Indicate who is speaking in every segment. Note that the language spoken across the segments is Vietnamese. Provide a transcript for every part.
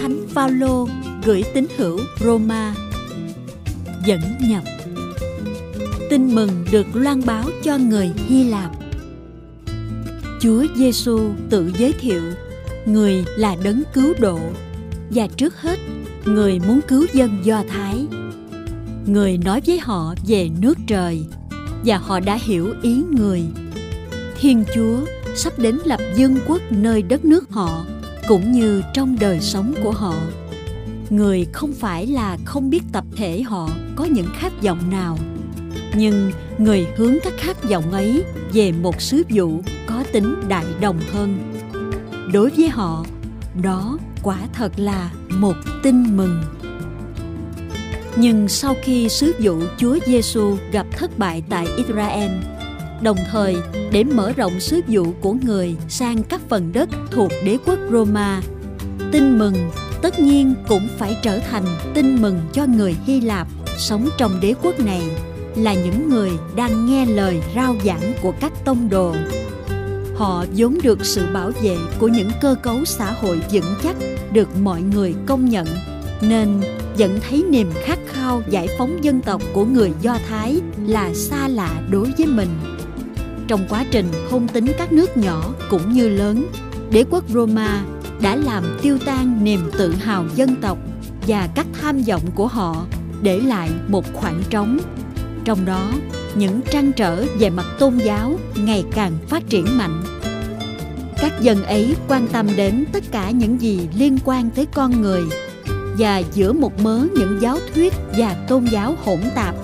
Speaker 1: Thánh Phaolô gửi tín hữu Roma. Dẫn nhập Tin mừng được loan báo cho người Hy Lạp. Chúa Giêsu tự giới thiệu, người là đấng cứu độ, và trước hết, người muốn cứu dân Do Thái. Người nói với họ về nước trời, và họ đã hiểu ý người. Thiên Chúa sắp đến lập dân quốc nơi đất nước họ cũng như trong đời sống của họ. Người không phải là không biết tập thể họ có những khát vọng nào nhưng người hướng các khát vọng ấy về một sứ vụ có tính đại đồng hơn. Đối với họ đó quả thật là một tin mừng. Nhưng sau khi sứ vụ Chúa Giêsu gặp thất bại tại Israel, đồng thời để mở rộng sứ vụ của người sang các phần đất thuộc đế quốc Roma, tin mừng tất nhiên cũng phải trở thành tin mừng cho người Hy Lạp sống trong đế quốc này là những người đang nghe lời rao giảng của các tông đồ. Họ vốn được sự bảo vệ của những cơ cấu xã hội vững chắc được mọi người công nhận nên vẫn thấy niềm khát khao giải phóng dân tộc của người Do Thái là xa lạ đối với mình. Trong quá trình hôn tính các nước nhỏ cũng như lớn, đế quốc Roma đã làm tiêu tan niềm tự hào dân tộc và các tham vọng của họ để lại một khoảng trống. Trong đó những trăn trở về mặt tôn giáo ngày càng phát triển mạnh. Các dân ấy quan tâm đến tất cả những gì liên quan tới con người và giữa một mớ những giáo thuyết và tôn giáo hỗn tạp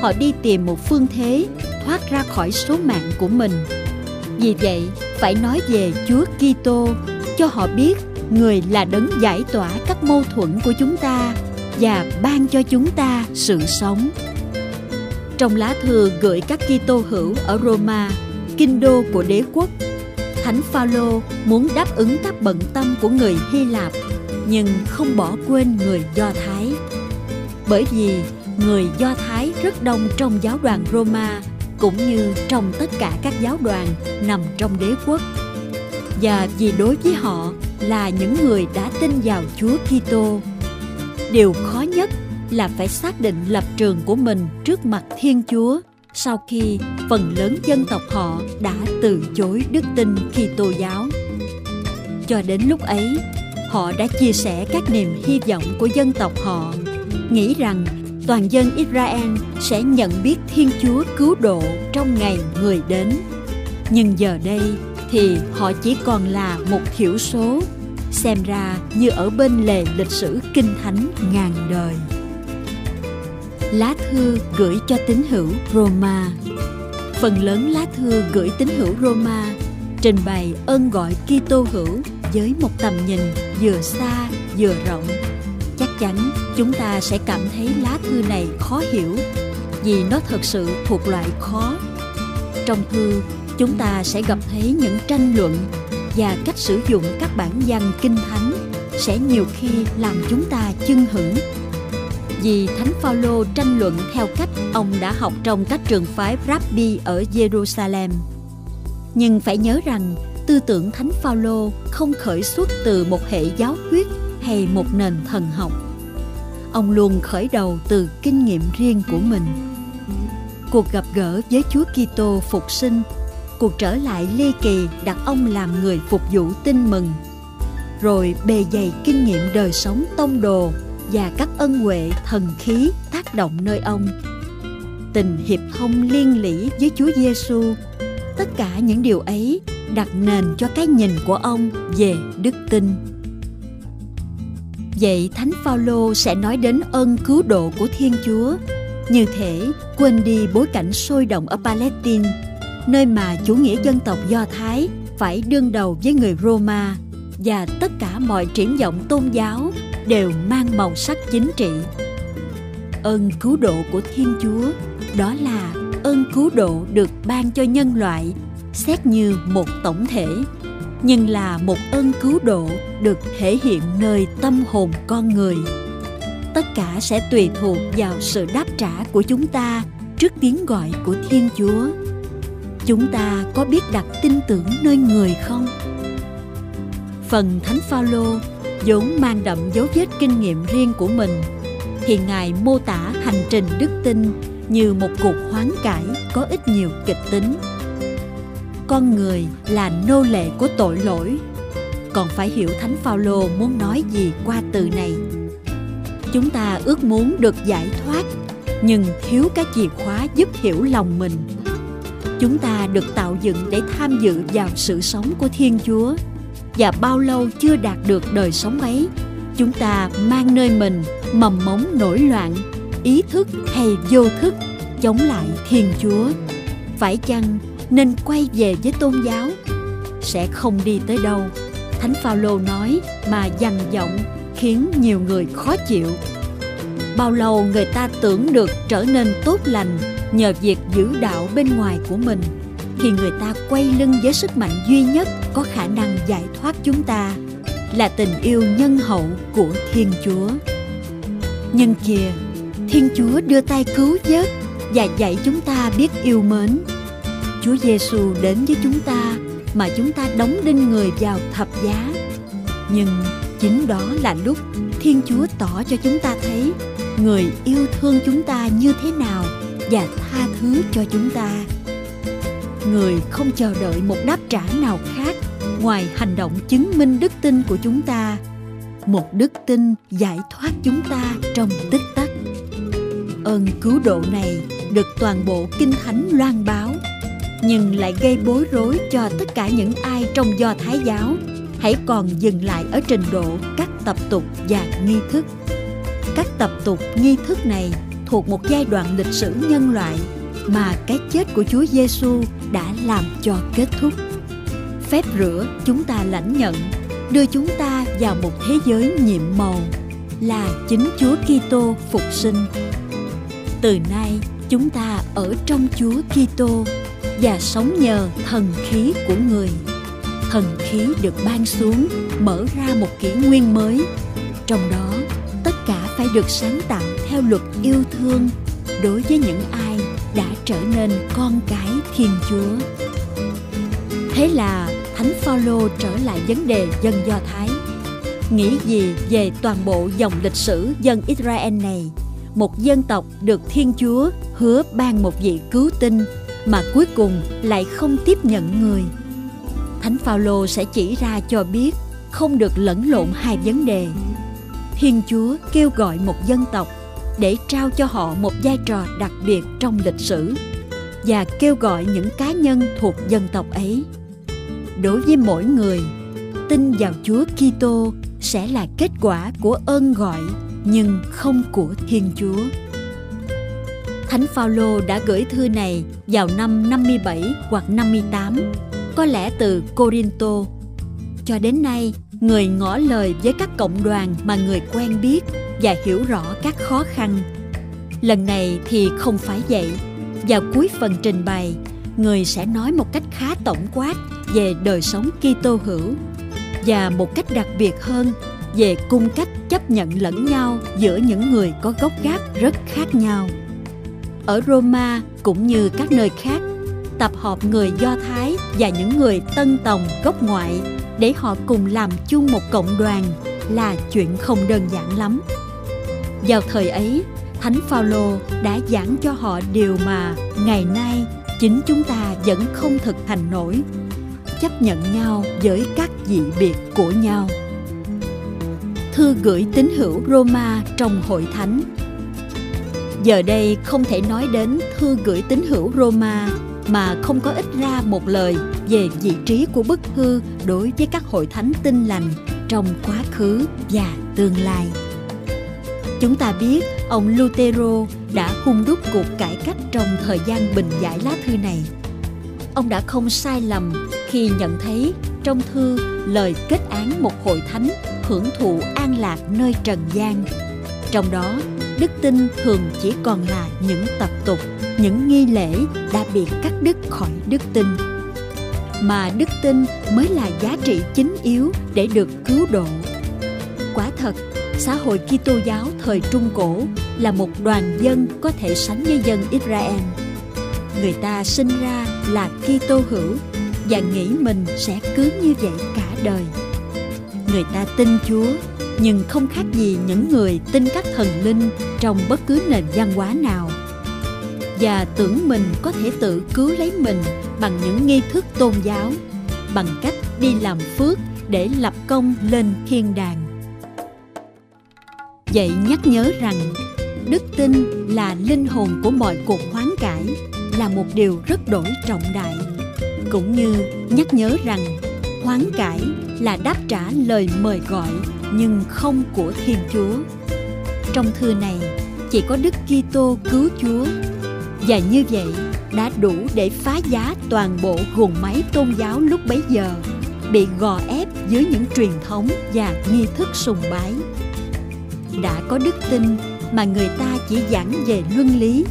Speaker 1: họ đi tìm một phương thế thoát ra khỏi số mạng của mình vì vậy phải nói về chúa kitô cho họ biết người là đấng giải tỏa các mâu thuẫn của chúng ta và ban cho chúng ta sự sống trong lá thư gửi các Kitô hữu ở Roma, kinh đô của đế quốc, Thánh Phaolô muốn đáp ứng các bận tâm của người Hy Lạp nhưng không bỏ quên người Do Thái. Bởi vì người Do Thái rất đông trong giáo đoàn Roma cũng như trong tất cả các giáo đoàn nằm trong đế quốc. Và vì đối với họ là những người đã tin vào Chúa Kitô. Điều khó nhất là phải xác định lập trường của mình trước mặt Thiên Chúa sau khi phần lớn dân tộc họ đã từ chối đức tin Kitô giáo. Cho đến lúc ấy, họ đã chia sẻ các niềm hy vọng của dân tộc họ, nghĩ rằng toàn dân Israel sẽ nhận biết Thiên Chúa cứu độ trong ngày người đến. Nhưng giờ đây thì họ chỉ còn là một thiểu số, xem ra như ở bên lề lịch sử kinh thánh ngàn đời lá thư gửi cho tín hữu Roma. Phần lớn lá thư gửi tín hữu Roma trình bày ơn gọi Kitô hữu với một tầm nhìn vừa xa vừa rộng. Chắn chúng ta sẽ cảm thấy lá thư này khó hiểu vì nó thật sự thuộc loại khó. Trong thư, chúng ta sẽ gặp thấy những tranh luận và cách sử dụng các bản văn kinh thánh sẽ nhiều khi làm chúng ta chưng hửng vì Thánh Phaolô tranh luận theo cách ông đã học trong các trường phái Rabbi ở Jerusalem. Nhưng phải nhớ rằng tư tưởng Thánh Phaolô không khởi xuất từ một hệ giáo thuyết hay một nền thần học. Ông luôn khởi đầu từ kinh nghiệm riêng của mình. Cuộc gặp gỡ với Chúa Kitô phục sinh, cuộc trở lại ly kỳ đặt ông làm người phục vụ tin mừng, rồi bề dày kinh nghiệm đời sống tông đồ và các ân huệ thần khí tác động nơi ông tình hiệp thông liên lỉ với Chúa Giêsu tất cả những điều ấy đặt nền cho cái nhìn của ông về đức tin vậy thánh phaolô sẽ nói đến ơn cứu độ của thiên chúa. Như thể quên đi bối cảnh sôi động ở palestine, nơi mà chủ nghĩa dân tộc do thái phải đương đầu với người roma và tất cả mọi triển vọng tôn giáo đều mang màu sắc chính trị. Ơn cứu độ của thiên chúa, đó là ơn cứu độ được ban cho nhân loại, xét như một tổng thể nhưng là một ơn cứu độ được thể hiện nơi tâm hồn con người. Tất cả sẽ tùy thuộc vào sự đáp trả của chúng ta trước tiếng gọi của thiên chúa. Chúng ta có biết đặt tin tưởng nơi người không? Phần thánh phaolô vốn mang đậm dấu vết kinh nghiệm riêng của mình. Thì ngài mô tả hành trình đức tin như một cuộc hoán cải có ít nhiều kịch tính con người là nô lệ của tội lỗi. Còn phải hiểu thánh phaolô muốn nói gì qua từ này. Chúng ta ước muốn được giải thoát, nhưng thiếu cái chìa khóa giúp hiểu lòng mình. Chúng ta được tạo dựng để tham dự vào sự sống của thiên chúa. Và bao lâu chưa đạt được đời sống ấy, chúng ta mang nơi mình mầm mống nổi loạn, ý thức hay vô thức chống lại thiên chúa. Phải chăng nên quay về với tôn giáo. Sẽ không đi tới đâu. Thánh phaolô nói mà dằn giọng khiến nhiều người khó chịu. Bao lâu người ta tưởng được trở nên tốt lành nhờ việc giữ đạo bên ngoài của mình, thì người ta quay lưng với sức mạnh duy nhất có khả năng giải thoát chúng ta là tình yêu nhân hậu của thiên chúa. Nhưng kìa, thiên chúa đưa tay cứu vớt và dạy chúng ta biết yêu mến chúa giêsu đến với chúng ta mà chúng ta đóng đinh người vào thập giá. Nhưng chính đó là lúc thiên chúa tỏ cho chúng ta thấy người yêu thương chúng ta như thế nào và tha thứ cho chúng ta. Người không chờ đợi một đáp trả nào khác ngoài hành động chứng minh đức tin của chúng ta, một đức tin giải thoát chúng ta trong tích tắc. Ơn cứu độ này được toàn bộ kinh thánh loan báo nhưng lại gây bối rối cho tất cả những ai trong do thái giáo hãy còn dừng lại ở trình độ các tập tục và nghi thức các tập tục nghi thức này thuộc một giai đoạn lịch sử nhân loại mà cái chết của Chúa Giêsu đã làm cho kết thúc. Phép rửa chúng ta lãnh nhận, đưa chúng ta vào một thế giới nhiệm màu là chính Chúa Kitô phục sinh. Từ nay, chúng ta ở trong Chúa Kitô và sống nhờ thần khí của người. Thần khí được ban xuống mở ra một kỷ nguyên mới. Trong đó, tất cả phải được sáng tạo theo luật yêu thương đối với những ai đã trở nên con cái Thiên Chúa. Thế là Thánh Phaolô trở lại vấn đề dân Do Thái. Nghĩ gì về toàn bộ dòng lịch sử dân Israel này? Một dân tộc được Thiên Chúa hứa ban một vị cứu tinh mà cuối cùng lại không tiếp nhận người. Thánh Phaolô sẽ chỉ ra cho biết không được lẫn lộn hai vấn đề. Thiên Chúa kêu gọi một dân tộc để trao cho họ một vai trò đặc biệt trong lịch sử và kêu gọi những cá nhân thuộc dân tộc ấy. Đối với mỗi người, tin vào Chúa Kitô sẽ là kết quả của ơn gọi nhưng không của Thiên Chúa. Thánh Phaolô đã gửi thư này vào năm 57 hoặc 58, có lẽ từ Corinto. Cho đến nay, người ngỏ lời với các cộng đoàn mà người quen biết và hiểu rõ các khó khăn. Lần này thì không phải vậy. Vào cuối phần trình bày, người sẽ nói một cách khá tổng quát về đời sống Kitô hữu và một cách đặc biệt hơn về cung cách chấp nhận lẫn nhau giữa những người có gốc gác rất khác nhau. Ở Roma cũng như các nơi khác, tập hợp người Do Thái và những người Tân Tòng gốc ngoại để họ cùng làm chung một cộng đoàn là chuyện không đơn giản lắm. Vào thời ấy, Thánh Phaolô đã giảng cho họ điều mà ngày nay chính chúng ta vẫn không thực hành nổi chấp nhận nhau với các dị biệt của nhau thư gửi tín hữu Roma trong hội thánh giờ đây không thể nói đến thư gửi tín hữu Roma mà không có ít ra một lời về vị trí của bức thư đối với các hội thánh tinh lành trong quá khứ và tương lai Chúng ta biết ông Lutero đã hung đúc cuộc cải cách trong thời gian bình giải lá thư này. Ông đã không sai lầm khi nhận thấy trong thư lời kết án một hội thánh hưởng thụ an lạc nơi trần gian. Trong đó, đức tin thường chỉ còn là những tập tục, những nghi lễ đã bị cắt đứt khỏi đức tin. Mà đức tin mới là giá trị chính yếu để được cứu độ. Quả thật, xã hội Kitô giáo thời Trung Cổ là một đoàn dân có thể sánh với dân Israel. Người ta sinh ra là Kitô hữu và nghĩ mình sẽ cứ như vậy cả đời. Người ta tin Chúa nhưng không khác gì những người tin các thần linh trong bất cứ nền văn hóa nào. Và tưởng mình có thể tự cứu lấy mình bằng những nghi thức tôn giáo, bằng cách đi làm phước để lập công lên thiên đàng. Vậy nhắc nhớ rằng, đức tin là linh hồn của mọi cuộc hoán cải, là một điều rất đổi trọng đại. Cũng như nhắc nhớ rằng, hoán cải là đáp trả lời mời gọi nhưng không của thiên chúa trong thư này, chỉ có đức kitô cứu chúa. Và như vậy, đã đủ để phá giá toàn bộ guồng máy tôn giáo lúc bấy giờ, bị gò ép dưới những truyền thống và nghi thức sùng bái. Đã có đức tin mà người ta chỉ giảng về luân lý.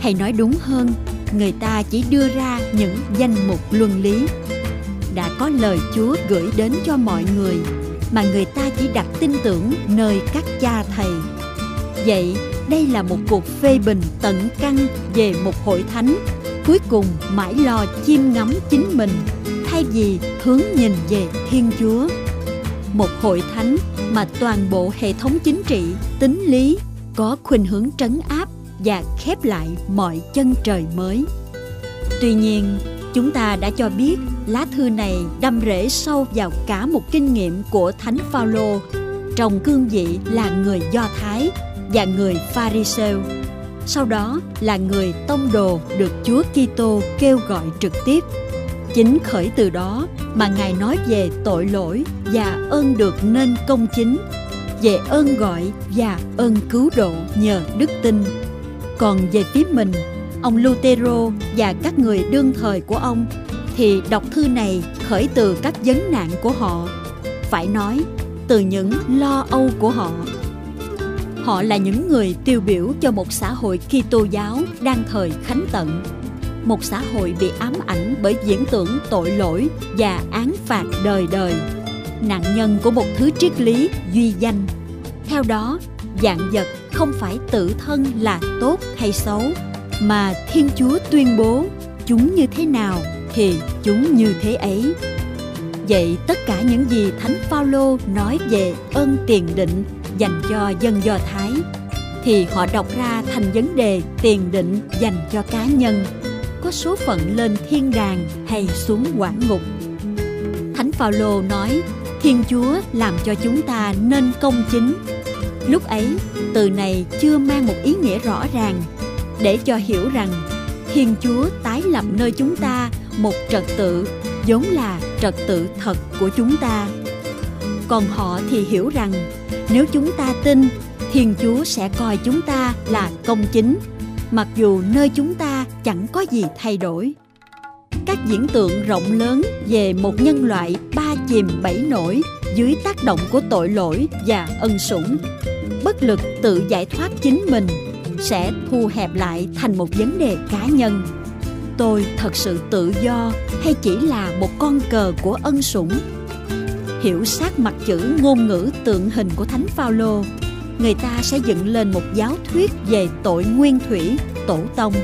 Speaker 1: Hay nói đúng hơn, người ta chỉ đưa ra những danh mục luân lý. Đã có lời chúa gửi đến cho mọi người mà người ta chỉ đặt tin tưởng nơi các cha thầy vậy, đây là một cuộc phê bình tận căn về một hội thánh. Cuối cùng, mãi lo chiêm ngắm chính mình, thay vì hướng nhìn về thiên chúa. Một hội thánh mà toàn bộ hệ thống chính trị, tính lý có khuynh hướng trấn áp và khép lại mọi chân trời mới. Tuy nhiên, chúng ta đã cho biết lá thư này đâm rễ sâu vào cả một kinh nghiệm của thánh phaolô. Trong cương vị là người do thái và người pharisêu. Sau đó là người tông đồ được chúa kitô kêu gọi trực tiếp. Chính khởi từ đó mà ngài nói về tội lỗi và ơn được nên công chính, về ơn gọi và ơn cứu độ nhờ đức tin. Còn về phía mình, ông lutero và các người đương thời của ông thì đọc thư này khởi từ các vấn nạn của họ. Phải nói, từ những lo âu của họ họ là những người tiêu biểu cho một xã hội Kitô giáo đang thời khánh tận. Một xã hội bị ám ảnh bởi diễn tưởng tội lỗi và án phạt đời đời. Nạn nhân của một thứ triết lý duy danh. Theo đó, dạng vật không phải tự thân là tốt hay xấu, mà thiên chúa tuyên bố chúng như thế nào thì chúng như thế ấy. Vậy tất cả những gì thánh phaolô nói về ơn tiền định dành cho dân do thái, thì họ đọc ra thành vấn đề tiền định dành cho cá nhân, có số phận lên thiên đàng hay xuống quả ngục. Thánh phaolô nói, thiên chúa làm cho chúng ta nên công chính. Lúc ấy, từ này chưa mang một ý nghĩa rõ ràng, để cho hiểu rằng thiên chúa tái lập nơi chúng ta một trật tự giống là trật tự thật của chúng ta còn họ thì hiểu rằng, nếu chúng ta tin, thiên chúa sẽ coi chúng ta là công chính, mặc dù nơi chúng ta chẳng có gì thay đổi. Các diễn tượng rộng lớn về một nhân loại ba chìm bảy nổi dưới tác động của tội lỗi và ân sủng, bất lực tự giải thoát chính mình, sẽ thu hẹp lại thành một vấn đề cá nhân. Tôi thật sự tự do hay chỉ là một con cờ của ân sủng? Hiểu sát mặt chữ ngôn ngữ tượng hình của thánh phaolô, người ta sẽ dựng lên một giáo thuyết về tội nguyên thủy, tổ tông.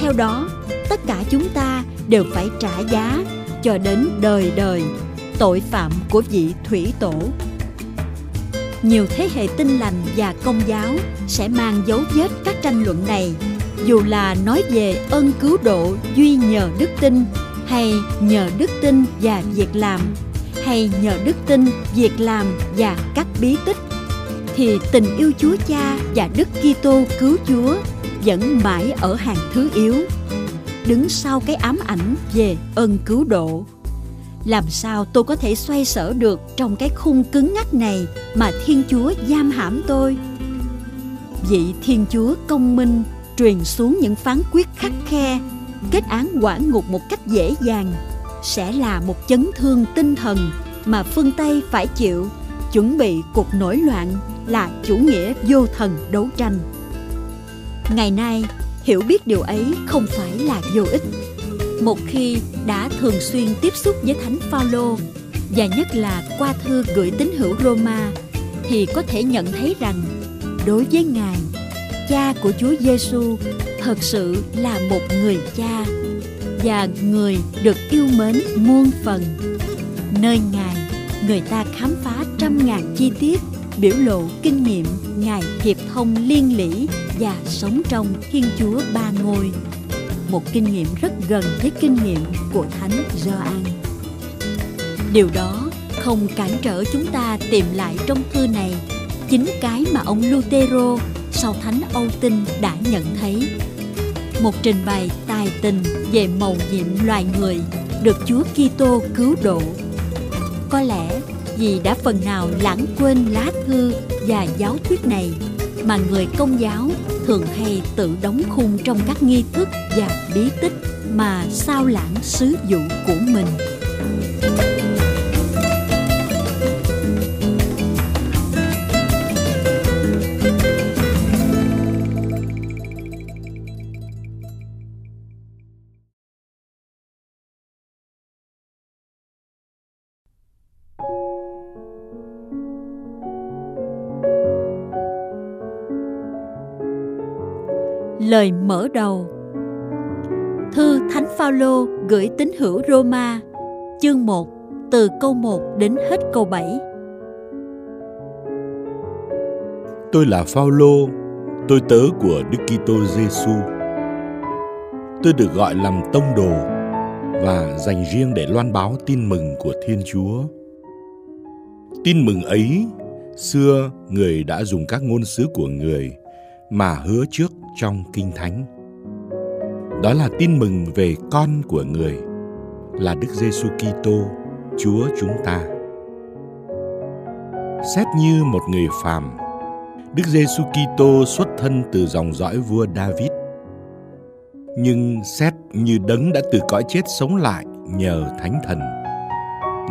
Speaker 1: Theo đó, tất cả chúng ta đều phải trả giá cho đến đời đời tội phạm của vị thủy tổ. Nhiều thế hệ tinh lành và công giáo sẽ mang dấu vết các tranh luận này, dù là nói về ơn cứu độ duy nhờ đức tin hay nhờ đức tin và việc làm hay nhờ đức tin, việc làm và các bí tích. Thì tình yêu Chúa Cha và Đức Kitô cứu Chúa vẫn mãi ở hàng thứ yếu. Đứng sau cái ám ảnh về ơn cứu độ. Làm sao tôi có thể xoay sở được trong cái khung cứng ngắc này mà thiên chúa giam hãm tôi? Vị thiên chúa công minh truyền xuống những phán quyết khắc khe, kết án quả ngục một cách dễ dàng sẽ là một chấn thương tinh thần mà phương tây phải chịu. Chuẩn bị cuộc nổi loạn là chủ nghĩa vô thần đấu tranh. Ngày nay, hiểu biết điều ấy không phải là vô ích. Một khi đã thường xuyên tiếp xúc với thánh Phaolô, và nhất là qua thư gửi tín hữu Roma, thì có thể nhận thấy rằng đối với ngài, cha của Chúa Giêsu thật sự là một người cha và người được yêu mến muôn phần nơi ngài, người ta khám phá trăm ngàn chi tiết, biểu lộ kinh nghiệm Ngài hiệp thông liên lỉ và sống trong Thiên Chúa Ba Ngôi. Một kinh nghiệm rất gần với kinh nghiệm của Thánh Gioan. Điều đó không cản trở chúng ta tìm lại trong thư này chính cái mà ông Lutero sau Thánh Âu Tinh đã nhận thấy. Một trình bày tài tình về mầu nhiệm loài người được Chúa Kitô cứu độ. Có lẽ vì đã phần nào lãng quên lá thư và giáo thuyết này mà người công giáo thường hay tự đóng khung trong các nghi thức và bí tích mà sao lãng sứ vụ của mình. Lời mở đầu Thư Thánh Phaolô gửi tín hữu Roma, chương 1, từ câu 1 đến hết câu 7.
Speaker 2: Tôi là Phaolô, tôi tớ của Đức Kitô Giêsu. Tôi được gọi làm tông đồ và dành riêng để loan báo tin mừng của Thiên Chúa. Tin mừng ấy, xưa người đã dùng các ngôn sứ của người mà hứa trước trong Kinh Thánh. Đó là tin mừng về con của người là Đức Giêsu Kitô, Chúa chúng ta. Xét như một người phàm, Đức Giêsu Kitô xuất thân từ dòng dõi vua David. Nhưng xét như đấng đã từ cõi chết sống lại nhờ Thánh Thần.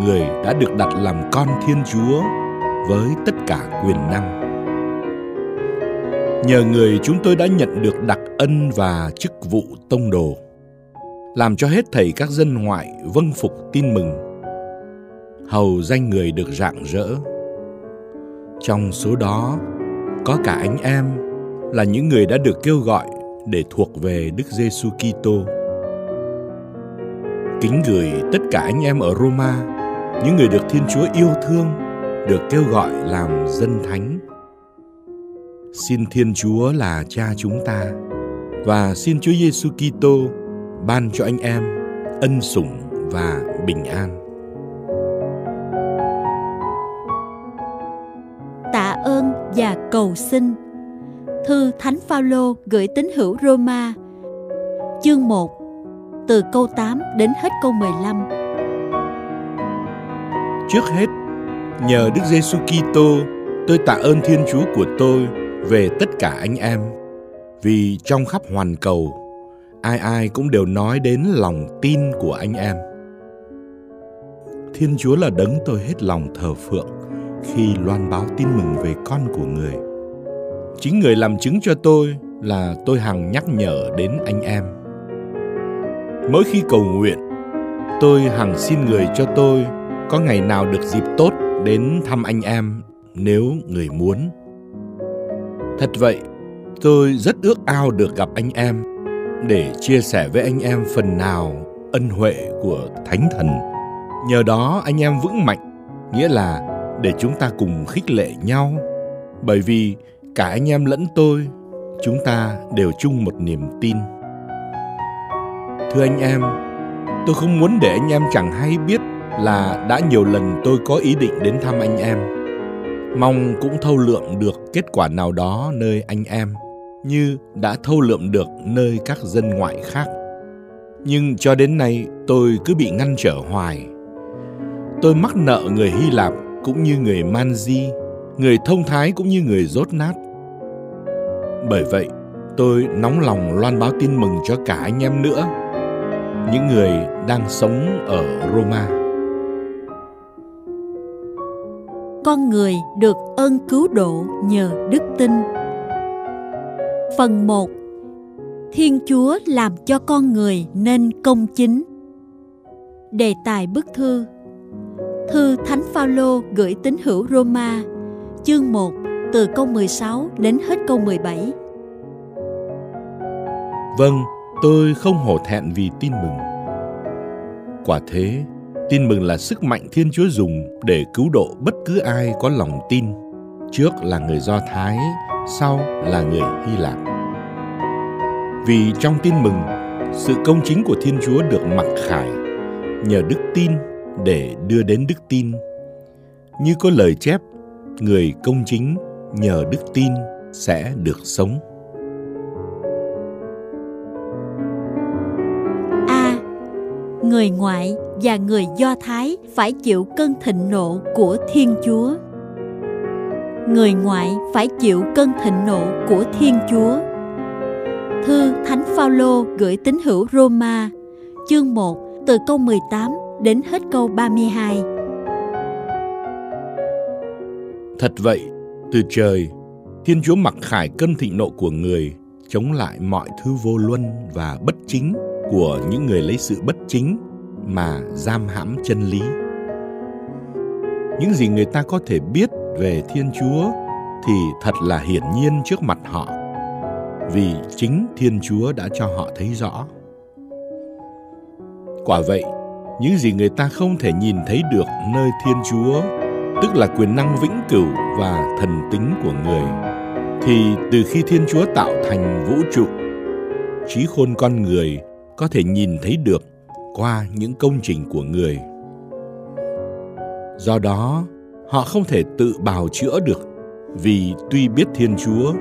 Speaker 2: Người đã được đặt làm con Thiên Chúa với tất cả quyền năng Nhờ người chúng tôi đã nhận được đặc ân và chức vụ tông đồ, làm cho hết thảy các dân ngoại vâng phục tin mừng. Hầu danh người được rạng rỡ. Trong số đó có cả anh em là những người đã được kêu gọi để thuộc về Đức Giêsu Kitô. Kính gửi tất cả anh em ở Roma, những người được Thiên Chúa yêu thương, được kêu gọi làm dân thánh Xin Thiên Chúa là Cha chúng ta và xin Chúa Giêsu Kitô ban cho anh em ân sủng và bình an.
Speaker 1: Tạ ơn và cầu xin. Thư Thánh Phaolô gửi tín hữu Roma, chương 1, từ câu 8 đến hết câu 15.
Speaker 2: Trước hết, nhờ Đức Giêsu Kitô, tôi tạ ơn Thiên Chúa của tôi về tất cả anh em. Vì trong khắp hoàn cầu, ai ai cũng đều nói đến lòng tin của anh em. Thiên chúa là đấng tôi hết lòng thờ phượng khi loan báo tin mừng về con của người. Chính người làm chứng cho tôi là tôi hằng nhắc nhở đến anh em. Mỗi khi cầu nguyện, tôi hằng xin người cho tôi có ngày nào được dịp tốt đến thăm anh em nếu người muốn. Thật vậy, tôi rất ước ao được gặp anh em để chia sẻ với anh em phần nào ân huệ của Thánh Thần. Nhờ đó anh em vững mạnh, nghĩa là để chúng ta cùng khích lệ nhau. Bởi vì cả anh em lẫn tôi, chúng ta đều chung một niềm tin. Thưa anh em, tôi không muốn để anh em chẳng hay biết là đã nhiều lần tôi có ý định đến thăm anh em mong cũng thâu lượm được kết quả nào đó nơi anh em, như đã thâu lượm được nơi các dân ngoại khác. Nhưng cho đến nay, tôi cứ bị ngăn trở hoài. Tôi mắc nợ người hy lạp cũng như người Manzi người thông thái cũng như người rốt nát. Bởi vậy, tôi nóng lòng loan báo tin mừng cho cả anh em nữa, những người đang sống ở roma.
Speaker 1: Con người được ơn cứu độ nhờ đức tin. Phần 1 Thiên Chúa làm cho con người nên công chính. Đề tài bức thư Thư Thánh Phaolô gửi tín hữu Roma, chương 1, từ câu 16 đến hết câu 17.
Speaker 2: Vâng, tôi không hổ thẹn vì tin mừng. Quả thế, Tin mừng là sức mạnh Thiên Chúa dùng để cứu độ bất cứ ai có lòng tin, trước là người Do Thái, sau là người Hy Lạp. Vì trong tin mừng, sự công chính của Thiên Chúa được mặc khải nhờ đức tin để đưa đến đức tin. Như có lời chép, người công chính nhờ đức tin sẽ được sống.
Speaker 1: Người ngoại và người Do Thái phải chịu cơn thịnh nộ của Thiên Chúa. Người ngoại phải chịu cơn thịnh nộ của Thiên Chúa. Thư Thánh Phaolô gửi tín hữu Roma, chương 1 từ câu 18 đến hết câu 32.
Speaker 2: Thật vậy, từ trời, Thiên Chúa mặc khải cơn thịnh nộ của người, chống lại mọi thứ vô luân và bất chính của những người lấy sự bất chính mà giam hãm chân lý. Những gì người ta có thể biết về Thiên Chúa thì thật là hiển nhiên trước mặt họ, vì chính Thiên Chúa đã cho họ thấy rõ. Quả vậy, những gì người ta không thể nhìn thấy được nơi Thiên Chúa, tức là quyền năng vĩnh cửu và thần tính của người, thì từ khi Thiên Chúa tạo thành vũ trụ, trí khôn con người có thể nhìn thấy được qua những công trình của người. Do đó, họ không thể tự bào chữa được vì tuy biết Thiên Chúa,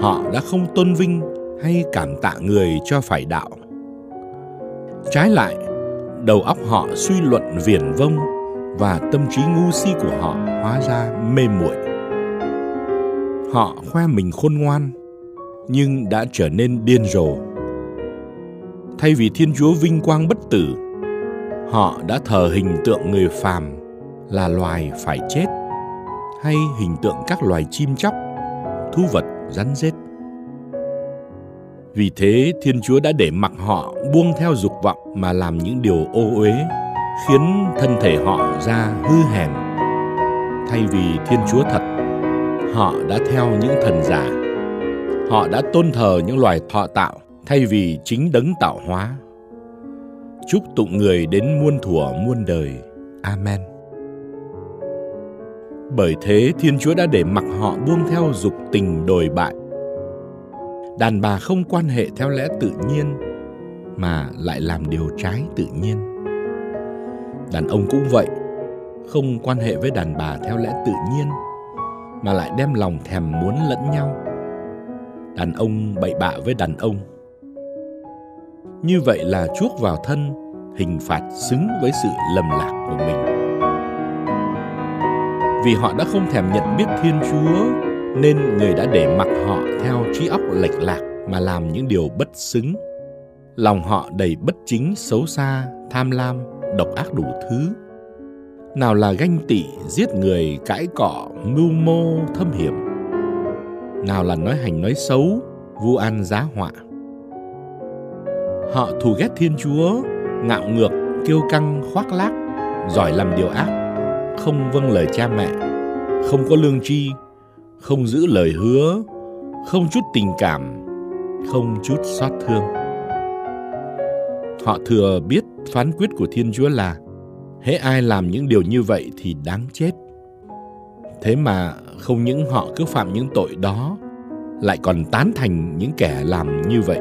Speaker 2: họ đã không tôn vinh hay cảm tạ người cho phải đạo. Trái lại, đầu óc họ suy luận viển vông và tâm trí ngu si của họ hóa ra mê muội. Họ khoe mình khôn ngoan, nhưng đã trở nên điên rồ. Thay vì Thiên Chúa vinh quang bất tử, họ đã thờ hình tượng người phàm là loài phải chết hay hình tượng các loài chim chóc, thú vật rắn rết. Vì thế Thiên Chúa đã để mặc họ buông theo dục vọng mà làm những điều ô uế, khiến thân thể họ ra hư hèn. Thay vì Thiên Chúa thật, họ đã theo những thần giả. Họ đã tôn thờ những loài thọ tạo thay vì chính đấng tạo hóa. Chúc tụng người đến muôn thuở muôn đời. Amen. Bởi thế Thiên Chúa đã để mặc họ buông theo dục tình đồi bại đàn bà không quan hệ theo lẽ tự nhiên, mà lại làm điều trái tự nhiên đàn ông cũng vậy, không quan hệ với đàn bà theo lẽ tự nhiên, mà lại đem lòng thèm muốn lẫn nhau đàn ông bậy bạ với đàn ông như vậy là chuốc vào thân, hình phạt xứng với sự lầm lạc của mình. Vì họ đã không thèm nhận biết thiên chúa, nên người đã để mặc họ theo trí óc lệch lạc mà làm những điều bất xứng. Lòng họ đầy bất chính, xấu xa, tham lam, độc ác đủ thứ. Nào là ganh tị, giết người, cãi cọ, mưu mô, thâm hiểm. Nào là nói hành nói xấu, vu an giá họa họ thù ghét thiên chúa, ngạo ngược, kiêu căng, khoác lác, giỏi làm điều ác, không vâng lời cha mẹ, không có lương tri, không giữ lời hứa, không chút tình cảm, không chút xót thương. Họ thừa biết phán quyết của thiên chúa là, hễ ai làm những điều như vậy thì đáng chết. Thế mà không những họ cứ phạm những tội đó, lại còn tán thành những kẻ làm như vậy.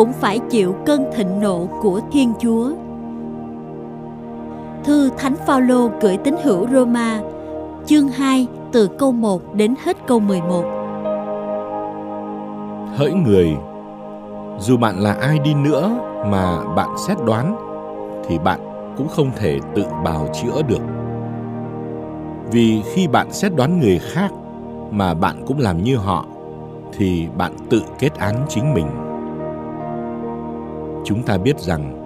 Speaker 1: Cũng phải chịu cơn thịnh nộ của Thiên Chúa. Thư Thánh Phaolô gửi tín hữu Roma, chương 2 từ câu 1 đến hết câu 11.
Speaker 2: Hỡi người, dù bạn là ai đi nữa mà bạn xét đoán thì bạn cũng không thể tự bào chữa được. Vì khi bạn xét đoán người khác mà bạn cũng làm như họ thì bạn tự kết án chính mình. Chúng ta biết rằng,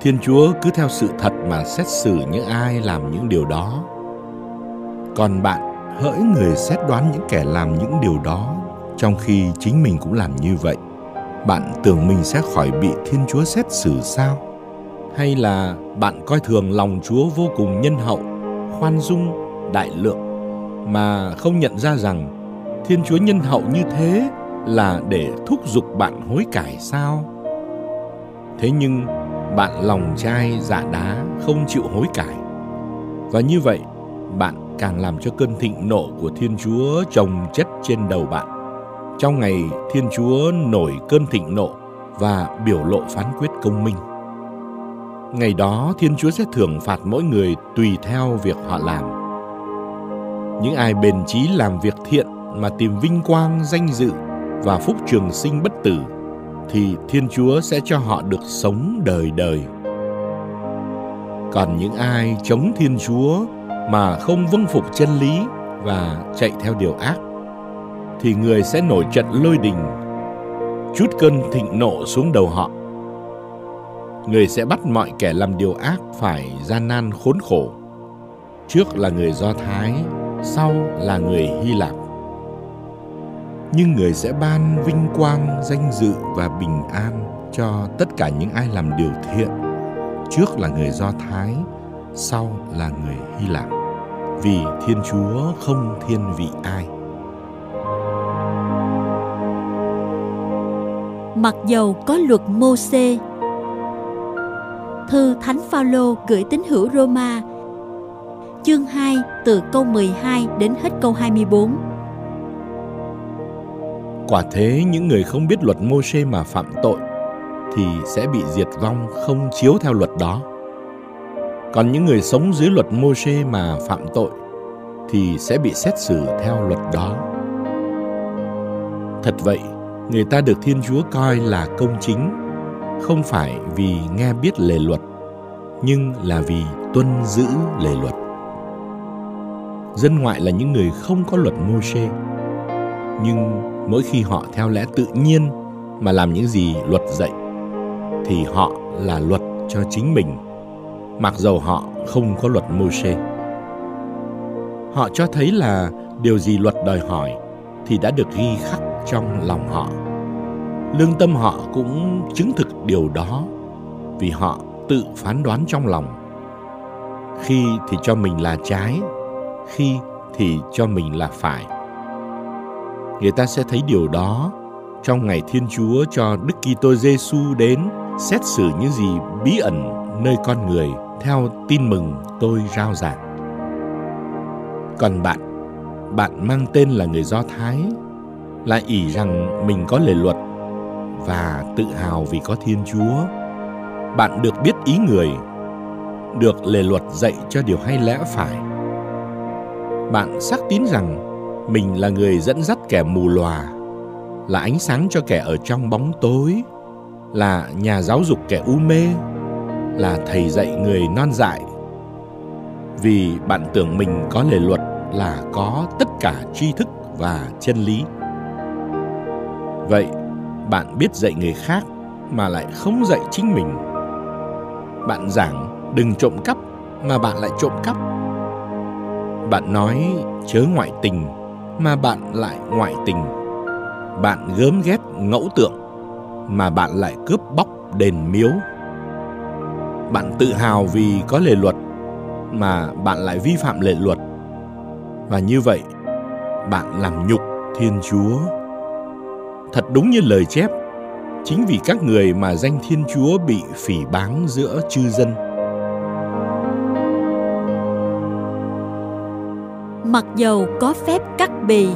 Speaker 2: Thiên Chúa cứ theo sự thật mà xét xử những ai làm những điều đó. Còn bạn, hỡi người xét đoán những kẻ làm những điều đó, trong khi chính mình cũng làm như vậy, bạn tưởng mình sẽ khỏi bị thiên chúa xét xử sao hay là bạn coi thường lòng chúa vô cùng nhân hậu, khoan dung, đại lượng, mà không nhận ra rằng thiên chúa nhân hậu như thế là để thúc giục bạn hối cải sao thế nhưng bạn lòng chai giả dạ đá không chịu hối cải và như vậy bạn càng làm cho cơn thịnh nộ của thiên chúa trồng chất trên đầu bạn trong ngày Thiên Chúa nổi cơn thịnh nộ và biểu lộ phán quyết công minh. Ngày đó Thiên Chúa sẽ thưởng phạt mỗi người tùy theo việc họ làm. Những ai bền chí làm việc thiện mà tìm vinh quang, danh dự và phúc trường sinh bất tử thì Thiên Chúa sẽ cho họ được sống đời đời. Còn những ai chống Thiên Chúa mà không vâng phục chân lý và chạy theo điều ác, thì người sẽ nổi trận lôi đình, chút cơn thịnh nộ xuống đầu họ người sẽ bắt mọi kẻ làm điều ác phải gian nan khốn khổ, trước là người do thái, sau là người hy lạp nhưng người sẽ ban vinh quang, danh dự và bình an cho tất cả những ai làm điều thiện. Trước là người do thái, sau là người hy lạp. Vì thiên chúa không thiên vị ai.
Speaker 1: Mặc dầu có luật mô xê Thư Thánh Phaolô gửi tín hữu Roma, chương 2 từ câu 12 đến hết câu 24.
Speaker 2: Quả thế những người không biết luật mô xê mà phạm tội thì sẽ bị diệt vong không chiếu theo luật đó. Còn những người sống dưới luật mô xê mà phạm tội thì sẽ bị xét xử theo luật đó. Thật vậy, người ta được Thiên Chúa coi là công chính, không phải vì nghe biết lề luật, nhưng là vì tuân giữ lề luật. Dân ngoại là những người không có luật mô xê, nhưng mỗi khi họ theo lẽ tự nhiên mà làm những gì luật dạy, thì họ là luật cho chính mình, mặc dầu họ không có luật mô. Họ cho thấy là điều gì luật đòi hỏi thì đã được ghi khắc trong lòng họ. Lương tâm họ cũng chứng thực điều đó vì họ tự phán đoán trong lòng. Khi thì cho mình là trái khi thì cho mình là phải người ta sẽ thấy điều đó trong ngày Thiên Chúa cho Đức Kitô Giêsu đến xét xử những gì bí ẩn nơi con người theo tin mừng tôi rao giảng. Còn bạn, bạn mang tên là người Do Thái lại ỷ rằng mình có lề luật và tự hào vì có Thiên Chúa. Bạn được biết ý người, được lề luật dạy cho điều hay lẽ phải. Bạn xác tín rằng mình là người dẫn dắt kẻ mù lòa, là ánh sáng cho kẻ ở trong bóng tối, là nhà giáo dục kẻ u mê, là thầy dạy người non dại. Vì bạn tưởng mình có lề luật là có tất cả tri thức và chân lý. Vậy, bạn biết dạy người khác mà lại không dạy chính mình. Bạn giảng đừng trộm cắp mà bạn lại trộm cắp. Bạn nói chớ ngoại tình mà bạn lại ngoại tình. Bạn gớm ghét ngẫu tượng mà bạn lại cướp bóc đền miếu. Bạn tự hào vì có lề luật mà bạn lại vi phạm lệ luật. Và như vậy, bạn làm nhục Thiên Chúa Thật đúng như lời chép, chính vì các người mà danh Thiên Chúa bị phỉ báng giữa chư dân.
Speaker 1: Mặc dầu có phép cắt bì.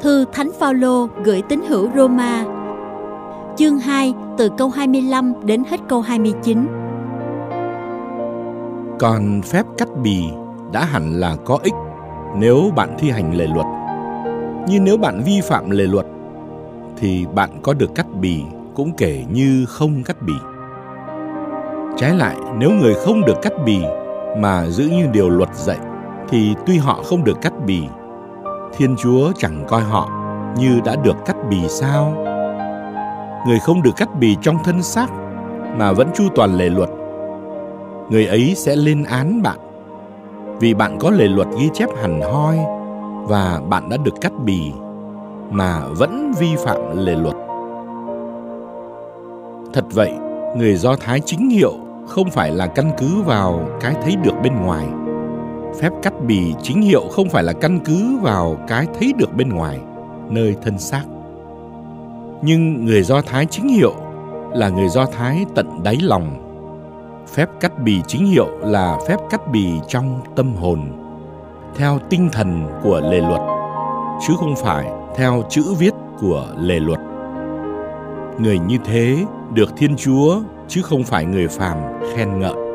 Speaker 1: Thư Thánh Phaolô gửi tín hữu Roma. Chương 2 từ câu 25 đến hết câu 29.
Speaker 2: Còn phép cắt bì đã hẳn là có ích nếu bạn thi hành lề luật. Nhưng nếu bạn vi phạm lề luật, thì bạn có được cắt bì cũng kể như không cắt bì. Trái lại, nếu người không được cắt bì mà giữ như điều luật dạy thì tuy họ không được cắt bì, Thiên Chúa chẳng coi họ như đã được cắt bì sao? Người không được cắt bì trong thân xác mà vẫn chu toàn lề luật. Người ấy sẽ lên án bạn vì bạn có lề luật ghi chép hẳn hoi và bạn đã được cắt bì mà vẫn vi phạm lề luật. Thật vậy, người Do Thái chính hiệu không phải là căn cứ vào cái thấy được bên ngoài. Phép cắt bì chính hiệu không phải là căn cứ vào cái thấy được bên ngoài, nơi thân xác. Nhưng người Do Thái chính hiệu là người Do Thái tận đáy lòng. Phép cắt bì chính hiệu là phép cắt bì trong tâm hồn, theo tinh thần của lề luật, chứ không phải theo chữ viết của lề luật. Người như thế được Thiên Chúa chứ không phải người phàm khen ngợi.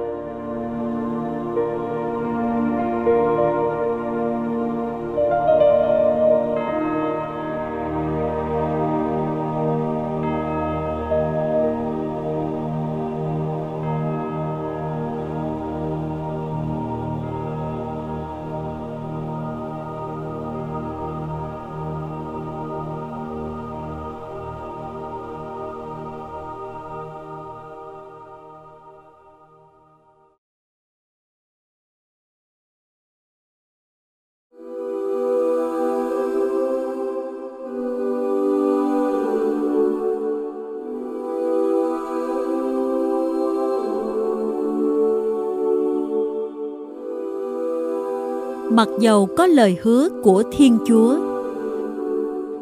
Speaker 1: Mặc dầu có lời hứa của Thiên Chúa.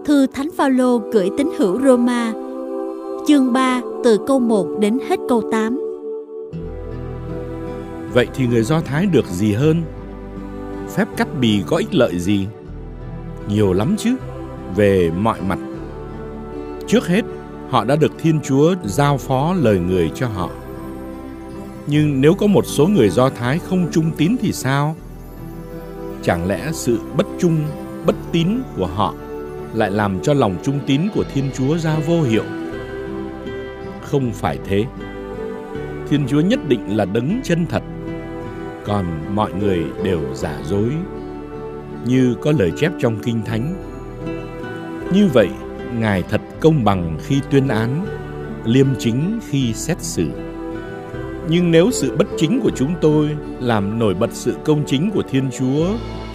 Speaker 1: Thư Thánh Phaolô gửi tín hữu Roma, chương 3 từ câu 1 đến hết câu 8.
Speaker 2: Vậy thì người Do Thái được gì hơn? Phép cắt bì có ích lợi gì? Nhiều lắm chứ, về mọi mặt. Trước hết, họ đã được Thiên Chúa giao phó lời người cho họ. Nhưng nếu có một số người Do Thái không trung tín thì sao? Chẳng lẽ sự bất trung, bất tín của họ lại làm cho lòng trung tín của Thiên Chúa ra vô hiệu? Không phải thế. Thiên Chúa nhất định là đấng chân thật, còn mọi người đều giả dối, như có lời chép trong Kinh Thánh. Như vậy, Ngài thật công bằng khi tuyên án, liêm chính khi xét xử. Nhưng nếu sự bất chính của chúng tôi làm nổi bật sự công chính của Thiên Chúa,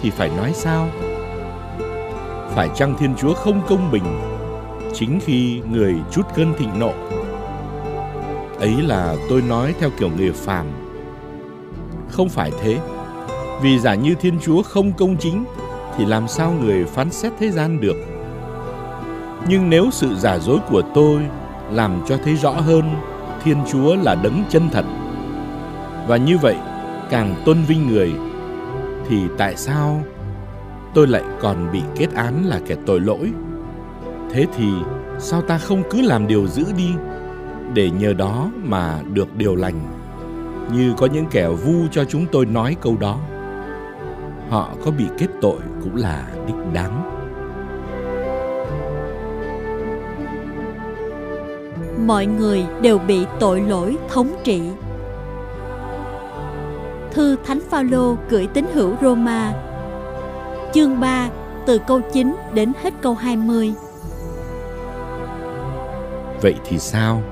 Speaker 2: thì phải nói sao? Phải chăng Thiên Chúa không công bình chính khi người chút cơn thịnh nộ? Ấy là tôi nói theo kiểu người phàm. Không phải thế. Vì giả như Thiên Chúa không công chính, thì làm sao người phán xét thế gian được? Nhưng nếu sự giả dối của tôi làm cho thấy rõ hơn, Thiên Chúa là đấng chân thật và như vậy, càng tôn vinh người, thì tại sao tôi lại còn bị kết án là kẻ tội lỗi? Thế thì sao ta không cứ làm điều dữ đi, để nhờ đó mà được điều lành, như có những kẻ vu cho chúng tôi nói câu đó? Họ có bị kết tội cũng là đích đáng.
Speaker 1: Mọi người đều bị tội lỗi thống trị. Thư Thánh Phaolô gửi tín hữu Roma Chương 3 từ câu 9 đến hết câu 20
Speaker 2: Vậy thì sao?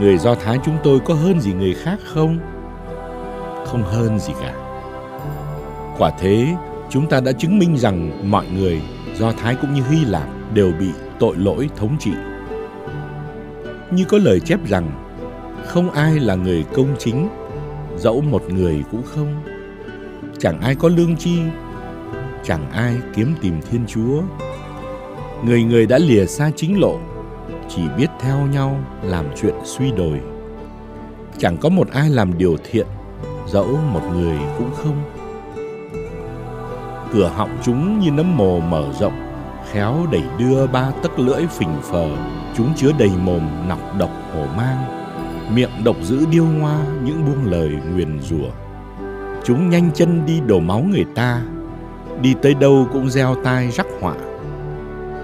Speaker 2: Người Do Thái chúng tôi có hơn gì người khác không? Không hơn gì cả Quả thế, chúng ta đã chứng minh rằng mọi người, Do Thái cũng như Hy Lạp đều bị tội lỗi thống trị. Như có lời chép rằng, không ai là người công chính dẫu một người cũng không. Chẳng ai có lương chi chẳng ai kiếm tìm thiên chúa. Người người đã lìa xa chính lộ, chỉ biết theo nhau làm chuyện suy đồi. Chẳng có một ai làm điều thiện, dẫu một người cũng không. Cửa họng chúng như nấm mồ mở rộng, khéo đẩy đưa ba tấc lưỡi phình phờ. Chúng chứa đầy mồm nọc độc hổ mang miệng độc dữ điêu ngoa những buông lời nguyền rủa. Chúng nhanh chân đi đổ máu người ta đi tới đâu cũng gieo tai rắc họa.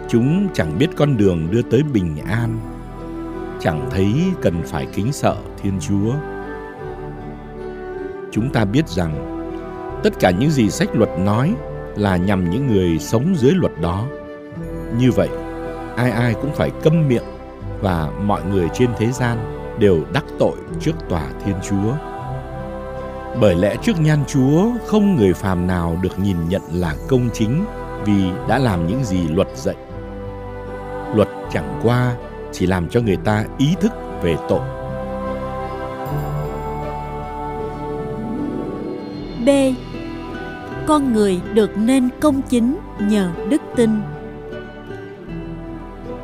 Speaker 2: Chúng chẳng biết con đường đưa tới bình an chẳng thấy cần phải kính sợ thiên chúa. Chúng ta biết rằng tất cả những gì sách luật nói là nhằm những người sống dưới luật đó. Như vậy, ai ai cũng phải câm miệng và mọi người trên thế gian đều đắc tội trước tòa Thiên Chúa. Bởi lẽ trước nhan Chúa, không người phàm nào được nhìn nhận là công chính vì đã làm những gì luật dạy. Luật chẳng qua chỉ làm cho người ta ý thức về tội.
Speaker 1: B. Con người được nên công chính nhờ đức tin.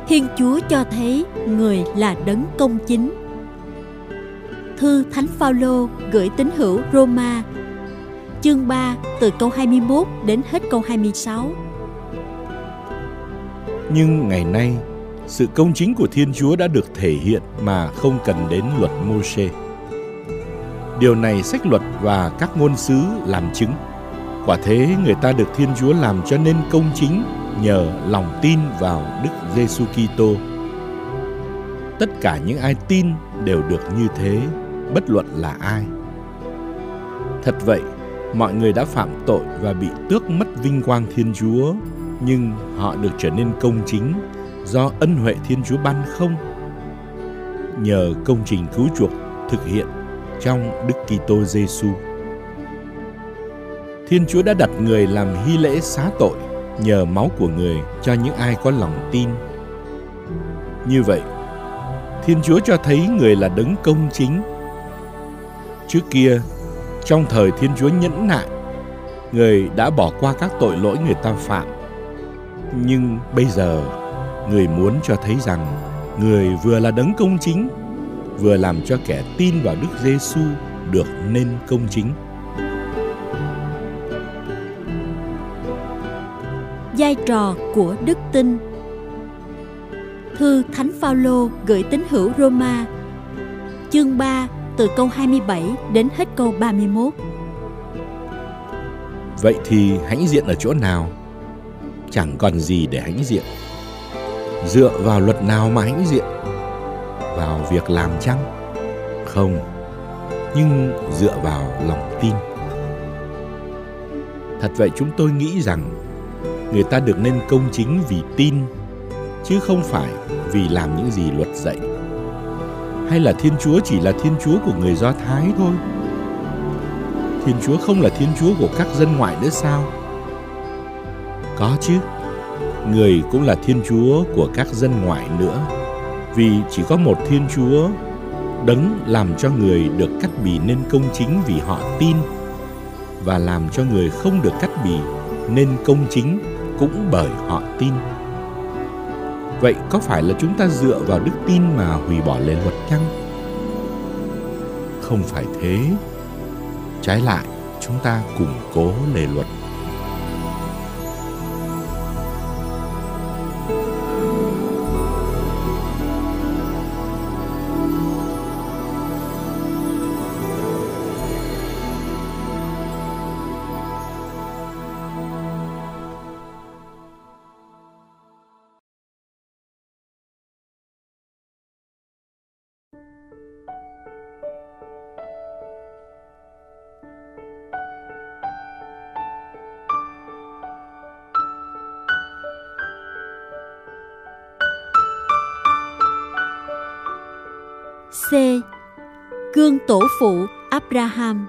Speaker 1: Thiên Chúa cho thấy người là đấng công chính. Thư Thánh Phaolô gửi tín hữu Roma chương 3 từ câu 21 đến hết câu 26.
Speaker 2: Nhưng ngày nay, sự công chính của Thiên Chúa đã được thể hiện mà không cần đến luật Môsê. Điều này sách luật và các ngôn sứ làm chứng. Quả thế người ta được Thiên Chúa làm cho nên công chính nhờ lòng tin vào Đức Giêsu Kitô. Tất cả những ai tin đều được như thế, bất luận là ai. Thật vậy, mọi người đã phạm tội và bị tước mất vinh quang Thiên Chúa, nhưng họ được trở nên công chính do ân huệ Thiên Chúa ban không. Nhờ công trình cứu chuộc thực hiện trong Đức Kitô Giêsu. Thiên Chúa đã đặt người làm hy lễ xá tội nhờ máu của người cho những ai có lòng tin. Như vậy, Thiên Chúa cho thấy người là đấng công chính. Trước kia, trong thời Thiên Chúa nhẫn nại, người đã bỏ qua các tội lỗi người ta phạm. Nhưng bây giờ, người muốn cho thấy rằng người vừa là đấng công chính, vừa làm cho kẻ tin vào Đức Giêsu được nên công chính.
Speaker 1: vai trò của đức tin Thư Thánh Phaolô gửi tín hữu Roma chương 3 từ câu 27 đến hết câu 31
Speaker 2: Vậy thì hãnh diện ở chỗ nào? Chẳng còn gì để hãnh diện Dựa vào luật nào mà hãnh diện? Vào việc làm chăng? Không, Nhưng dựa vào lòng tin Thật vậy chúng tôi nghĩ rằng người ta được nên công chính vì tin, chứ không phải vì làm những gì luật dạy hay là thiên chúa chỉ là thiên chúa của người do thái thôi? Thiên chúa không là thiên chúa của các dân ngoại nữa sao? Có chứ. Người cũng là thiên chúa của các dân ngoại nữa. Vì chỉ có một thiên chúa đấng làm cho người được cắt bì nên công chính vì họ tin. Và làm cho người không được cắt bì nên công chính cũng bởi họ tin. Vậy có phải là chúng ta dựa vào đức tin mà hủy bỏ lề luật chăng? Không phải thế. Trái lại, chúng ta củng cố lề luật
Speaker 1: Abraham.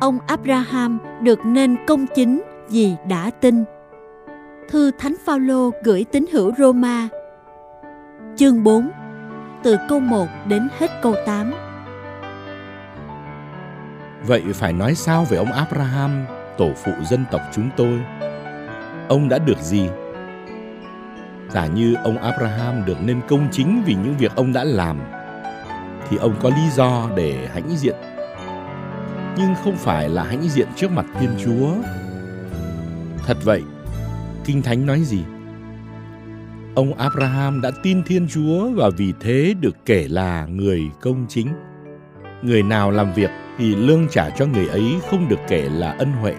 Speaker 1: Ông Abraham được nên công chính vì đã tin. Thư Thánh Phaolô gửi tín hữu Roma. Chương 4 Từ câu 1 đến hết câu 8
Speaker 2: Vậy phải nói sao về ông Abraham, tổ phụ dân tộc chúng tôi? Ông đã được gì? Giả như ông Abraham được nên công chính vì những việc ông đã làm, thì ông có lý do để hãnh diện. Nhưng không phải là hãnh diện trước mặt Thiên Chúa. Thật vậy, Kinh Thánh nói gì? Ông Abraham đã tin Thiên Chúa và vì thế được kể là người công chính. Người nào làm việc thì lương trả cho người ấy không được kể là ân huệ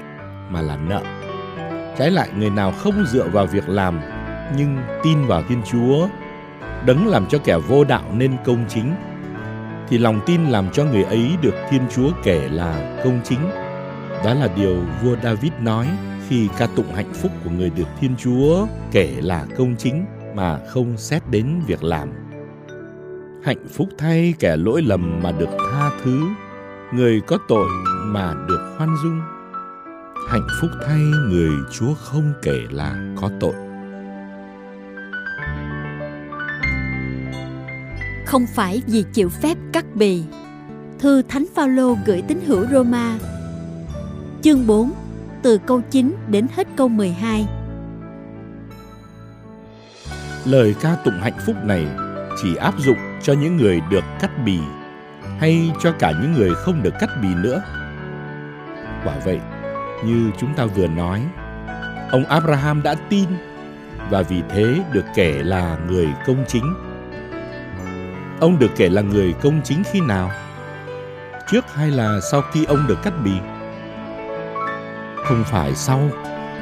Speaker 2: mà là nợ. Trái lại người nào không dựa vào việc làm nhưng tin vào Thiên Chúa, đấng làm cho kẻ vô đạo nên công chính, thì lòng tin làm cho người ấy được Thiên Chúa kể là công chính. Đó là điều vua David nói khi ca tụng hạnh phúc của người được Thiên Chúa kể là công chính mà không xét đến việc làm. Hạnh phúc thay kẻ lỗi lầm mà được tha thứ, người có tội mà được khoan dung. Hạnh phúc thay người Chúa không kể là có tội.
Speaker 1: Không phải vì chịu phép cắt bì. Thư Thánh Phaolô gửi tín hữu Roma. Chương 4, từ câu 9 đến hết câu 12.
Speaker 2: Lời ca tụng hạnh phúc này chỉ áp dụng cho những người được cắt bì hay cho cả những người không được cắt bì nữa. Quả vậy, như chúng ta vừa nói, ông Abraham đã tin và vì thế được kể là người công chính. Ông được kể là người công chính khi nào? Trước hay là sau khi ông được cắt bì? Không phải sau,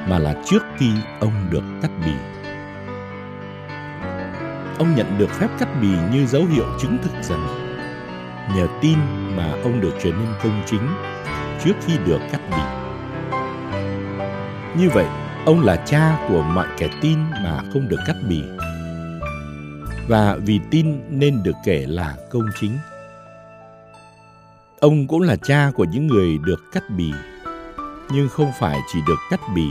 Speaker 2: mà là trước khi ông được cắt bì ông nhận được phép cắt bì như dấu hiệu chứng thực rằng nhờ tin mà ông được trở nên công chính trước khi được cắt bì. Như vậy, ông là cha của mọi kẻ tin mà không được cắt bì. Và vì tin nên được kể là công chính. Ông cũng là cha của những người được cắt bì, nhưng không phải chỉ được cắt bì,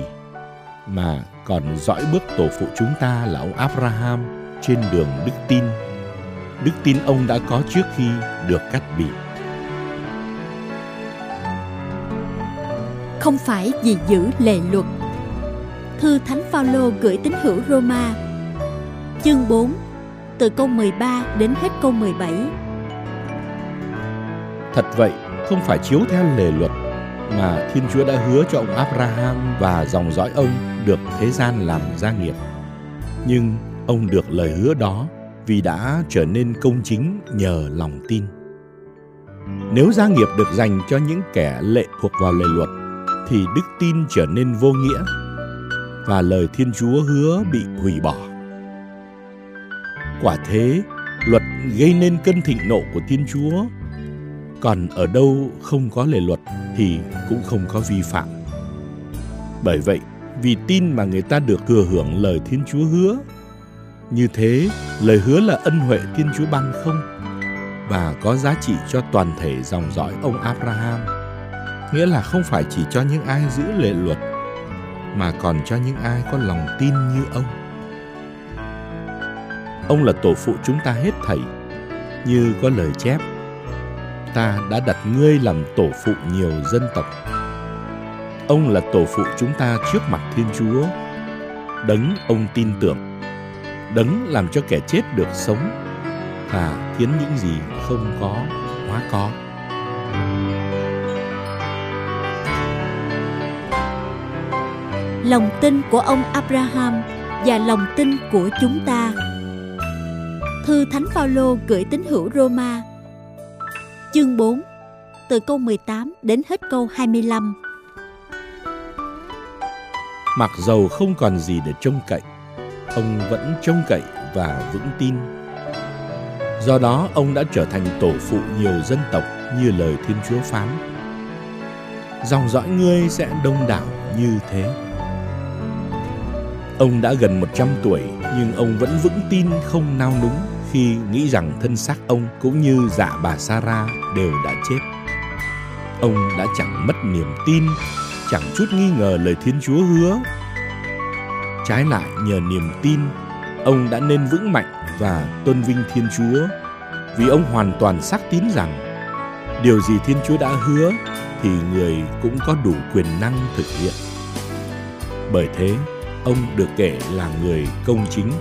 Speaker 2: mà còn dõi bước tổ phụ chúng ta là ông Abraham trên đường đức tin. Đức tin ông đã có trước khi được cắt bì.
Speaker 1: Không phải vì giữ lệ luật. Thư Thánh Phaolô gửi tín hữu Roma, chương 4, từ câu 13 đến hết câu 17.
Speaker 2: Thật vậy, không phải chiếu theo lề luật mà Thiên Chúa đã hứa cho ông Abraham và dòng dõi ông được thế gian làm gia nghiệp. Nhưng ông được lời hứa đó vì đã trở nên công chính nhờ lòng tin. Nếu gia nghiệp được dành cho những kẻ lệ thuộc vào lề luật, thì đức tin trở nên vô nghĩa và lời Thiên Chúa hứa bị hủy bỏ. Quả thế, luật gây nên cơn thịnh nộ của Thiên Chúa, còn ở đâu không có lề luật thì cũng không có vi phạm. Bởi vậy, vì tin mà người ta được thừa hưởng lời Thiên Chúa hứa như thế, lời hứa là ân huệ Thiên Chúa ban không và có giá trị cho toàn thể dòng dõi ông Abraham. Nghĩa là không phải chỉ cho những ai giữ lệ luật mà còn cho những ai có lòng tin như ông. Ông là tổ phụ chúng ta hết thảy, như có lời chép. Ta đã đặt ngươi làm tổ phụ nhiều dân tộc. Ông là tổ phụ chúng ta trước mặt Thiên Chúa, đấng ông tin tưởng đấng làm cho kẻ chết được sống và khiến những gì không có hóa có.
Speaker 1: Lòng tin của ông Abraham và lòng tin của chúng ta. Thư Thánh Phaolô gửi tín hữu Roma, chương 4, từ câu 18 đến hết câu 25.
Speaker 2: Mặc dầu không còn gì để trông cậy, ông vẫn trông cậy và vững tin. Do đó, ông đã trở thành tổ phụ nhiều dân tộc như lời Thiên Chúa phán. Dòng dõi ngươi sẽ đông đảo như thế. Ông đã gần 100 tuổi nhưng ông vẫn vững tin không nao núng khi nghĩ rằng thân xác ông cũng như dạ bà Sarah đều đã chết. Ông đã chẳng mất niềm tin, chẳng chút nghi ngờ lời Thiên Chúa hứa Trái lại nhờ niềm tin, ông đã nên vững mạnh và tôn vinh Thiên Chúa vì ông hoàn toàn xác tín rằng điều gì Thiên Chúa đã hứa thì người cũng có đủ quyền năng thực hiện. Bởi thế, ông được kể là người công chính.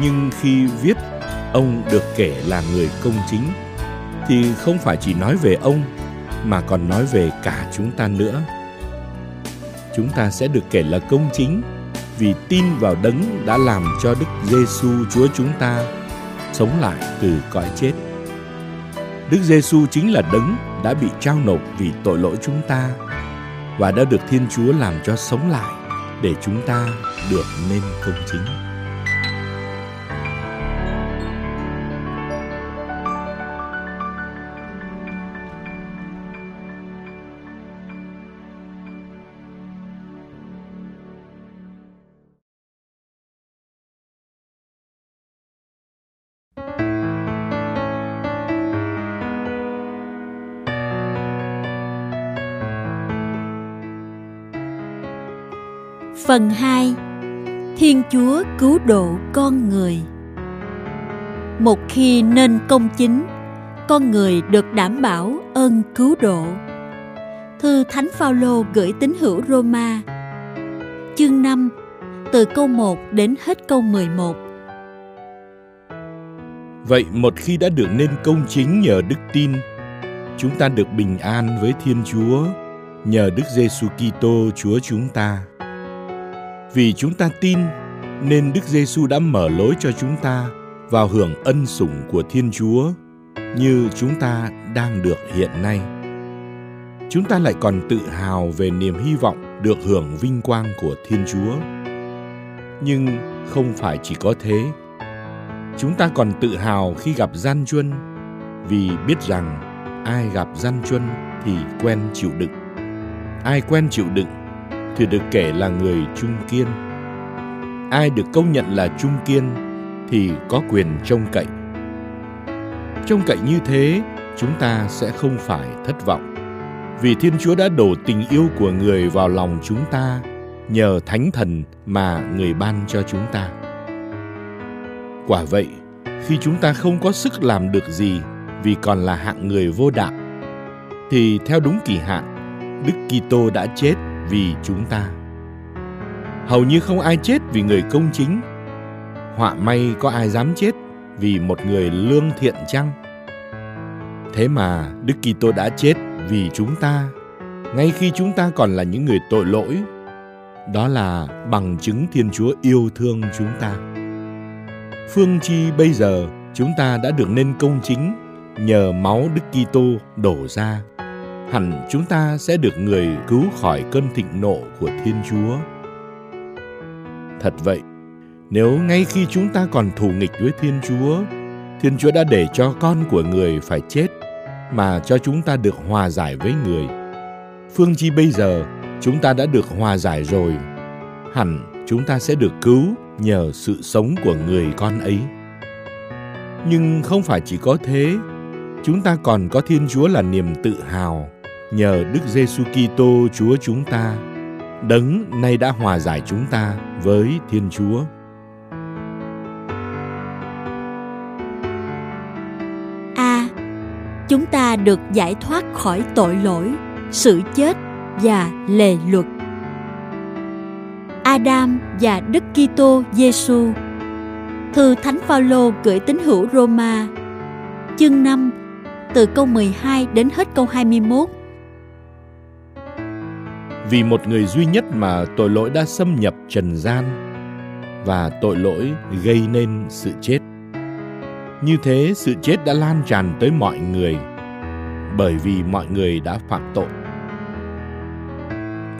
Speaker 2: Nhưng khi viết, ông được kể là người công chính, thì không phải chỉ nói về ông, mà còn nói về cả chúng ta nữa chúng ta sẽ được kể là công chính vì tin vào đấng đã làm cho Đức Giêsu Chúa chúng ta sống lại từ cõi chết. Đức Giêsu chính là đấng đã bị trao nộp vì tội lỗi chúng ta và đã được Thiên Chúa làm cho sống lại để chúng ta được nên công chính.
Speaker 1: Phần 2 Thiên Chúa cứu độ con người Một khi nên công chính, con người được đảm bảo ơn cứu độ. Thư Thánh Phaolô gửi tín hữu Roma Chương 5 từ câu 1 đến hết câu 11
Speaker 2: Vậy một khi đã được nên công chính nhờ đức tin, chúng ta được bình an với Thiên Chúa nhờ Đức Giêsu Kitô Chúa chúng ta. Vì chúng ta tin, nên Đức Giêsu đã mở lối cho chúng ta vào hưởng ân sủng của Thiên Chúa như chúng ta đang được hiện nay. Chúng ta lại còn tự hào về niềm hy vọng được hưởng vinh quang của Thiên Chúa. Nhưng không phải chỉ có thế. Chúng ta còn tự hào khi gặp gian truân, vì biết rằng ai gặp gian truân thì quen chịu đựng. Ai quen chịu đựng thì được kể là người trung kiên. Ai được công nhận là trung kiên thì có quyền trông cậy. Trông cậy như thế, chúng ta sẽ không phải thất vọng. Vì Thiên Chúa đã đổ tình yêu của người vào lòng chúng ta nhờ thánh thần mà người ban cho chúng ta. Quả vậy, khi chúng ta không có sức làm được gì vì còn là hạng người vô đạo, thì theo đúng kỳ hạn, Đức Kitô đã chết vì chúng ta. Hầu như không ai chết vì người công chính. Họa may có ai dám chết vì một người lương thiện chăng? Thế mà Đức Kitô đã chết vì chúng ta, ngay khi chúng ta còn là những người tội lỗi. Đó là bằng chứng Thiên Chúa yêu thương chúng ta. Phương chi bây giờ chúng ta đã được nên công chính nhờ máu Đức Kitô đổ ra hẳn chúng ta sẽ được người cứu khỏi cơn thịnh nộ của Thiên Chúa. Thật vậy, nếu ngay khi chúng ta còn thù nghịch với Thiên Chúa, Thiên Chúa đã để cho con của người phải chết mà cho chúng ta được hòa giải với người. Phương chi bây giờ chúng ta đã được hòa giải rồi, hẳn chúng ta sẽ được cứu nhờ sự sống của người con ấy. Nhưng không phải chỉ có thế, chúng ta còn có Thiên Chúa là niềm tự hào nhờ Đức Giêsu Kitô Chúa chúng ta, đấng nay đã hòa giải chúng ta với Thiên Chúa.
Speaker 1: A. Chúng ta được giải thoát khỏi tội lỗi, sự chết và lề luật. Adam và Đức Kitô Giêsu. Thư Thánh Phaolô gửi tín hữu Roma, chương 5, từ câu 12 đến hết câu 21
Speaker 2: vì một người duy nhất mà tội lỗi đã xâm nhập trần gian và tội lỗi gây nên sự chết. Như thế, sự chết đã lan tràn tới mọi người, bởi vì mọi người đã phạm tội.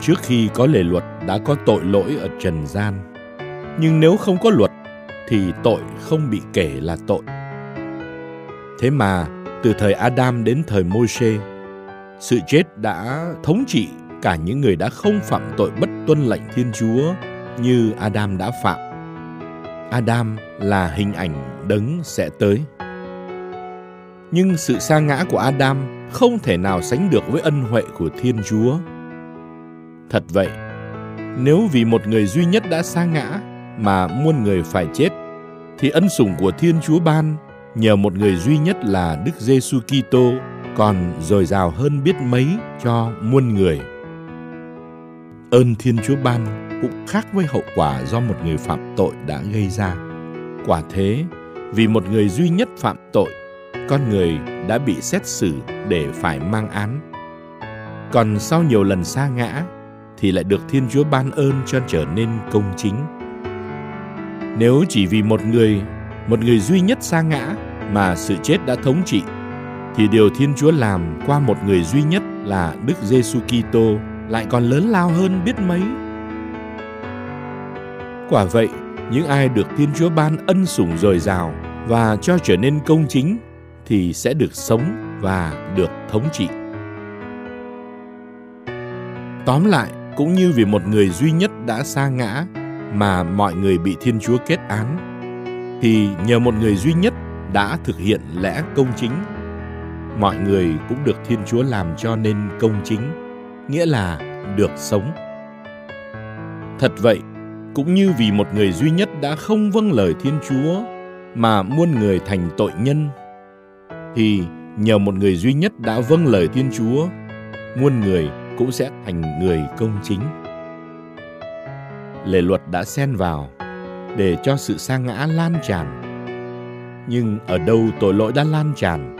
Speaker 2: Trước khi có lề luật, đã có tội lỗi ở trần gian. Nhưng nếu không có luật, thì tội không bị kể là tội. Thế mà, từ thời adam đến thời môi-se, sự chết đã thống trị cả những người đã không phạm tội bất tuân lệnh Thiên Chúa như Adam đã phạm. Adam là hình ảnh đấng sẽ tới. Nhưng sự sa ngã của Adam không thể nào sánh được với ân huệ của Thiên Chúa. Thật vậy, nếu vì một người duy nhất đã sa ngã mà muôn người phải chết, thì ân sủng của Thiên Chúa ban nhờ một người duy nhất là Đức Giêsu Kitô còn dồi dào hơn biết mấy cho muôn người. Ơn Thiên Chúa ban cũng khác với hậu quả do một người phạm tội đã gây ra. Quả thế, vì một người duy nhất phạm tội, con người đã bị xét xử để phải mang án. Còn sau nhiều lần xa ngã, thì lại được Thiên Chúa ban ơn cho trở nên công chính. Nếu chỉ vì một người, một người duy nhất xa ngã mà sự chết đã thống trị, thì điều Thiên Chúa làm qua một người duy nhất là Đức Giêsu Kitô lại còn lớn lao hơn biết mấy. Quả vậy, những ai được Thiên Chúa ban ân sủng dồi dào và cho trở nên công chính thì sẽ được sống và được thống trị. Tóm lại, cũng như vì một người duy nhất đã sa ngã mà mọi người bị Thiên Chúa kết án, thì nhờ một người duy nhất đã thực hiện lẽ công chính, mọi người cũng được Thiên Chúa làm cho nên công chính nghĩa là được sống. Thật vậy, cũng như vì một người duy nhất đã không vâng lời Thiên Chúa mà muôn người thành tội nhân, thì nhờ một người duy nhất đã vâng lời Thiên Chúa, muôn người cũng sẽ thành người công chính. Lề luật đã xen vào để cho sự sa ngã lan tràn. Nhưng ở đâu tội lỗi đã lan tràn,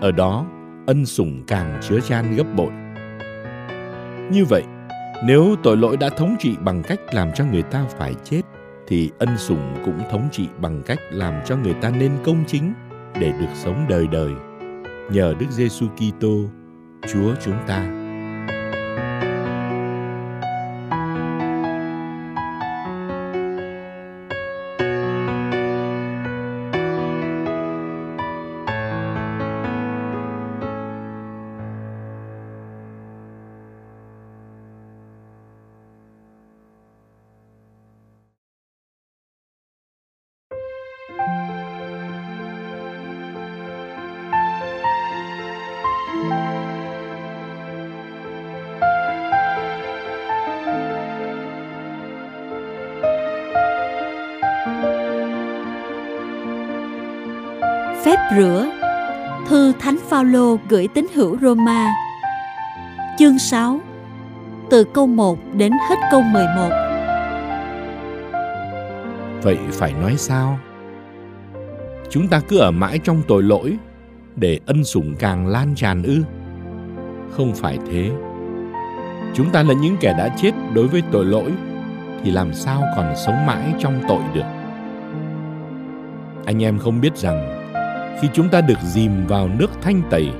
Speaker 2: ở đó ân sủng càng chứa chan gấp bội. Như vậy, nếu tội lỗi đã thống trị bằng cách làm cho người ta phải chết, thì ân sủng cũng thống trị bằng cách làm cho người ta nên công chính để được sống đời đời. Nhờ Đức Giêsu Kitô, Chúa chúng ta.
Speaker 1: Rửa Thư Thánh Phaolô gửi tín hữu Roma Chương 6 Từ câu 1 đến hết câu 11
Speaker 2: Vậy phải nói sao? Chúng ta cứ ở mãi trong tội lỗi để ân sủng càng lan tràn ư? Không phải thế. Chúng ta là những kẻ đã chết đối với tội lỗi thì làm sao còn sống mãi trong tội được? Anh em không biết rằng khi chúng ta được dìm vào nước thanh tẩy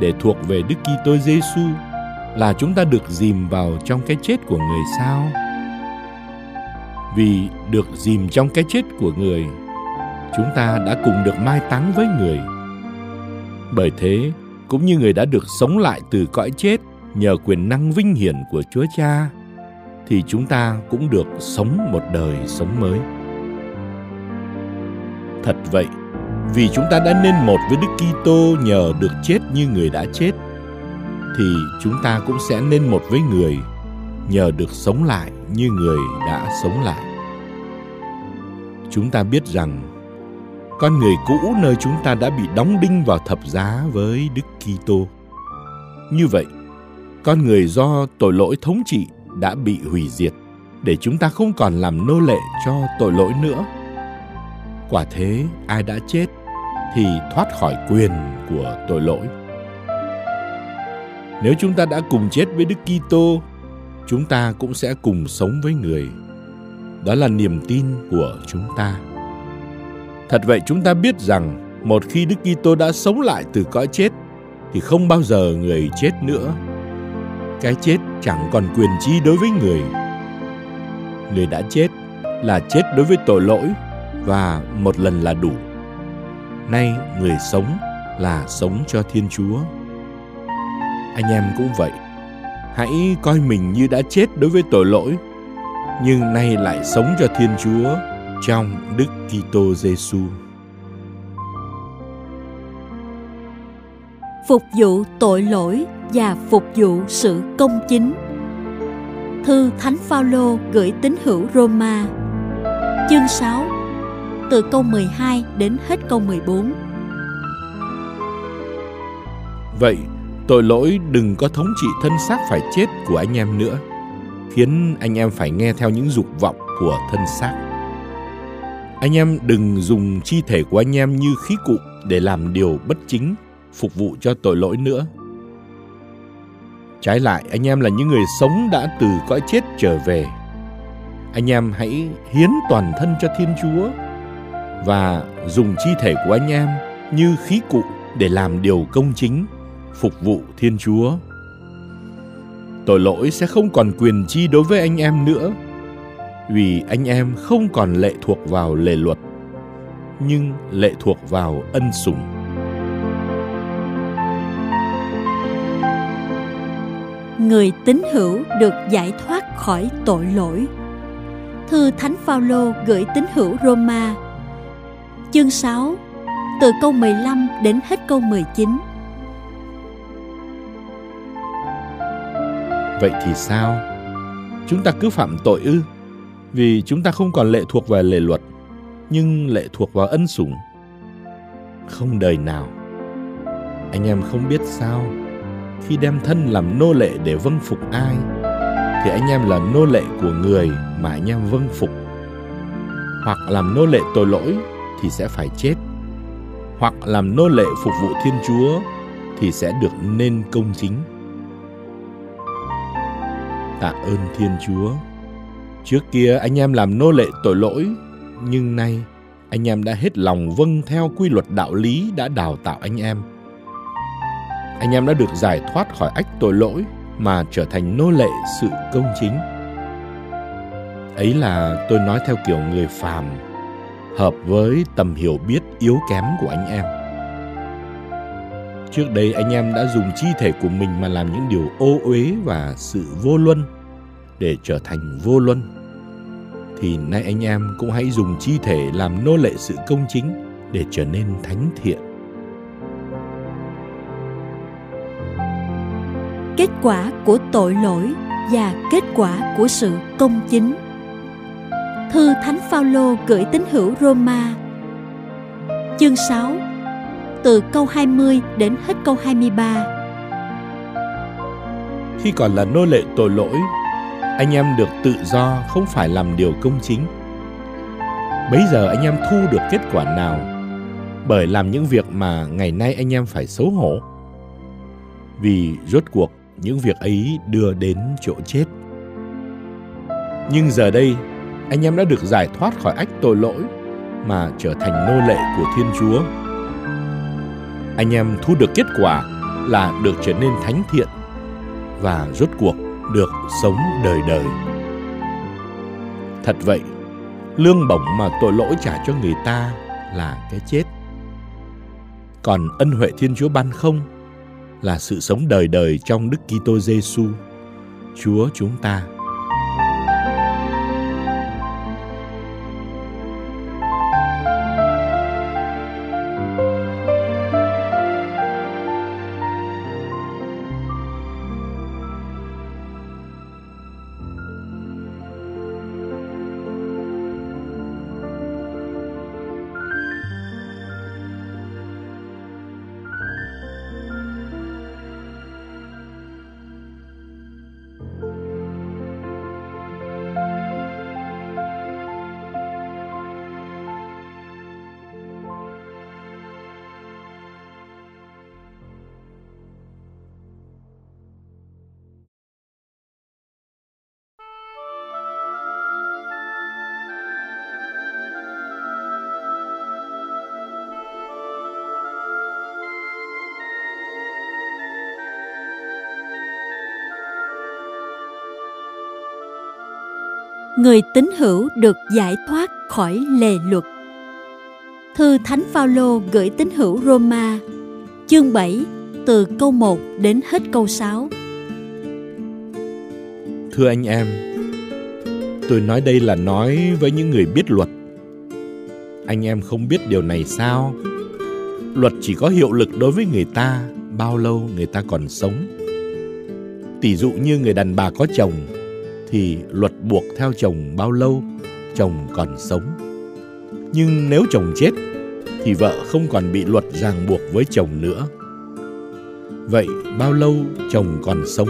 Speaker 2: để thuộc về Đức Kitô Giêsu là chúng ta được dìm vào trong cái chết của người sao? Vì được dìm trong cái chết của người, chúng ta đã cùng được mai táng với người. Bởi thế, cũng như người đã được sống lại từ cõi chết nhờ quyền năng vinh hiển của Chúa Cha, thì chúng ta cũng được sống một đời sống mới. Thật vậy, vì chúng ta đã nên một với Đức Kitô nhờ được chết như người đã chết, thì chúng ta cũng sẽ nên một với người nhờ được sống lại như người đã sống lại. Chúng ta biết rằng con người cũ nơi chúng ta đã bị đóng đinh vào thập giá với Đức Kitô. Như vậy, con người do tội lỗi thống trị đã bị hủy diệt để chúng ta không còn làm nô lệ cho tội lỗi nữa. Quả thế, ai đã chết thì thoát khỏi quyền của tội lỗi. Nếu chúng ta đã cùng chết với Đức Kitô, chúng ta cũng sẽ cùng sống với người. Đó là niềm tin của chúng ta. Thật vậy chúng ta biết rằng một khi Đức Kitô đã sống lại từ cõi chết thì không bao giờ người chết nữa. Cái chết chẳng còn quyền chi đối với người. Người đã chết là chết đối với tội lỗi và một lần là đủ nay người sống là sống cho Thiên Chúa. Anh em cũng vậy. Hãy coi mình như đã chết đối với tội lỗi, nhưng nay lại sống cho Thiên Chúa trong Đức Kitô Giêsu.
Speaker 1: Phục vụ tội lỗi và phục vụ sự công chính. Thư Thánh Phaolô gửi tín hữu Roma. Chương 6 từ câu 12 đến hết câu 14.
Speaker 2: Vậy, tội lỗi đừng có thống trị thân xác phải chết của anh em nữa, khiến anh em phải nghe theo những dục vọng của thân xác. Anh em đừng dùng chi thể của anh em như khí cụ để làm điều bất chính, phục vụ cho tội lỗi nữa. Trái lại, anh em là những người sống đã từ cõi chết trở về. Anh em hãy hiến toàn thân cho Thiên Chúa và dùng chi thể của anh em như khí cụ để làm điều công chính, phục vụ Thiên Chúa. Tội lỗi sẽ không còn quyền chi đối với anh em nữa, vì anh em không còn lệ thuộc vào lề luật, nhưng lệ thuộc vào ân sủng.
Speaker 1: Người tín hữu được giải thoát khỏi tội lỗi. Thư Thánh Phaolô gửi tín hữu Roma chương 6 từ câu 15 đến hết câu 19.
Speaker 2: Vậy thì sao? Chúng ta cứ phạm tội ư? Vì chúng ta không còn lệ thuộc vào lệ luật, nhưng lệ thuộc vào ân sủng. Không đời nào. Anh em không biết sao, khi đem thân làm nô lệ để vâng phục ai, thì anh em là nô lệ của người mà anh em vâng phục. Hoặc làm nô lệ tội lỗi thì sẽ phải chết. Hoặc làm nô lệ phục vụ Thiên Chúa thì sẽ được nên công chính. Tạ ơn Thiên Chúa. Trước kia anh em làm nô lệ tội lỗi, nhưng nay anh em đã hết lòng vâng theo quy luật đạo lý đã đào tạo anh em. Anh em đã được giải thoát khỏi ách tội lỗi mà trở thành nô lệ sự công chính. Ấy là tôi nói theo kiểu người phàm, hợp với tầm hiểu biết yếu kém của anh em. Trước đây anh em đã dùng chi thể của mình mà làm những điều ô uế và sự vô luân để trở thành vô luân. Thì nay anh em cũng hãy dùng chi thể làm nô lệ sự công chính để trở nên thánh thiện.
Speaker 1: Kết quả của tội lỗi và kết quả của sự công chính. Thư Thánh Phaolô gửi tín hữu Roma chương 6 từ câu 20 đến hết câu 23.
Speaker 2: Khi còn là nô lệ tội lỗi, anh em được tự do không phải làm điều công chính. Bấy giờ anh em thu được kết quả nào bởi làm những việc mà ngày nay anh em phải xấu hổ? Vì rốt cuộc những việc ấy đưa đến chỗ chết. Nhưng giờ đây, anh em đã được giải thoát khỏi ách tội lỗi mà trở thành nô lệ của Thiên Chúa anh em thu được kết quả là được trở nên thánh thiện và rốt cuộc được sống đời đời. Thật vậy, lương bổng mà tội lỗi trả cho người ta là cái chết. Còn ân huệ Thiên Chúa ban không là sự sống đời đời trong Đức Kitô Giêsu, Chúa chúng ta.
Speaker 1: Người tín hữu được giải thoát khỏi lề luật. Thư Thánh Phaolô gửi tín hữu Roma, chương 7, từ câu 1 đến hết câu 6.
Speaker 2: Thưa anh em, tôi nói đây là nói với những người biết luật. Anh em không biết điều này sao? Luật chỉ có hiệu lực đối với người ta bao lâu người ta còn sống. Tỷ dụ như người đàn bà có chồng thì luật buộc theo chồng bao lâu chồng còn sống. Nhưng nếu chồng chết thì vợ không còn bị luật ràng buộc với chồng nữa. Vậy bao lâu chồng còn sống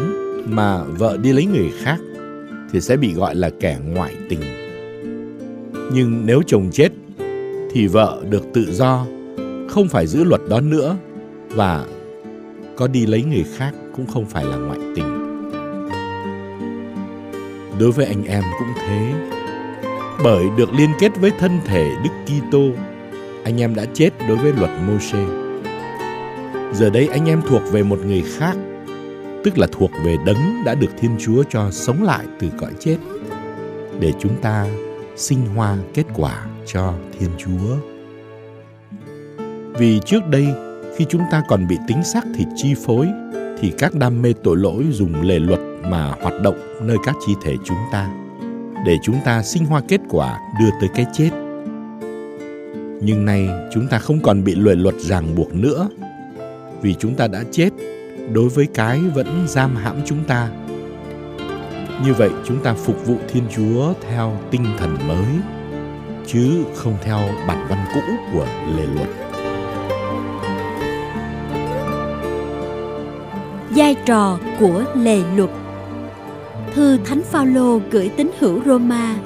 Speaker 2: mà vợ đi lấy người khác thì sẽ bị gọi là kẻ ngoại tình. Nhưng nếu chồng chết thì vợ được tự do, không phải giữ luật đó nữa và có đi lấy người khác cũng không phải là ngoại tình đối với anh em cũng thế. Bởi được liên kết với thân thể Đức Kitô, anh em đã chết đối với luật Môse. Giờ đây anh em thuộc về một người khác, tức là thuộc về đấng đã được Thiên Chúa cho sống lại từ cõi chết, để chúng ta sinh hoa kết quả cho Thiên Chúa. Vì trước đây, khi chúng ta còn bị tính xác thịt chi phối, thì các đam mê tội lỗi dùng lề luật mà hoạt động nơi các chi thể chúng ta, để chúng ta sinh hoa kết quả đưa tới cái chết. Nhưng nay chúng ta không còn bị luật luật ràng buộc nữa, vì chúng ta đã chết đối với cái vẫn giam hãm chúng ta. Như vậy chúng ta phục vụ Thiên Chúa theo tinh thần mới, chứ không theo bản văn cũ của lề luật.
Speaker 1: Vai trò của lề luật. Thư Thánh Phaolô gửi tín hữu Roma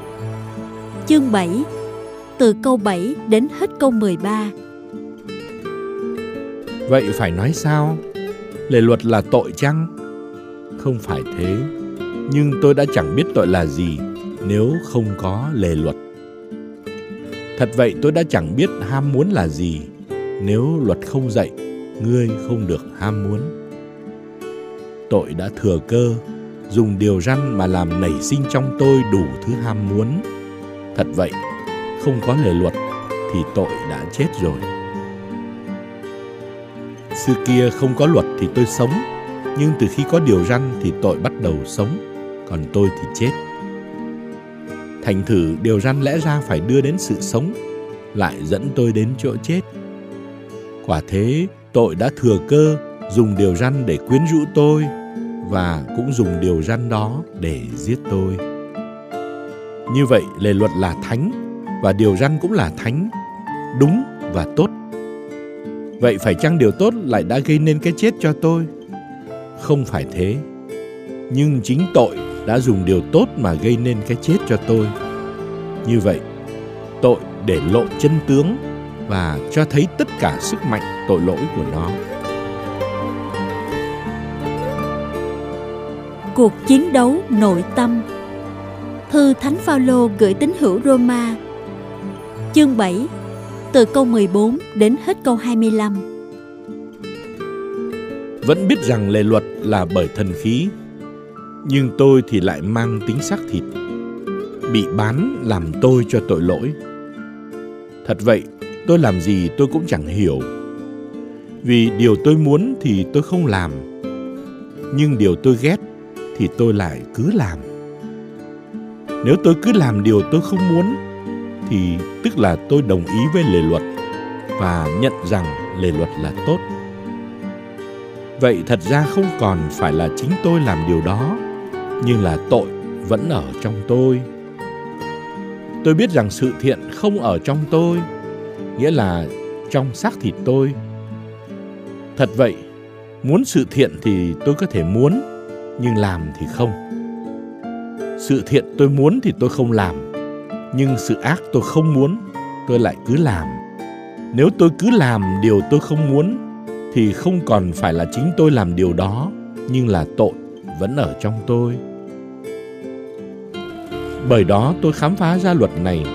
Speaker 1: Chương 7 Từ câu 7 đến hết câu 13
Speaker 2: Vậy phải nói sao? Lề luật là tội chăng? Không phải thế, nhưng tôi đã chẳng biết tội là gì nếu không có lề luật. Thật vậy tôi đã chẳng biết ham muốn là gì nếu luật không dạy, ngươi không được ham muốn. Tội đã thừa cơ, dùng điều răn mà làm nảy sinh trong tôi đủ thứ ham muốn. Thật vậy, không có lời luật thì tội đã chết rồi. Xưa kia không có luật thì tôi sống, nhưng từ khi có điều răn thì tội bắt đầu sống, còn tôi thì chết. Thành thử điều răn lẽ ra phải đưa đến sự sống, lại dẫn tôi đến chỗ chết. Quả thế, tội đã thừa cơ dùng điều răn để quyến rũ tôi và cũng dùng điều răn đó để giết tôi. Như vậy, lề luật là thánh và điều răn cũng là thánh, đúng và tốt. Vậy phải chăng điều tốt lại đã gây nên cái chết cho tôi? Không phải thế. Nhưng chính tội đã dùng điều tốt mà gây nên cái chết cho tôi. Như vậy, tội để lộ chân tướng và cho thấy tất cả sức mạnh tội lỗi của nó.
Speaker 1: Cuộc chiến đấu nội tâm Thư Thánh Phaolô gửi tín hữu Roma Chương 7 Từ câu 14 đến hết câu 25
Speaker 2: Vẫn biết rằng lề luật là bởi thần khí Nhưng tôi thì lại mang tính xác thịt Bị bán làm tôi cho tội lỗi Thật vậy, tôi làm gì tôi cũng chẳng hiểu. Vì điều tôi muốn thì tôi không làm. Nhưng điều tôi ghét thì tôi lại cứ làm. Nếu tôi cứ làm điều tôi không muốn thì tức là tôi đồng ý với lề luật và nhận rằng lề luật là tốt. Vậy thật ra không còn phải là chính tôi làm điều đó, nhưng là tội vẫn ở trong tôi Tôi biết rằng sự thiện không ở trong tôi, nghĩa là trong xác thịt tôi. Thật vậy, muốn sự thiện thì tôi có thể muốn, nhưng làm thì không. Sự thiện tôi muốn thì tôi không làm, nhưng sự ác tôi không muốn, tôi lại cứ làm. Nếu tôi cứ làm điều tôi không muốn thì không còn phải là chính tôi làm điều đó, nhưng là tội vẫn ở trong tôi. Bởi đó tôi khám phá ra luật này.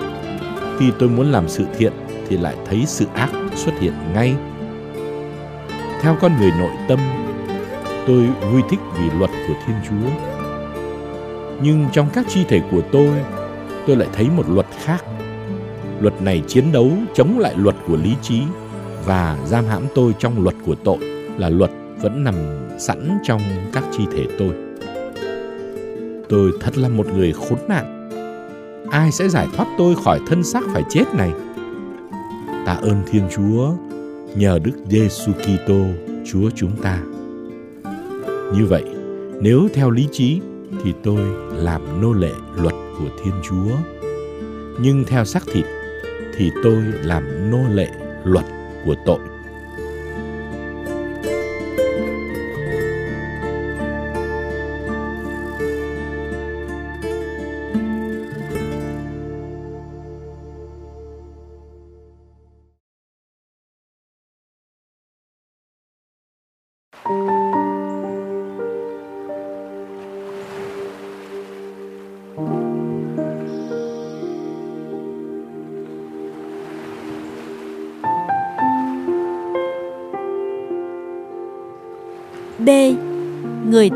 Speaker 2: Khi tôi muốn làm sự thiện thì lại thấy sự ác xuất hiện ngay. Theo con người nội tâm, tôi vui thích vì luật của Thiên Chúa. Nhưng trong các chi thể của tôi, tôi lại thấy một luật khác. Luật này chiến đấu chống lại luật của lý trí và giam hãm tôi trong luật của tội là luật vẫn nằm sẵn trong các chi thể tôi. Tôi thật là một người khốn nạn ai sẽ giải thoát tôi khỏi thân xác phải chết này? Tạ ơn Thiên Chúa nhờ Đức Giêsu Kitô Chúa chúng ta. Như vậy, nếu theo lý trí thì tôi làm nô lệ luật của Thiên Chúa. Nhưng theo xác thịt thì tôi làm nô lệ luật của tội.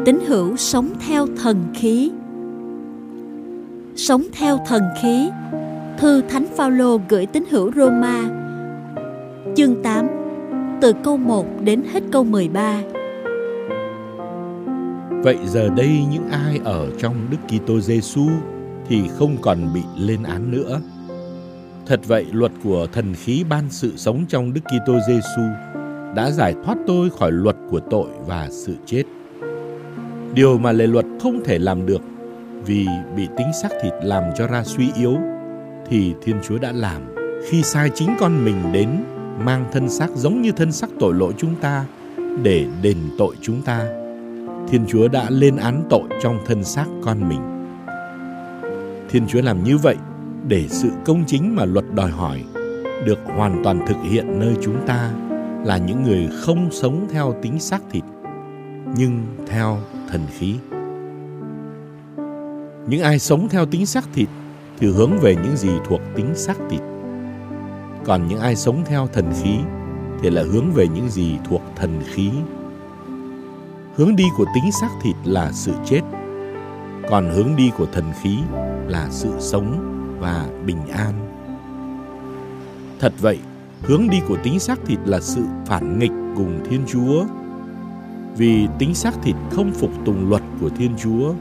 Speaker 1: Tín hữu sống theo thần khí. Sống theo thần khí. Thư Thánh Phaolô gửi tín hữu Roma. Chương 8. Từ câu 1 đến hết câu 13.
Speaker 2: Vậy giờ đây những ai ở trong Đức Kitô Giêsu thì không còn bị lên án nữa. Thật vậy, luật của thần khí ban sự sống trong Đức Kitô Giêsu đã giải thoát tôi khỏi luật của tội và sự chết. Điều mà lệ luật không thể làm được, vì bị tính xác thịt làm cho ra suy yếu, thì Thiên Chúa đã làm khi sai chính con mình đến, mang thân xác giống như thân xác tội lỗi chúng ta, để đền tội chúng ta. Thiên Chúa đã lên án tội trong thân xác con mình. Thiên Chúa làm như vậy để sự công chính mà luật đòi hỏi được hoàn toàn thực hiện nơi chúng ta là những người không sống theo tính xác thịt nhưng theo thần khí. Những ai sống theo tính xác thịt thì hướng về những gì thuộc tính xác thịt. Còn những ai sống theo thần khí thì là hướng về những gì thuộc thần khí. Hướng đi của tính xác thịt là sự chết, còn hướng đi của thần khí là sự sống và bình an. Thật vậy, hướng đi của tính xác thịt là sự phản nghịch cùng Thiên Chúa. Vì tính xác thịt không phục tùng luật của Thiên Chúa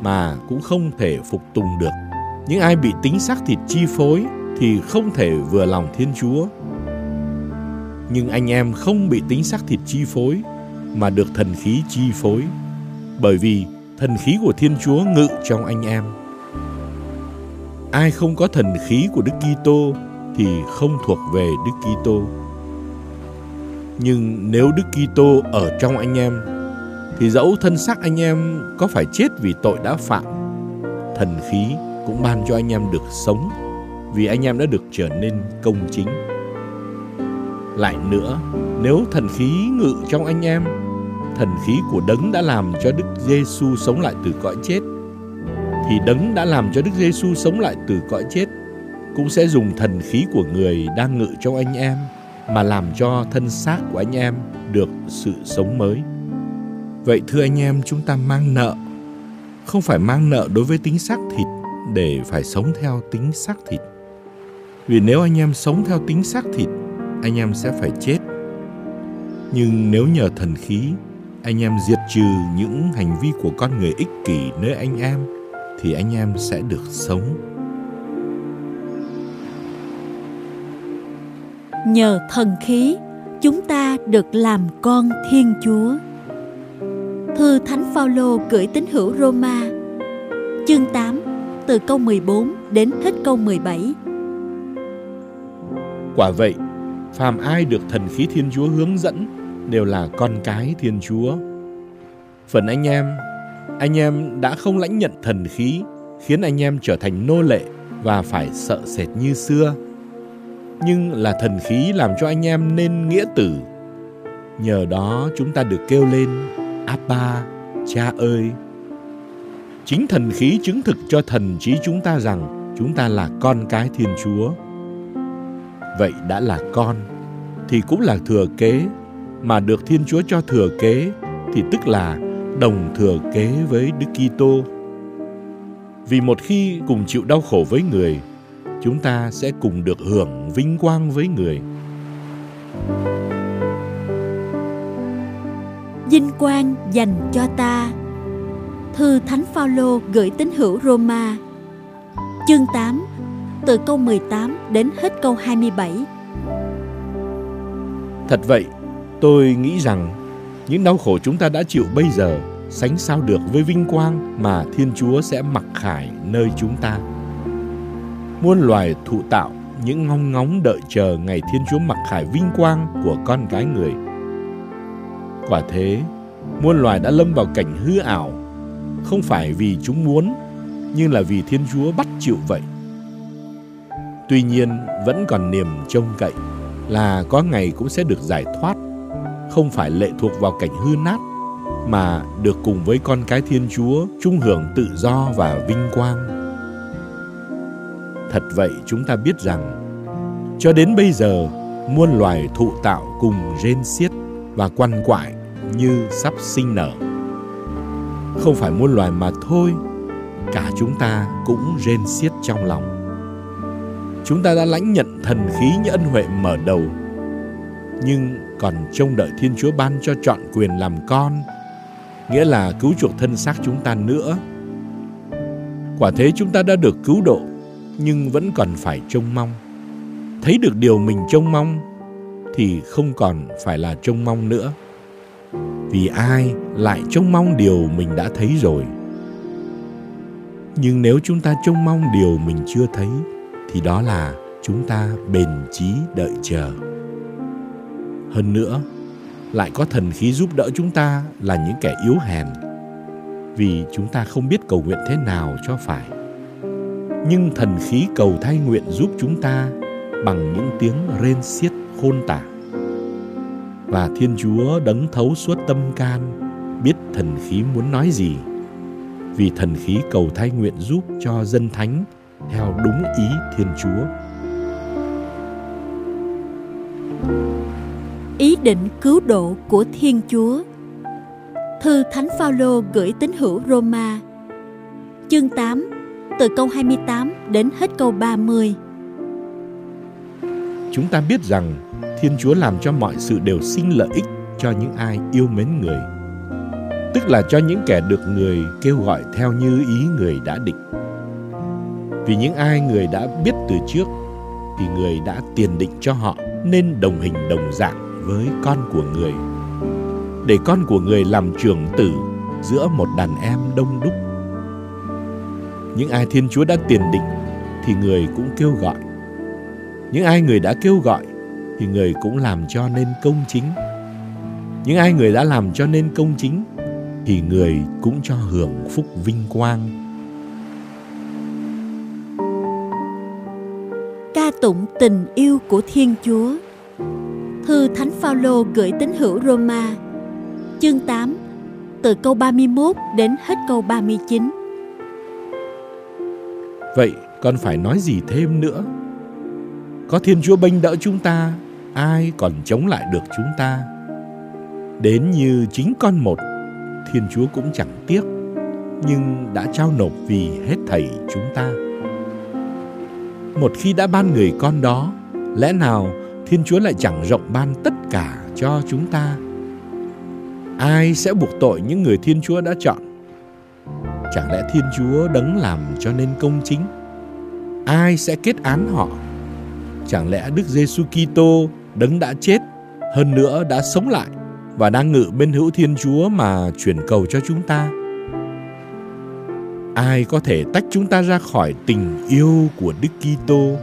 Speaker 2: mà cũng không thể phục tùng được. Những ai bị tính xác thịt chi phối thì không thể vừa lòng Thiên Chúa. Nhưng anh em không bị tính xác thịt chi phối mà được thần khí chi phối. Bởi vì thần khí của Thiên Chúa ngự trong anh em. Ai không có thần khí của Đức Kitô thì không thuộc về Đức Kitô. Nhưng nếu Đức Kitô ở trong anh em thì dẫu thân xác anh em có phải chết vì tội đã phạm, thần khí cũng ban cho anh em được sống vì anh em đã được trở nên công chính. Lại nữa, nếu thần khí ngự trong anh em, thần khí của đấng đã làm cho Đức Giêsu sống lại từ cõi chết, thì đấng đã làm cho Đức Giêsu sống lại từ cõi chết cũng sẽ dùng thần khí của người đang ngự trong anh em mà làm cho thân xác của anh em được sự sống mới. Vậy thưa anh em, chúng ta mang nợ, không phải mang nợ đối với tính xác thịt để phải sống theo tính xác thịt. Vì nếu anh em sống theo tính xác thịt, anh em sẽ phải chết. Nhưng nếu nhờ thần khí, anh em diệt trừ những hành vi của con người ích kỷ nơi anh em, thì anh em sẽ được sống.
Speaker 1: Nhờ thần khí, chúng ta được làm con Thiên Chúa. Thư Thánh Phaolô gửi tín hữu Roma, chương 8, từ câu 14 đến hết câu 17.
Speaker 2: Quả vậy, phàm ai được thần khí Thiên Chúa hướng dẫn đều là con cái Thiên Chúa. Phần anh em, anh em đã không lãnh nhận thần khí khiến anh em trở thành nô lệ và phải sợ sệt như xưa. Nhưng là thần khí làm cho anh em nên nghĩa tử. Nhờ đó chúng ta được kêu lên Abba, cha ơi. Chính thần khí chứng thực cho thần trí chúng ta rằng chúng ta là con cái Thiên Chúa. Vậy đã là con thì cũng là thừa kế mà được Thiên Chúa cho thừa kế thì tức là đồng thừa kế với Đức Kitô. Vì một khi cùng chịu đau khổ với người, chúng ta sẽ cùng được hưởng vinh quang với người.
Speaker 1: Vinh quang dành cho ta. Thư Thánh Phaolô gửi tín hữu Roma. Chương 8, từ câu 18 đến hết câu 27.
Speaker 2: Thật vậy, tôi nghĩ rằng những đau khổ chúng ta đã chịu bây giờ sánh sao được với vinh quang mà Thiên Chúa sẽ mặc khải nơi chúng ta. Muôn loài thụ tạo những ngóng ngóng đợi chờ ngày Thiên Chúa mặc khải vinh quang của con cái người. Quả thế, muôn loài đã lâm vào cảnh hư ảo, không phải vì chúng muốn, nhưng là vì Thiên Chúa bắt chịu vậy. Tuy nhiên, vẫn còn niềm trông cậy là có ngày cũng sẽ được giải thoát, không phải lệ thuộc vào cảnh hư nát mà được cùng với con cái Thiên Chúa chung hưởng tự do và vinh quang. Thật vậy chúng ta biết rằng cho đến bây giờ muôn loài thụ tạo cùng rên xiết và quằn quại như sắp sinh nở. Không phải muôn loài mà thôi, cả chúng ta cũng rên xiết trong lòng. Chúng ta đã lãnh nhận thần khí như ân huệ mở đầu, nhưng còn trông đợi Thiên Chúa ban cho chọn quyền làm con nghĩa là cứu chuộc thân xác chúng ta nữa. Quả thế chúng ta đã được cứu độ, nhưng vẫn còn phải trông mong. Thấy được điều mình trông mong thì không còn phải là trông mong nữa. Vì ai lại trông mong điều mình đã thấy rồi. Nhưng nếu chúng ta trông mong điều mình chưa thấy thì đó là chúng ta bền trí đợi chờ. Hơn nữa, lại có thần khí giúp đỡ chúng ta là những kẻ yếu hèn vì chúng ta không biết cầu nguyện thế nào cho phải. Nhưng thần khí cầu thay nguyện giúp chúng ta bằng những tiếng rên xiết khôn tả. Và Thiên Chúa đấng thấu suốt tâm can, biết thần khí muốn nói gì. Vì thần khí cầu thay nguyện giúp cho dân thánh theo đúng ý Thiên Chúa.
Speaker 1: Ý định cứu độ của Thiên Chúa Thư Thánh Phaolô gửi tín hữu Roma Chương 8 từ câu 28 đến hết câu 30
Speaker 2: Chúng ta biết rằng Thiên Chúa làm cho mọi sự đều sinh lợi ích cho những ai yêu mến người. Tức là cho những kẻ được người kêu gọi theo như ý người đã định. Vì những ai người đã biết từ trước, Thì người đã tiền định cho họ nên đồng hình đồng dạng với con của người. Để con của người làm trưởng tử giữa một đàn em đông đúc. Những ai Thiên Chúa đã tiền định thì người cũng kêu gọi. Những ai người đã kêu gọi thì người cũng làm cho nên công chính. Những ai người đã làm cho nên công chính thì người cũng cho hưởng phúc vinh quang.
Speaker 1: Ca tụng tình yêu của Thiên Chúa. Thư Thánh Phaolô gửi tín hữu Roma, chương 8 từ câu 31 đến hết câu 39.
Speaker 2: Vậy con phải nói gì thêm nữa? Có Thiên Chúa bênh đỡ chúng ta, ai còn chống lại được chúng ta? Đến như chính con một, Thiên Chúa cũng chẳng tiếc, nhưng đã trao nộp vì hết thảy chúng ta. Một khi đã ban người con đó, lẽ nào Thiên Chúa lại chẳng rộng ban tất cả cho chúng ta? ai sẽ buộc tội những người Thiên Chúa đã chọn? Chẳng lẽ Thiên Chúa đấng làm cho nên công chính? Ai sẽ kết án họ? Chẳng lẽ Đức Giêsu Kitô đấng đã chết, hơn nữa đã sống lại và đang ngự bên hữu Thiên Chúa mà chuyển cầu cho chúng ta? Ai có thể tách chúng ta ra khỏi tình yêu của Đức Kitô?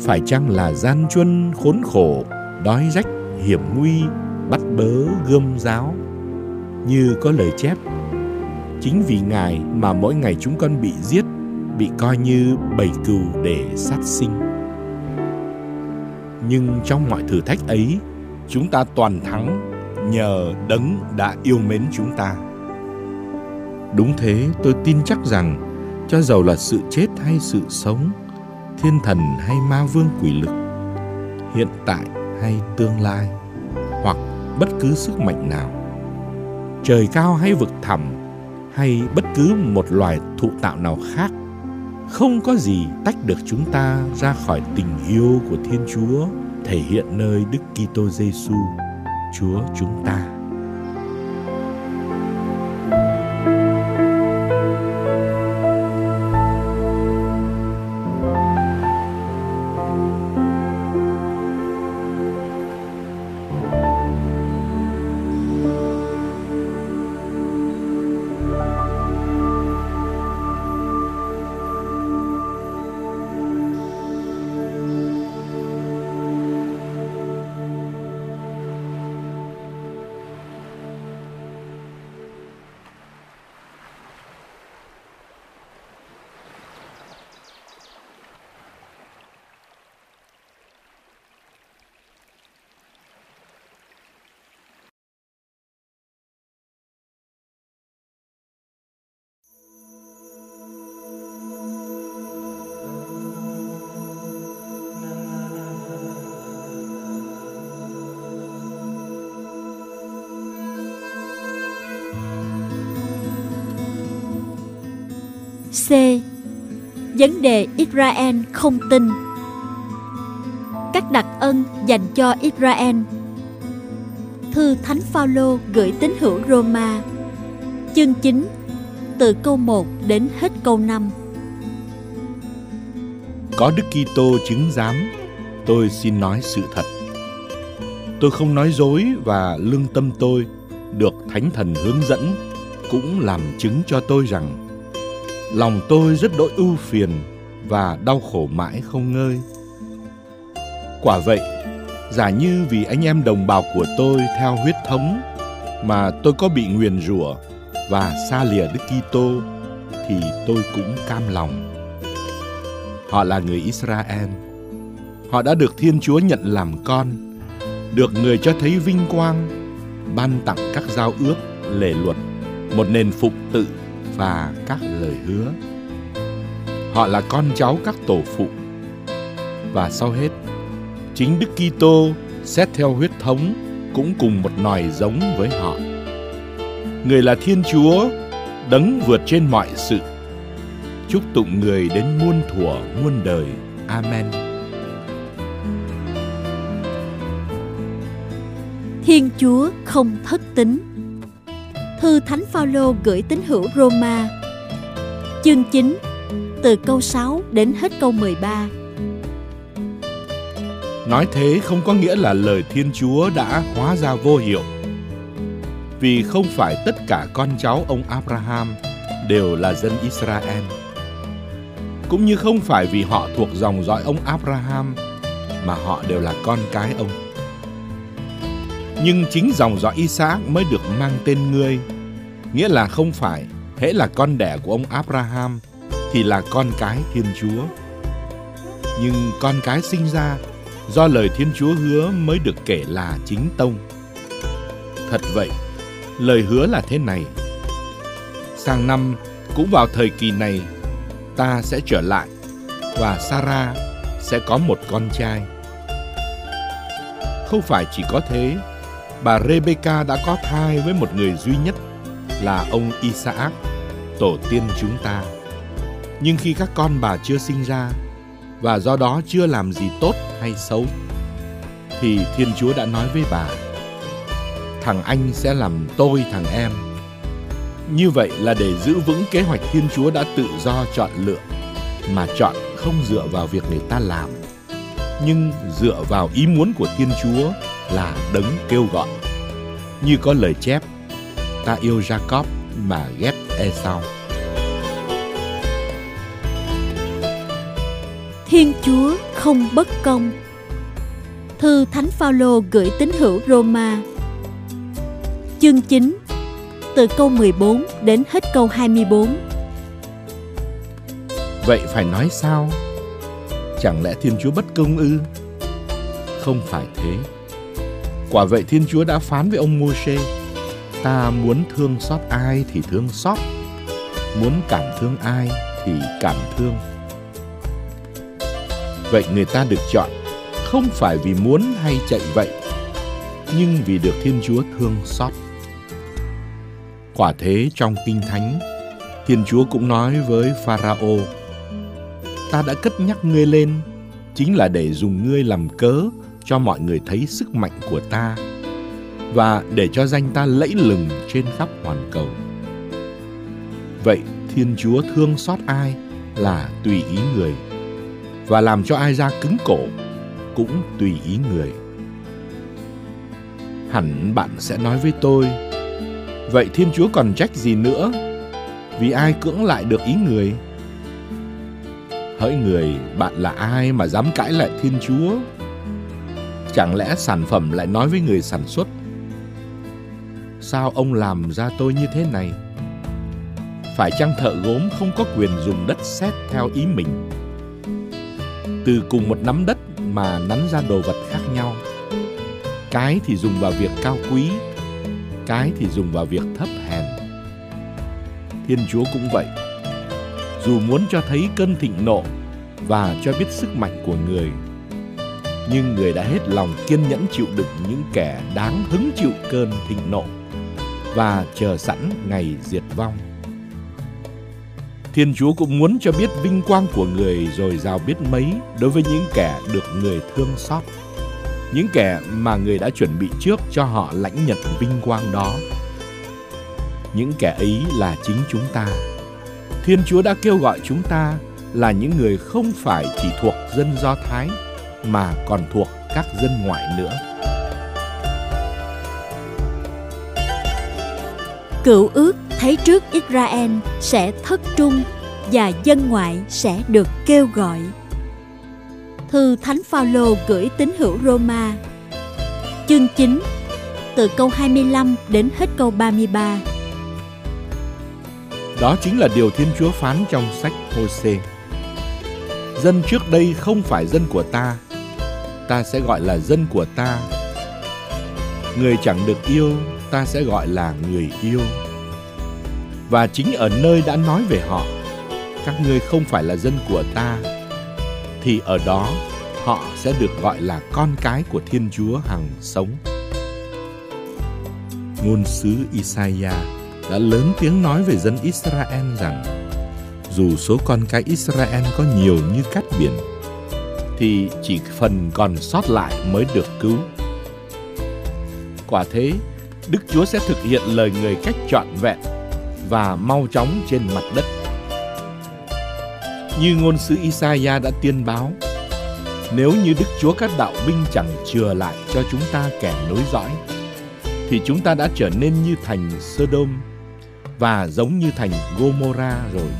Speaker 2: Phải chăng là gian truân khốn khổ, đói rách, hiểm nguy bắt bớ gươm giáo như có lời chép chính vì ngài mà mỗi ngày chúng con bị giết, bị coi như bầy cừu để sát sinh. Nhưng trong mọi thử thách ấy, chúng ta toàn thắng nhờ đấng đã yêu mến chúng ta. Đúng thế, tôi tin chắc rằng cho dầu là sự chết hay sự sống, thiên thần hay ma vương quỷ lực, hiện tại hay tương lai, hoặc bất cứ sức mạnh nào, trời cao hay vực thẳm hay bất cứ một loài thụ tạo nào khác không có gì tách được chúng ta ra khỏi tình yêu của Thiên Chúa thể hiện nơi Đức Kitô Giêsu, Chúa chúng ta.
Speaker 1: Israel không tin. Các đặc ân dành cho Israel. Thư Thánh Phaolô gửi tín hữu Roma. Chương 9 Từ câu 1 đến hết câu 5
Speaker 2: Có Đức Kitô chứng giám, Tôi xin nói sự thật. Tôi không nói dối và lương tâm tôi được Thánh Thần hướng dẫn, cũng làm chứng cho tôi rằng lòng tôi rất đỗi ưu phiền và đau khổ mãi không ngơi. Quả vậy, giả như vì anh em đồng bào của tôi theo huyết thống mà tôi có bị nguyền rủa và xa lìa Đức Kitô thì tôi cũng cam lòng. Họ là người Israel. Họ đã được Thiên Chúa nhận làm con, được người cho thấy vinh quang, ban tặng các giao ước, lệ luật, một nền phục tự và các lời hứa. Họ là con cháu các tổ phụ. Và sau hết, chính Đức Kitô xét theo huyết thống cũng cùng một nòi giống với họ. Người là Thiên Chúa, đấng vượt trên mọi sự. Chúc tụng người đến muôn thuở muôn đời. Amen.
Speaker 1: Thiên Chúa không thất tính. Thư Thánh Phaolô gửi tín hữu Roma. Chương 9, từ câu 6 đến hết câu 13.
Speaker 2: Nói thế không có nghĩa là lời Thiên Chúa đã hóa ra vô hiệu. Vì không phải tất cả con cháu ông Abraham đều là dân Israel. Cũng như không phải vì họ thuộc dòng dõi ông Abraham mà họ đều là con cái ông. Nhưng chính dòng dõi Isaac mới được mang tên ngươi, nghĩa là không phải hễ là con đẻ của ông Abraham thì là con cái Thiên Chúa. Nhưng con cái sinh ra do lời Thiên Chúa hứa mới được kể là chính tông. Thật vậy, lời hứa là thế này. Sang năm, cũng vào thời kỳ này, ta sẽ trở lại và Sarah sẽ có một con trai. Không phải chỉ có thế, bà Rebecca đã có thai với một người duy nhất là ông Isaac, tổ tiên chúng ta. Nhưng khi các con bà chưa sinh ra và do đó chưa làm gì tốt hay xấu thì Thiên Chúa đã nói với bà thằng anh sẽ làm tôi thằng em. Như vậy là để giữ vững kế hoạch Thiên Chúa đã tự do chọn lựa mà chọn không dựa vào việc người ta làm nhưng dựa vào ý muốn của Thiên Chúa là đấng kêu gọi. Như có lời chép, ta yêu Jacob mà ghét Esau.
Speaker 1: Thiên Chúa không bất công. Thư Thánh Phaolô gửi tín hữu Roma. Chương 9 từ câu 14 đến hết câu 24.
Speaker 2: Vậy phải nói sao? Chẳng lẽ Thiên Chúa bất công ư? Không phải thế. Quả vậy Thiên Chúa đã phán với ông Môsê, ta muốn thương xót ai thì thương xót, muốn cảm thương ai thì cảm thương. Vậy người ta được chọn không phải vì muốn hay chạy vậy, nhưng vì được Thiên Chúa thương xót. Quả thế trong Kinh Thánh, Thiên Chúa cũng nói với Pharaoh ta đã cất nhắc ngươi lên chính là để dùng ngươi làm cớ cho mọi người thấy sức mạnh của ta và để cho danh ta lẫy lừng trên khắp hoàn cầu. Vậy Thiên Chúa thương xót ai là tùy ý người và làm cho ai ra cứng cổ cũng tùy ý người. Hẳn bạn sẽ nói với tôi, vậy Thiên Chúa còn trách gì nữa? Vì ai cưỡng lại được ý người? Hỡi người, bạn là ai mà dám cãi lại Thiên Chúa? Chẳng lẽ sản phẩm lại nói với người sản xuất Sao ông làm ra tôi như thế này? Phải chăng thợ gốm không có quyền dùng đất sét theo ý mình? Từ cùng một nắm đất mà nắn ra đồ vật khác nhau. Cái thì dùng vào việc cao quý, Cái thì dùng vào việc thấp hèn. Thiên Chúa cũng vậy. Dù muốn cho thấy cơn thịnh nộ và cho biết sức mạnh của người, nhưng người đã hết lòng kiên nhẫn chịu đựng những kẻ đáng hứng chịu cơn thịnh nộ và chờ sẵn ngày diệt vong thiên chúa cũng muốn cho biết vinh quang của người rồi rào biết mấy đối với những kẻ được người thương xót. Những kẻ mà người đã chuẩn bị trước cho họ lãnh nhận vinh quang đó. Những kẻ ấy là chính chúng ta. Thiên Chúa đã kêu gọi chúng ta là những người không phải chỉ thuộc dân Do Thái, mà còn thuộc các dân ngoại nữa.
Speaker 1: Cựu ước thấy trước Israel sẽ thất trung và dân ngoại sẽ được kêu gọi. Thư Thánh Phaolô gửi tín hữu Roma Chương 9 Từ câu 25 đến hết câu 33
Speaker 2: Đó chính là điều Thiên Chúa phán trong sách Hô-sê. Dân trước đây không phải dân của ta, ta sẽ gọi là dân của ta. Người chẳng được yêu, ta sẽ gọi là người yêu. Và chính ở nơi đã nói về họ, các ngươi không phải là dân của ta, thì ở đó họ sẽ được gọi là con cái của Thiên Chúa hằng sống. Ngôn sứ Isaiah đã lớn tiếng nói về dân Israel rằng dù số con cái Israel có nhiều như cát biển thì chỉ phần còn sót lại mới được cứu. Quả thế, Đức Chúa sẽ thực hiện lời người cách trọn vẹn và mau chóng trên mặt đất. Như ngôn sứ Isaiah đã tiên báo, nếu như Đức Chúa các đạo binh chẳng chừa lại cho chúng ta kẻ nối dõi, thì chúng ta đã trở nên như thành Sodom và giống như thành Gomorrah rồi.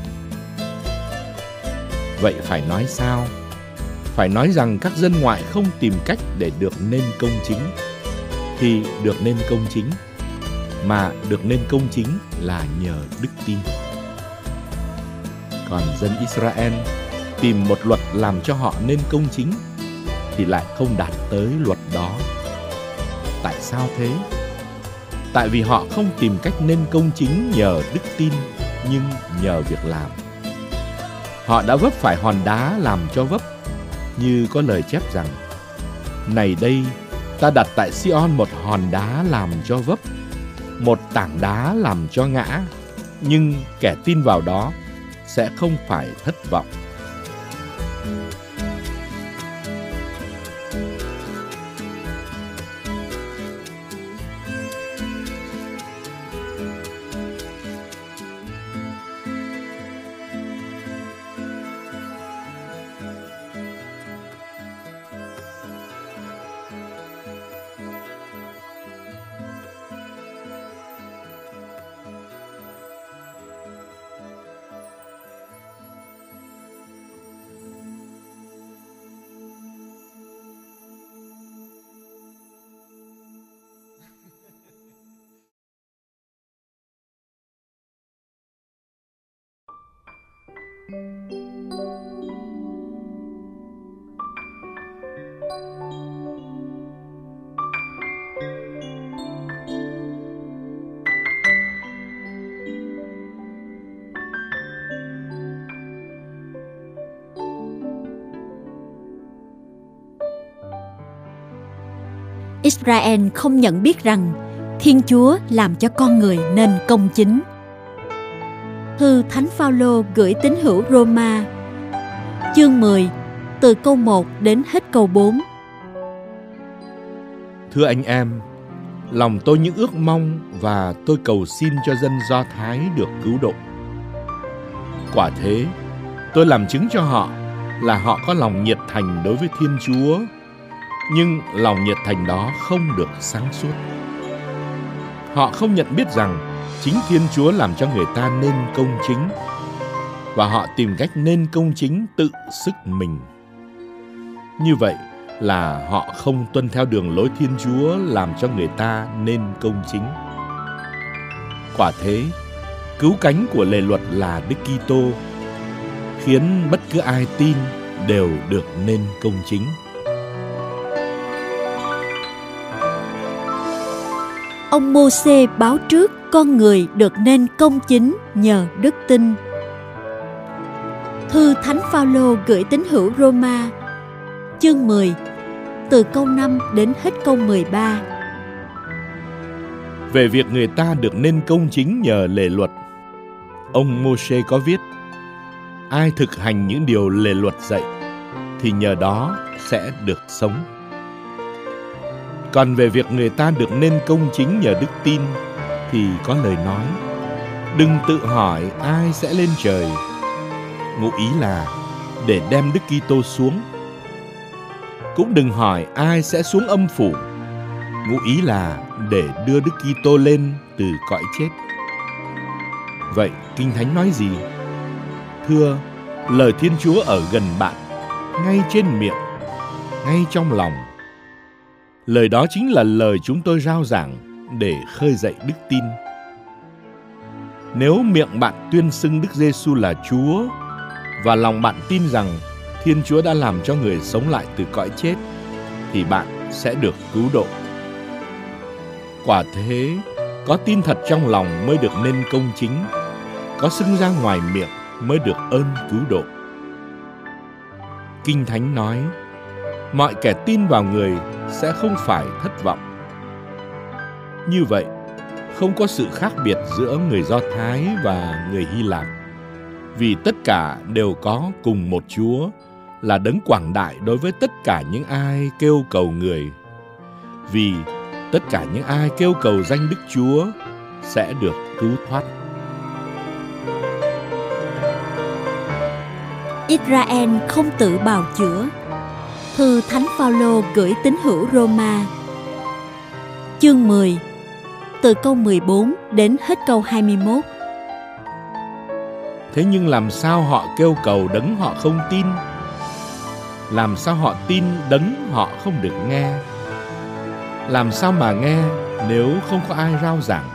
Speaker 2: Vậy phải nói sao? Phải nói rằng các dân ngoại không tìm cách để được nên công chính, thì được nên công chính, mà được nên công chính là nhờ đức tin. Còn dân Israel tìm một luật làm cho họ nên công chính thì lại không đạt tới luật đó. Tại sao thế? Tại vì họ không tìm cách nên công chính nhờ đức tin nhưng nhờ việc làm. Họ đã vấp phải hòn đá làm cho vấp, như có lời chép rằng: Này đây, ta đặt tại Sion một hòn đá làm cho vấp, một tảng đá làm cho ngã, nhưng kẻ tin vào đó sẽ không phải thất vọng.
Speaker 1: Israel không nhận biết rằng Thiên Chúa làm cho con người nên công chính. Thư Thánh Phaolô gửi tín hữu Roma chương 10 từ câu 1 đến hết câu 4.
Speaker 2: Thưa anh em, lòng tôi những ước mong và tôi cầu xin cho dân Do Thái được cứu độ. Quả thế, tôi làm chứng cho họ là họ có lòng nhiệt thành đối với Thiên Chúa nhưng lòng nhiệt thành đó không được sáng suốt. Họ không nhận biết rằng chính Thiên Chúa làm cho người ta nên công chính và họ tìm cách nên công chính tự sức mình. Như vậy là họ không tuân theo đường lối Thiên Chúa làm cho người ta nên công chính. Quả thế, cứu cánh của lề luật là Đức Kitô khiến bất cứ ai tin đều được nên công chính.
Speaker 1: Ông Môsê báo trước con người được nên công chính nhờ đức tin. Thư Thánh Phaolô gửi tín hữu Roma, chương 10, từ câu 5 đến hết câu 13.
Speaker 2: Về việc người ta được nên công chính nhờ lề luật, ông Môsê có viết: Ai thực hành những điều lề luật dạy thì nhờ đó sẽ được sống. Còn về việc người ta được nên công chính nhờ đức tin thì có lời nói đừng tự hỏi ai sẽ lên trời. Ngụ ý là để đem Đức Kitô xuống. Cũng đừng hỏi ai sẽ xuống âm phủ. Ngụ ý là để đưa Đức Kitô lên từ cõi chết. Vậy Kinh Thánh nói gì? Thưa, lời Thiên Chúa ở gần bạn, ngay trên miệng, ngay trong lòng. Lời đó chính là lời chúng tôi rao giảng để khơi dậy đức tin. Nếu miệng bạn tuyên xưng Đức Giêsu là Chúa và lòng bạn tin rằng Thiên Chúa đã làm cho người sống lại từ cõi chết thì bạn sẽ được cứu độ. Quả thế, có tin thật trong lòng mới được nên công chính, có xưng ra ngoài miệng mới được ơn cứu độ. Kinh Thánh nói, mọi kẻ tin vào người sẽ không phải thất vọng. Như vậy, không có sự khác biệt giữa người Do Thái và người Hy Lạp, vì tất cả đều có cùng một Chúa là đấng quảng đại đối với tất cả những ai kêu cầu người. Vì tất cả những ai kêu cầu danh Đức Chúa sẽ được cứu thoát.
Speaker 1: Israel không tự bào chữa. Thư Thánh Phaolô gửi tín hữu Roma. Chương 10. Từ câu 14 đến hết câu 21.
Speaker 2: Thế nhưng làm sao họ kêu cầu đấng họ không tin? Làm sao họ tin đấng họ không được nghe? Làm sao mà nghe nếu không có ai rao giảng?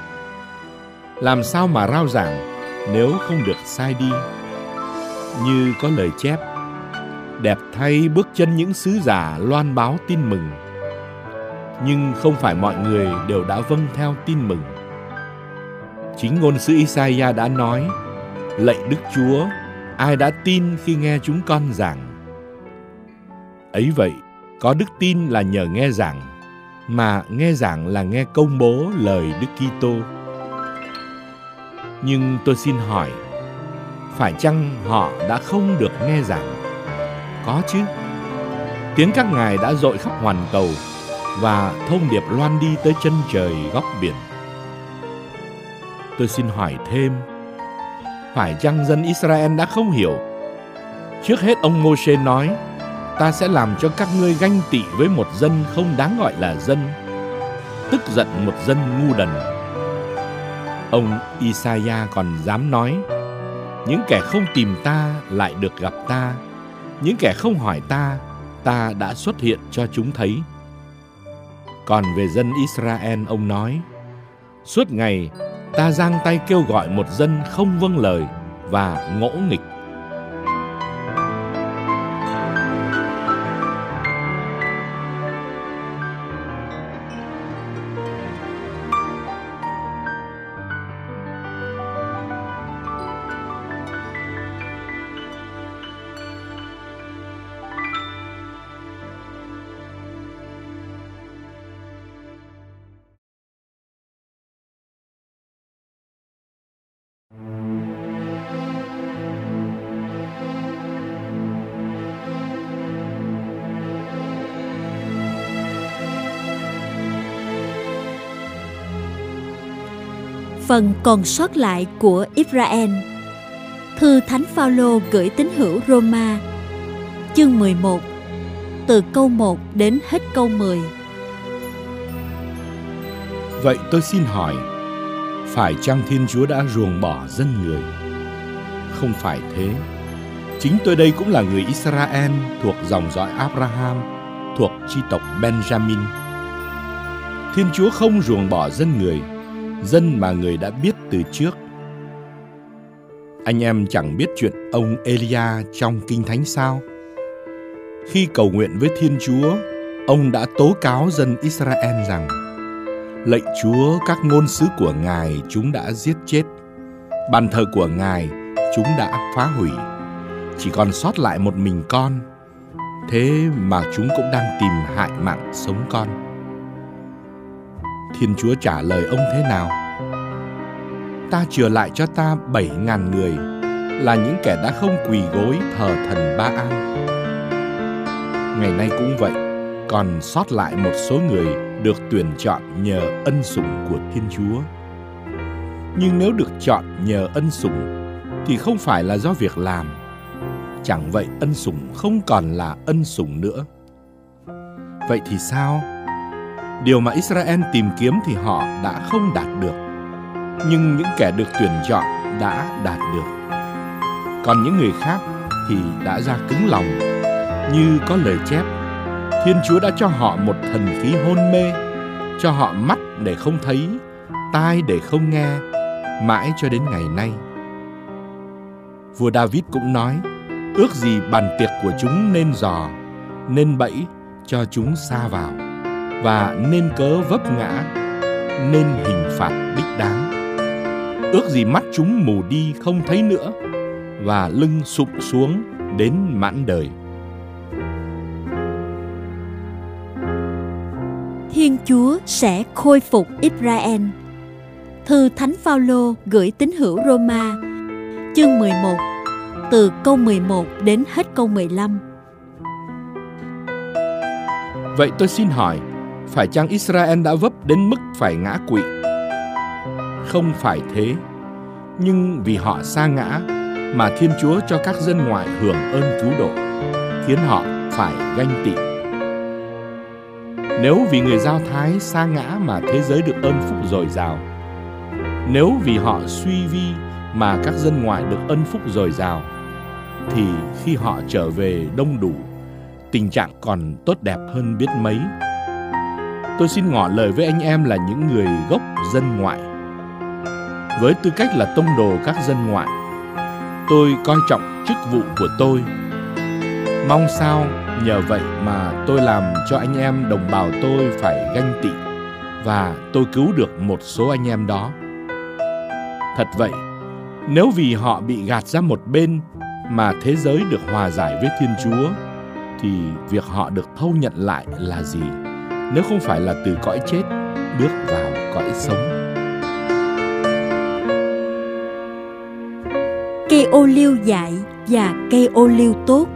Speaker 2: Làm sao mà rao giảng nếu không được sai đi? như có lời chép đẹp thay bước chân những sứ giả loan báo tin mừng. Nhưng không phải mọi người đều đã vâng theo tin mừng. Chính ngôn sứ Isaiah đã nói, lạy Đức Chúa, ai đã tin khi nghe chúng con giảng? Ấy vậy, có đức tin là nhờ nghe giảng, mà nghe giảng là nghe công bố lời Đức Kitô. Nhưng tôi xin hỏi, phải chăng họ đã không được nghe giảng? Có chứ. Tiếng các ngài đã dội khắp hoàn cầu và thông điệp loan đi tới chân trời góc biển. Tôi xin hỏi thêm, phải chăng dân Israel đã không hiểu? Trước hết ông Moshe nói, ta sẽ làm cho các ngươi ganh tị với một dân không đáng gọi là dân, tức giận một dân ngu đần. Ông Isaiah còn dám nói, những kẻ không tìm ta lại được gặp ta những kẻ không hỏi ta ta đã xuất hiện cho chúng thấy. Còn về dân israel, ông nói, suốt ngày, ta giang tay kêu gọi một dân không vâng lời và ngỗ nghịch.
Speaker 1: Phần còn sót lại của Israel. Thư Thánh Phaolô gửi tín hữu Roma, chương 11, từ câu 1 đến hết câu 10.
Speaker 2: Vậy tôi xin hỏi, phải chăng Thiên Chúa đã ruồng bỏ dân người? Không phải thế. Chính tôi đây cũng là người Israel thuộc dòng dõi Abraham, thuộc chi tộc Benjamin. Thiên Chúa không ruồng bỏ dân người, dân mà người đã biết từ trước. Anh em chẳng biết chuyện ông Elia trong Kinh Thánh sao? Khi cầu nguyện với Thiên Chúa, ông đã tố cáo dân Israel rằng Lệnh Chúa các ngôn sứ của Ngài chúng đã giết chết Bàn thờ của Ngài chúng đã phá hủy Chỉ còn sót lại một mình con Thế mà chúng cũng đang tìm hại mạng sống con Thiên Chúa trả lời ông thế nào? Ta chừa lại cho ta bảy ngàn người là những kẻ đã không quỳ gối thờ thần Ba An. Ngày nay cũng vậy, còn sót lại một số người được tuyển chọn nhờ ân sủng của Thiên Chúa. Nhưng nếu được chọn nhờ ân sủng thì không phải là do việc làm. Chẳng vậy ân sủng không còn là ân sủng nữa. Vậy thì sao? Điều mà Israel tìm kiếm thì họ đã không đạt được, nhưng những kẻ được tuyển chọn đã đạt được. Còn những người khác thì đã ra cứng lòng, như có lời chép. Thiên Chúa đã cho họ một thần khí hôn mê, cho họ mắt để không thấy, tai để không nghe, mãi cho đến ngày nay. Vua David cũng nói, ước gì bàn tiệc của chúng nên giò, nên bẫy cho chúng xa vào, và nên cớ vấp ngã, nên hình phạt đích đáng. Ước gì mắt chúng mù đi không thấy nữa, và lưng sụp xuống đến mãn đời.
Speaker 1: Thiên Chúa sẽ khôi phục Israel. Thư Thánh Phaolô gửi tín hữu Roma, chương 11, từ câu 11 đến hết câu 15.
Speaker 2: Vậy tôi xin hỏi, phải chăng Israel đã vấp đến mức phải ngã quỵ? Không phải thế, nhưng vì họ sa ngã mà Thiên Chúa cho các dân ngoại hưởng ơn cứu độ, khiến họ phải ganh tị. Nếu vì người Do Thái sa ngã mà thế giới được ơn phúc dồi dào, nếu vì họ suy vi mà các dân ngoại được ân phúc dồi dào, thì khi họ trở về đông đủ, tình trạng còn tốt đẹp hơn biết mấy. Tôi xin ngỏ lời với anh em là những người gốc dân ngoại. Với tư cách là tông đồ các dân ngoại, tôi coi trọng chức vụ của tôi. Mong sao nhờ vậy mà tôi làm cho anh em đồng bào tôi phải ganh tị và tôi cứu được một số anh em đó. Thật vậy, nếu vì họ bị gạt ra một bên mà thế giới được hòa giải với Thiên Chúa thì việc họ được thâu nhận lại là gì nếu không phải là từ cõi chết bước vào cõi sống.
Speaker 1: cây ô liu dại và cây ô liu tốt.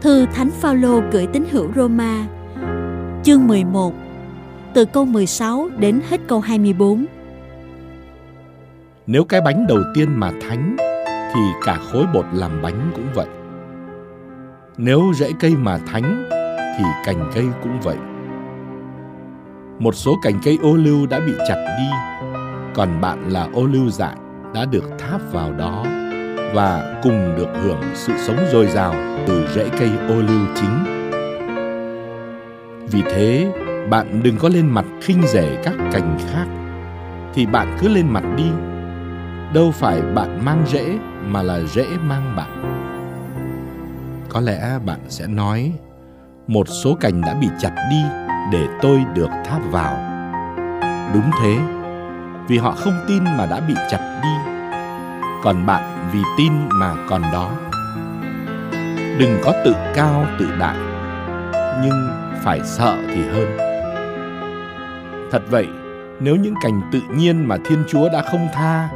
Speaker 1: Thư Thánh Phaolô gửi tín hữu Roma, chương 11, từ câu 16 đến hết câu 24.
Speaker 2: Nếu cái bánh đầu tiên mà thánh thì cả khối bột làm bánh cũng vậy. Nếu rễ cây mà thánh thì cành cây cũng vậy. Một số cành cây ô liu đã bị chặt đi, còn bạn là ô liu dại đã được tháp vào đó và cùng được hưởng sự sống dồi dào từ rễ cây ô liu chính. Vì thế, bạn đừng có lên mặt khinh rẻ các cành khác, thì bạn cứ lên mặt đi. Đâu phải bạn mang rễ mà là rễ mang bạn. Có lẽ bạn sẽ nói, một số cành đã bị chặt đi để tôi được tháp vào. Đúng thế, vì họ không tin mà đã bị chặt đi còn bạn vì tin mà còn đó. Đừng có tự cao tự đại nhưng phải sợ thì hơn. Thật vậy nếu những cảnh tự nhiên mà thiên chúa đã không tha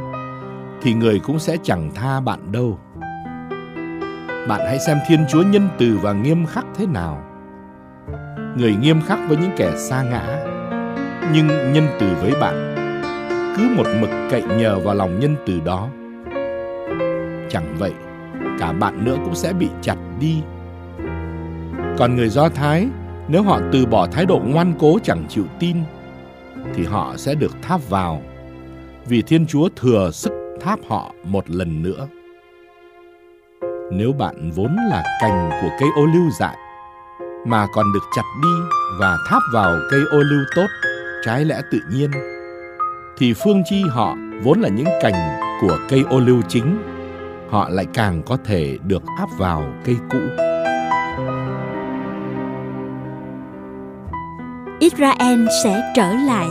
Speaker 2: thì người cũng sẽ chẳng tha bạn đâu. Bạn hãy xem thiên chúa nhân từ và nghiêm khắc thế nào người nghiêm khắc với những kẻ xa ngã nhưng nhân từ với bạn cứ một mực cậy nhờ vào lòng nhân từ đó Chẳng vậy, cả bạn nữa cũng sẽ bị chặt đi. Còn người Do Thái, nếu họ từ bỏ thái độ ngoan cố chẳng chịu tin, thì họ sẽ được tháp vào, vì Thiên Chúa thừa sức tháp họ một lần nữa. Nếu bạn vốn là cành của cây ô liu dại, mà còn được chặt đi và tháp vào cây ô liu tốt, trái lẽ tự nhiên, thì phương chi họ vốn là những cành của cây ô liu chính họ lại càng có thể được áp vào cây cũ.
Speaker 1: Israel sẽ trở lại.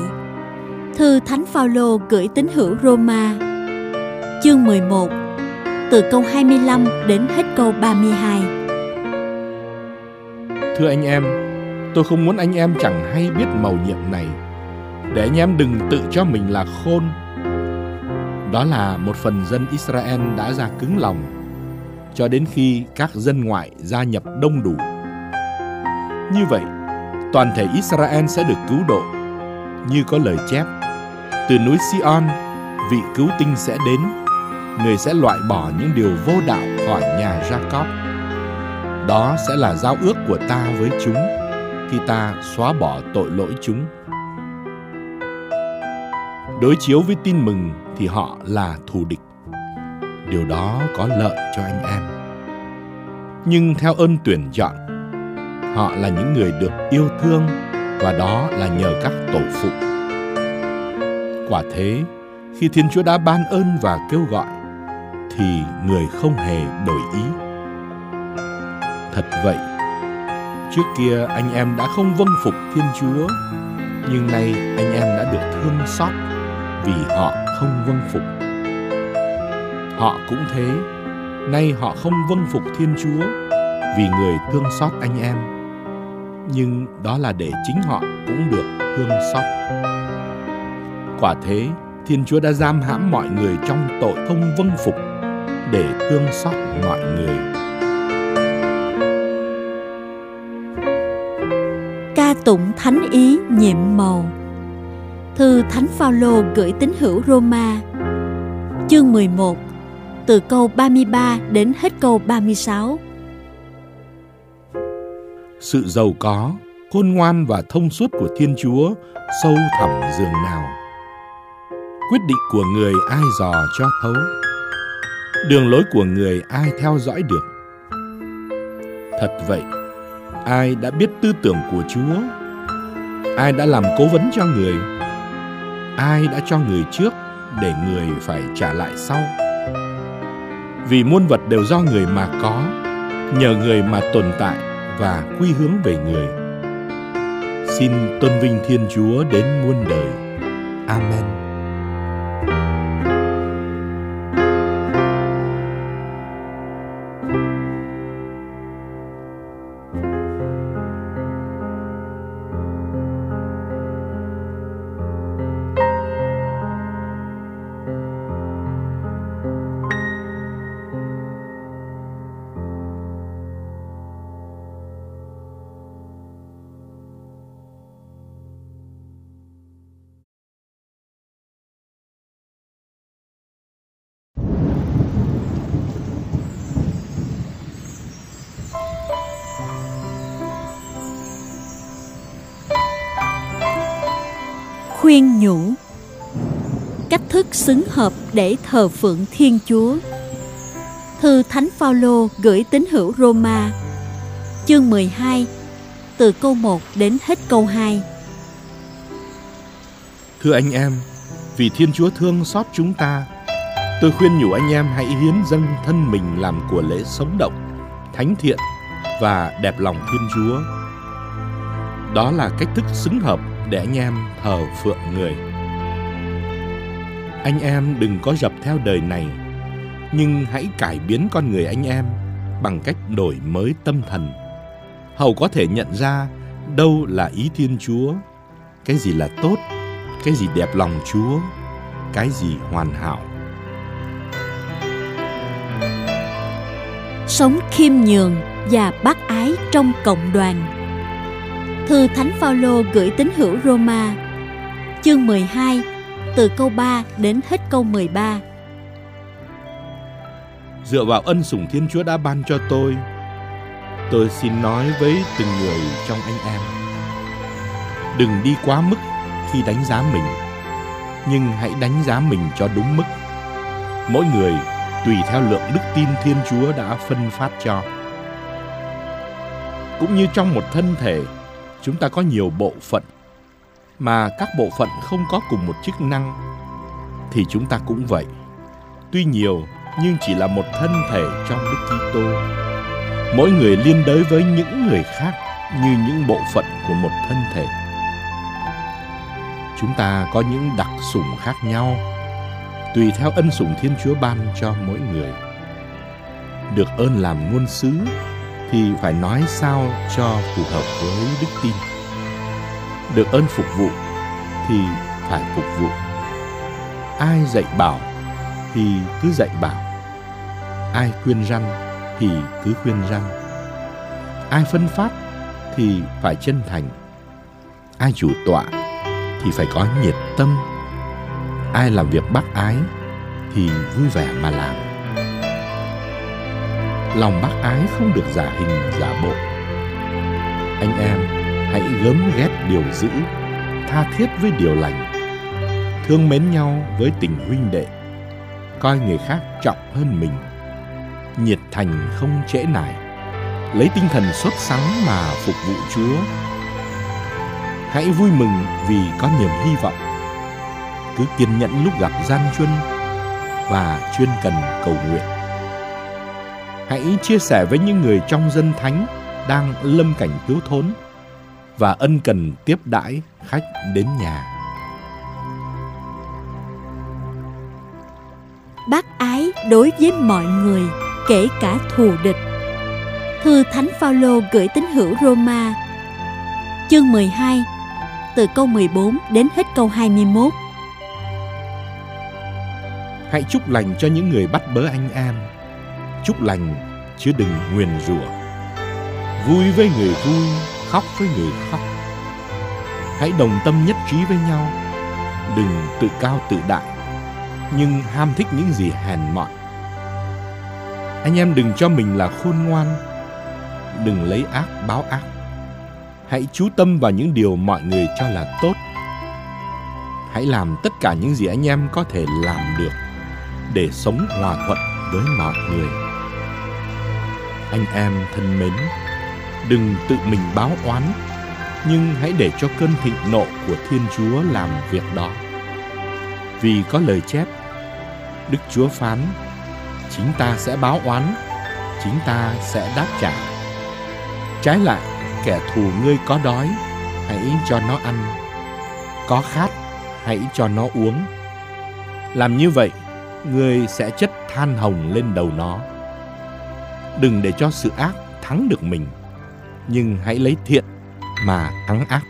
Speaker 1: Thư Thánh Phaolô gửi tín hữu Roma, chương 11, từ câu 25 đến hết câu 32.
Speaker 2: Thưa anh em, tôi không muốn anh em chẳng hay biết màu nhiệm này, để anh em đừng tự cho mình là khôn đó là một phần dân Israel đã ra cứng lòng cho đến khi các dân ngoại gia nhập đông đủ. Như vậy, toàn thể Israel sẽ được cứu độ, như có lời chép. Từ núi Sion, vị cứu tinh sẽ đến, người sẽ loại bỏ những điều vô đạo khỏi nhà Jacob. Đó sẽ là giao ước của ta với chúng, khi ta xóa bỏ tội lỗi chúng. Đối chiếu với tin mừng thì họ là thù địch. điều đó có lợi cho anh em nhưng theo ơn tuyển chọn, họ là những người được yêu thương và đó là nhờ các tổ phụ quả thế, khi thiên chúa đã ban ơn và kêu gọi, thì người không hề đổi ý thật vậy. Trước kia anh em đã không vâng phục thiên chúa, nhưng nay anh em đã được thương xót vì họ không vâng phục. Họ cũng thế. Nay họ không vâng phục thiên chúa vì người thương xót anh em, nhưng đó là để chính họ cũng được thương xót. Quả thế, thiên chúa đã giam hãm mọi người trong tội không vâng phục để thương xót mọi người.
Speaker 1: Tụng thánh ý nhiệm màu. Thư thánh phaolô gửi tín hữu Roma. Chương 11 từ câu 33 đến hết câu 36
Speaker 2: sự giàu có, khôn ngoan và thông suốt của thiên chúa sâu thẳm dường nào? Quyết định của người ai dò cho thấu? Đường lối của người ai theo dõi được? Thật vậy ai đã biết tư tưởng của chúa? Ai đã làm cố vấn cho người? Ai đã cho người trước để người phải trả lại sau? Vì muôn vật đều do người mà có, nhờ người mà tồn tại và quy hướng về người. Xin tôn vinh thiên chúa đến muôn đời. Amen.
Speaker 1: Khuyên nhủ cách thức xứng hợp để thờ phượng Thiên Chúa. Thư Thánh Phaolô gửi tín hữu Roma, chương 12, từ câu 1 đến hết câu 2.
Speaker 2: Thưa anh em, vì Thiên Chúa thương xót chúng ta, tôi khuyên nhủ anh em hãy hiến dâng thân mình làm của lễ sống động, thánh thiện và đẹp lòng Thiên Chúa. Đó là cách thức xứng hợp để anh em thờ phượng người. Anh em đừng có dập theo đời này, nhưng hãy cải biến con người anh em bằng cách đổi mới tâm thần. Hầu có thể nhận ra đâu là ý thiên chúa, cái gì là tốt, cái gì đẹp lòng chúa, cái gì hoàn hảo.
Speaker 1: Sống khiêm nhường và bác ái trong cộng đoàn. Thư Thánh Phaolô gửi tín hữu Roma, chương 12, từ câu 3 đến hết câu 13.
Speaker 2: Dựa vào ân sủng Thiên Chúa đã ban cho tôi, tôi xin nói với từng người trong anh em. Đừng đi quá mức khi đánh giá mình, nhưng hãy đánh giá mình cho đúng mức. Mỗi người tùy theo lượng đức tin Thiên Chúa đã phân phát cho. Cũng như trong một thân thể chúng ta có nhiều bộ phận. Mà các bộ phận không có cùng một chức năng, thì chúng ta cũng vậy. Tuy nhiều, nhưng chỉ là một thân thể trong đức kitô. Mỗi người liên đới với những người khác như những bộ phận của một thân thể. Chúng ta có những đặc sủng khác nhau, tùy theo ân sủng thiên chúa ban cho mỗi người. Được ơn làm ngôn sứ thì phải nói sao cho phù hợp với đức tin. Được ơn phục vụ thì phải phục vụ. Ai dạy bảo thì cứ dạy bảo. Ai khuyên răn thì cứ khuyên răn. Ai phân phát thì phải chân thành. Ai chủ tọa thì phải có nhiệt tâm. Ai làm việc bác ái thì vui vẻ mà làm lòng bác ái không được giả hình, giả bộ. Anh em, hãy gớm ghét điều dữ, tha thiết với điều lành. Thương mến nhau với tình huynh đệ. Coi người khác trọng hơn mình. Nhiệt thành không trễ nải. Lấy tinh thần sốt sắng mà phục vụ chúa. Hãy vui mừng vì có niềm hy vọng. Cứ kiên nhẫn lúc gặp gian truân và chuyên cần cầu nguyện hãy chia sẻ với những người trong dân thánh đang lâm cảnh thiếu thốn và ân cần tiếp đãi khách đến nhà.
Speaker 1: Bác ái đối với mọi người kể cả thù địch. Thư thánh phaolô gửi tín hữu Roma chương 12 từ câu 14 đến hết câu 21
Speaker 2: Hãy chúc lành cho những người bắt bớ anh em Chúc lành chứ đừng nguyền rủa. Vui với người vui, khóc với người khóc. Hãy đồng tâm nhất trí với nhau Đừng tự cao tự đại Nhưng ham thích những gì hèn mọn. Anh em đừng cho mình là khôn ngoan Đừng lấy ác báo ác. Hãy chú tâm vào những điều mọi người cho là tốt. Hãy làm tất cả những gì anh em có thể làm được để sống hòa thuận với mọi người anh em thân mến. Đừng tự mình báo oán, nhưng hãy để cho cơn thịnh nộ của thiên chúa làm việc đó. Vì có lời chép, đức chúa phán, chính ta sẽ báo oán, chính ta sẽ đáp trả. Trái lại, kẻ thù ngươi có đói, hãy cho nó ăn. Có khát, hãy cho nó uống. Làm như vậy, ngươi sẽ chất than hồng lên đầu nó đừng để cho sự ác thắng được mình. Nhưng hãy lấy thiện mà thắng ác.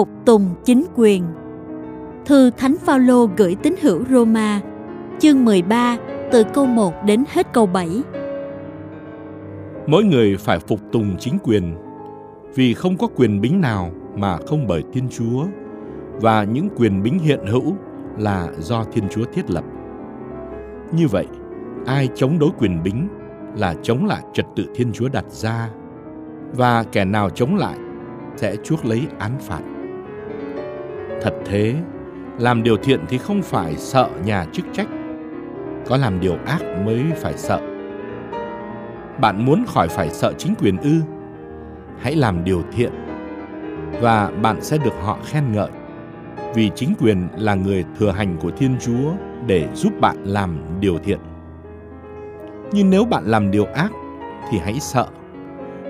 Speaker 1: Phục tùng chính quyền. Thư Thánh Phaolô gửi tín hữu Roma, chương 13, từ câu 1 đến hết câu 7.
Speaker 2: Mỗi người phải phục tùng chính quyền, vì không có quyền bính nào mà không bởi Thiên Chúa, và những quyền bính hiện hữu là do Thiên Chúa thiết lập. Như vậy, ai chống đối quyền bính là chống lại trật tự Thiên Chúa đặt ra, và kẻ nào chống lại sẽ chuốc lấy án phạt. Thật thế, làm điều thiện thì không phải sợ nhà chức trách, có làm điều ác mới phải sợ. Bạn muốn khỏi phải sợ chính quyền ư? Hãy làm điều thiện và bạn sẽ được họ khen ngợi. Vì chính quyền là người thừa hành của Thiên Chúa để giúp bạn làm điều thiện. Nhưng nếu bạn làm điều ác thì hãy sợ,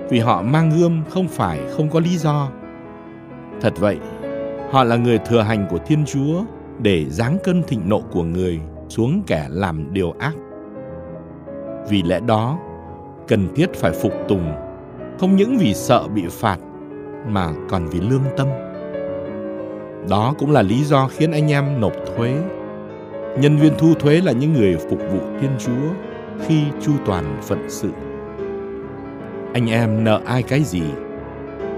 Speaker 2: vì họ mang gươm không phải không có lý do. Thật vậy, Họ là người thừa hành của Thiên Chúa để giáng cơn thịnh nộ của người xuống kẻ làm điều ác. Vì lẽ đó, cần thiết phải phục tùng, không những vì sợ bị phạt mà còn vì lương tâm. Đó cũng là lý do khiến anh em nộp thuế. Nhân viên thu thuế là những người phục vụ Thiên Chúa khi chu toàn phận sự. Anh em nợ ai cái gì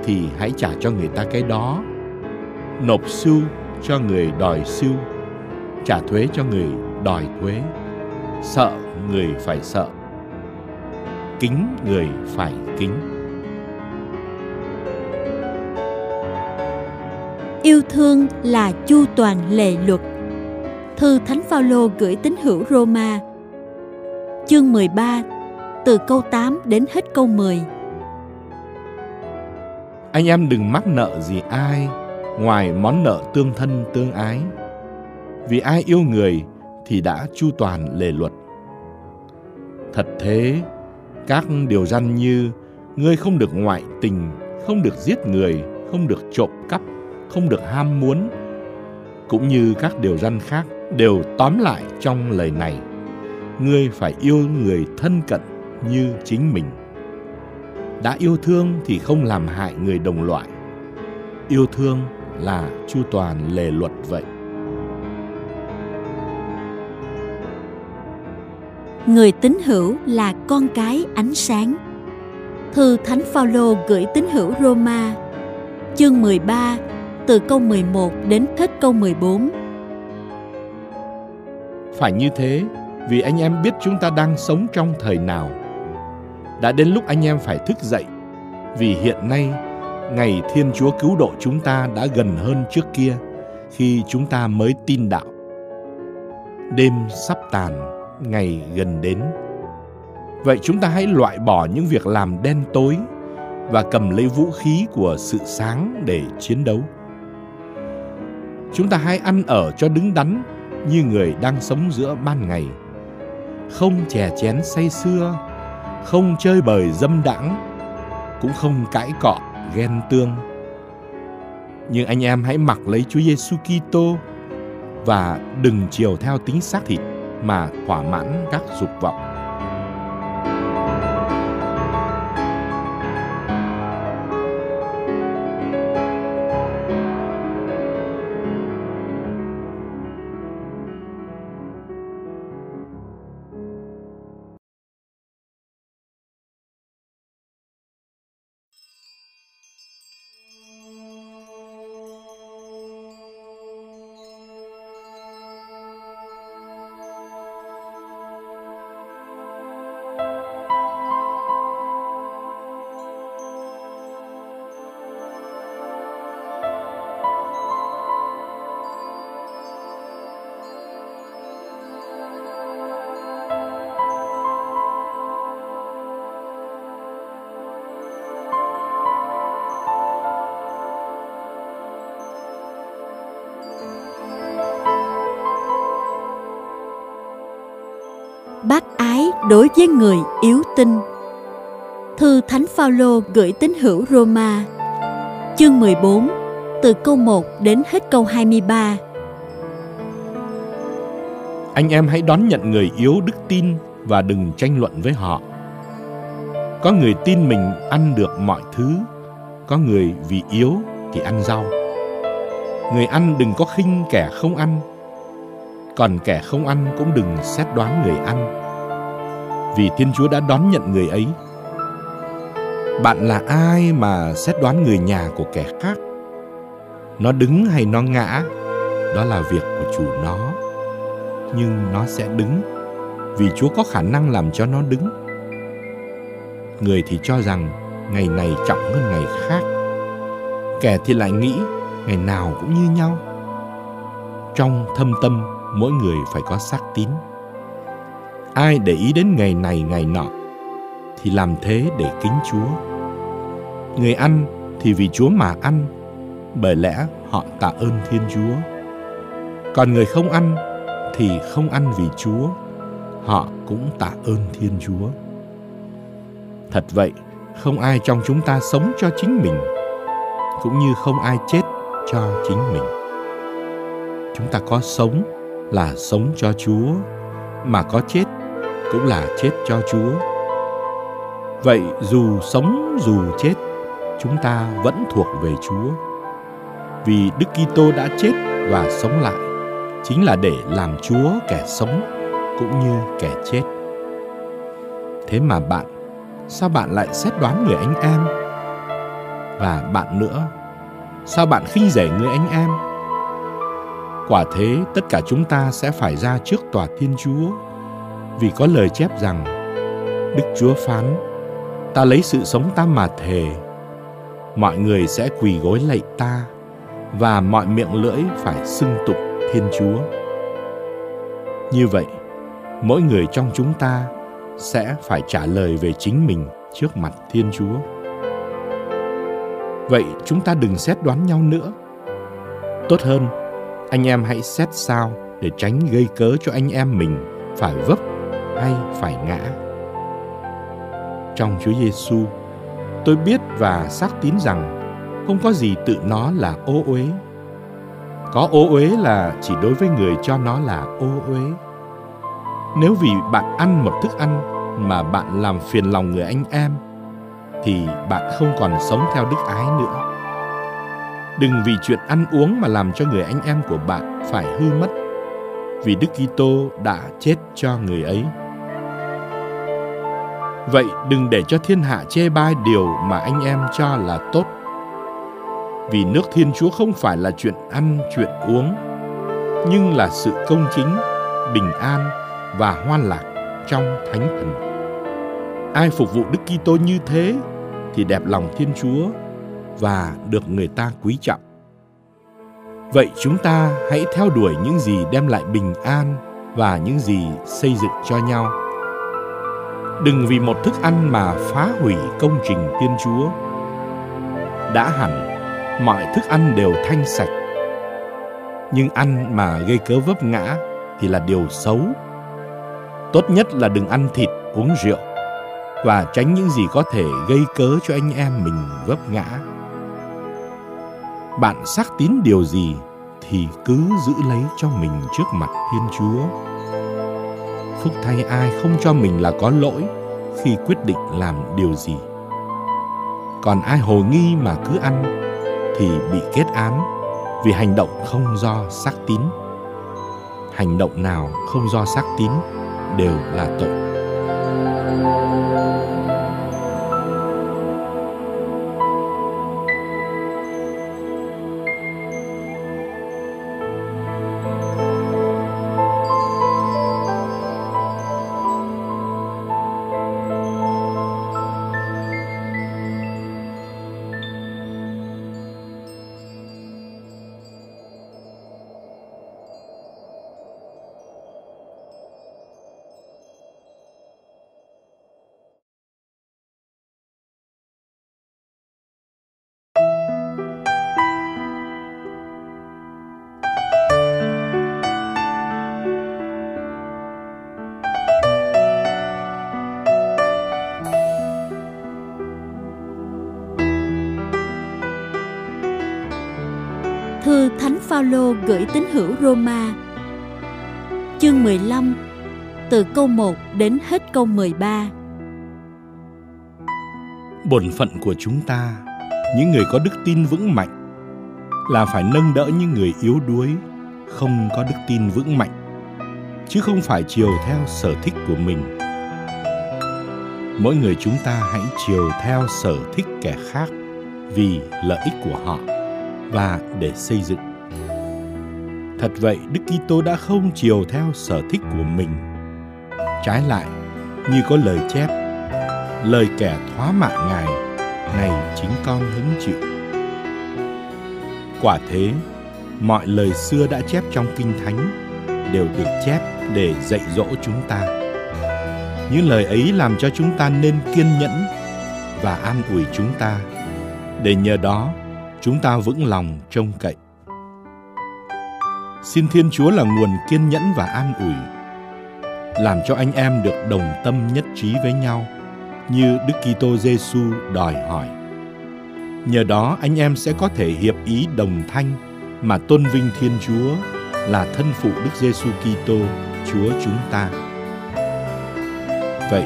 Speaker 2: thì hãy trả cho người ta cái đó nộp sưu cho người đòi sưu trả thuế cho người đòi thuế. Sợ người phải sợ kính người phải kính.
Speaker 1: Yêu thương là chu toàn lệ luật. Thư thánh phaolô gửi tín hữu Roma chương 13 từ câu 8 đến hết câu 10
Speaker 2: Anh em đừng mắc nợ gì ai ngoài món nợ tương thân tương ái. Vì ai yêu người thì đã chu toàn lề luật. Thật thế, các điều răn như ngươi không được ngoại tình, không được giết người, không được trộm cắp, không được ham muốn, cũng như các điều răn khác đều tóm lại trong lời này. Ngươi phải yêu người thân cận như chính mình. Đã yêu thương thì không làm hại người đồng loại. Yêu thương là chu toàn lề luật vậy.
Speaker 1: Người tín hữu là con cái ánh sáng. Thư Thánh Phaolô gửi tín hữu Roma, chương 13, từ câu 11 đến hết câu 14.
Speaker 2: Phải như thế, vì anh em biết chúng ta đang sống trong thời nào. Đã đến lúc anh em phải thức dậy, vì hiện nay ngày Thiên Chúa cứu độ chúng ta đã gần hơn trước kia khi chúng ta mới tin đạo. Đêm sắp tàn, ngày gần đến. Vậy chúng ta hãy loại bỏ những việc làm đen tối và cầm lấy vũ khí của sự sáng để chiến đấu. Chúng ta hãy ăn ở cho đứng đắn như người đang sống giữa ban ngày. Không chè chén say xưa, không chơi bời dâm đãng, cũng không cãi cọ, ghen tương. Nhưng anh em hãy mặc lấy Chúa Giêsu Kitô và đừng chiều theo tính xác thịt mà thỏa mãn các dục vọng.
Speaker 1: Đối với người yếu tin. Thư Thánh Phaolô gửi tín hữu Roma, chương 14, từ câu 1 đến hết câu 23.
Speaker 2: Anh em hãy đón nhận người yếu đức tin và đừng tranh luận với họ. Có người tin mình ăn được mọi thứ, có người vì yếu thì ăn rau. Người ăn đừng có khinh kẻ không ăn, còn kẻ không ăn cũng đừng xét đoán người ăn vì thiên chúa đã đón nhận người ấy. Bạn là ai mà xét đoán người nhà của kẻ khác? Nó đứng hay nó ngã, đó là việc của chủ nó. Nhưng nó sẽ đứng, vì chúa có khả năng làm cho nó đứng. Người thì cho rằng ngày này trọng hơn ngày khác. Kẻ thì lại nghĩ ngày nào cũng như nhau. Trong thâm tâm, mỗi người phải có xác tín ai để ý đến ngày này ngày nọ thì làm thế để kính chúa. Người ăn thì vì chúa mà ăn bởi lẽ họ tạ ơn thiên chúa. Còn người không ăn thì không ăn vì chúa họ cũng tạ ơn thiên chúa. Thật vậy không ai trong chúng ta sống cho chính mình cũng như không ai chết cho chính mình. Chúng ta có sống là sống cho Chúa, mà có chết cũng là chết cho Chúa. Vậy dù sống dù chết, chúng ta vẫn thuộc về Chúa. Vì Đức Kitô đã chết và sống lại, chính là để làm Chúa kẻ sống cũng như kẻ chết. Thế mà bạn, sao bạn lại xét đoán người anh em? Và bạn nữa, sao bạn khinh rẻ người anh em? Quả thế tất cả chúng ta sẽ phải ra trước tòa Thiên Chúa vì có lời chép rằng Đức Chúa phán ta lấy sự sống ta mà thề mọi người sẽ quỳ gối lạy ta và mọi miệng lưỡi phải xưng tụng Thiên Chúa. Như vậy, mỗi người trong chúng ta sẽ phải trả lời về chính mình trước mặt Thiên Chúa. Vậy chúng ta đừng xét đoán nhau nữa. Tốt hơn anh em hãy xét sao để tránh gây cớ cho anh em mình phải vấp hay phải ngã. Trong Chúa Giêsu, tôi biết và xác tín rằng không có gì tự nó là ô uế. Có ô uế là chỉ đối với người cho nó là ô uế. Nếu vì bạn ăn một thức ăn mà bạn làm phiền lòng người anh em, thì bạn không còn sống theo đức ái nữa. Đừng vì chuyện ăn uống mà làm cho người anh em của bạn phải hư mất. Vì Đức Kitô đã chết cho người ấy. Vậy đừng để cho thiên hạ chê bai điều mà anh em cho là tốt. Vì nước Thiên Chúa không phải là chuyện ăn, chuyện uống, nhưng là sự công chính, bình an và hoan lạc trong thánh thần. Ai phục vụ Đức Kitô như thế thì đẹp lòng Thiên Chúa và được người ta quý trọng. Vậy chúng ta hãy theo đuổi những gì đem lại bình an và những gì xây dựng cho nhau. Đừng vì một thức ăn mà phá hủy công trình Thiên Chúa. Đã hẳn, mọi thức ăn đều thanh sạch. Nhưng ăn mà gây cớ vấp ngã thì là điều xấu. Tốt nhất là đừng ăn thịt, uống rượu và tránh những gì có thể gây cớ cho anh em mình vấp ngã bạn xác tín điều gì thì cứ giữ lấy cho mình trước mặt Thiên Chúa. Phúc thay ai không cho mình là có lỗi khi quyết định làm điều gì. Còn ai hồ nghi mà cứ ăn thì bị kết án vì hành động không do xác tín. Hành động nào không do xác tín đều là tội.
Speaker 1: Gửi tín hữu Roma Chương 15 Từ câu 1 đến hết câu 13
Speaker 2: Bổn phận của chúng ta, những người có đức tin vững mạnh, là phải nâng đỡ những người yếu đuối, không có đức tin vững mạnh, chứ không phải chiều theo sở thích của mình. Mỗi người chúng ta hãy chiều theo sở thích kẻ khác vì lợi ích của họ và để xây dựng. Thật vậy, Đức Kitô đã không chiều theo sở thích của mình. Trái lại, như có lời chép, lời kẻ thoá mạ Ngài, này chính con hứng chịu. Quả thế, mọi lời xưa đã chép trong Kinh Thánh đều được chép để dạy dỗ chúng ta. Những lời ấy làm cho chúng ta nên kiên nhẫn và an ủi chúng ta, để nhờ đó chúng ta vững lòng trông cậy. Xin Thiên Chúa là nguồn kiên nhẫn và an ủi, làm cho anh em được đồng tâm nhất trí với nhau như Đức Kitô Giêsu đòi hỏi. Nhờ đó anh em sẽ có thể hiệp ý đồng thanh mà tôn vinh Thiên Chúa là thân phụ Đức Giêsu Kitô, Chúa chúng ta. Vậy,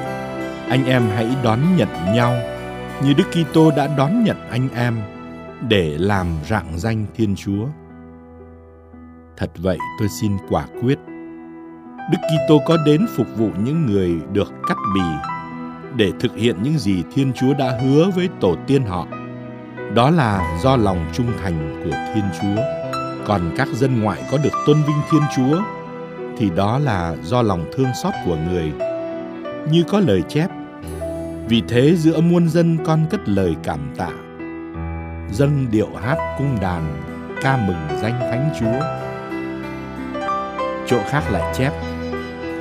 Speaker 2: anh em hãy đón nhận nhau như Đức Kitô đã đón nhận anh em để làm rạng danh Thiên Chúa. Thật vậy tôi xin quả quyết. Đức Kitô có đến phục vụ những người được cắt bì để thực hiện những gì Thiên Chúa đã hứa với tổ tiên họ. Đó là do lòng trung thành của Thiên Chúa. Còn các dân ngoại có được tôn vinh Thiên Chúa thì đó là do lòng thương xót của người. Như có lời chép, vì thế giữa muôn dân con cất lời cảm tạ dâng điệu hát cung đàn ca mừng danh thánh chúa chỗ khác lại chép.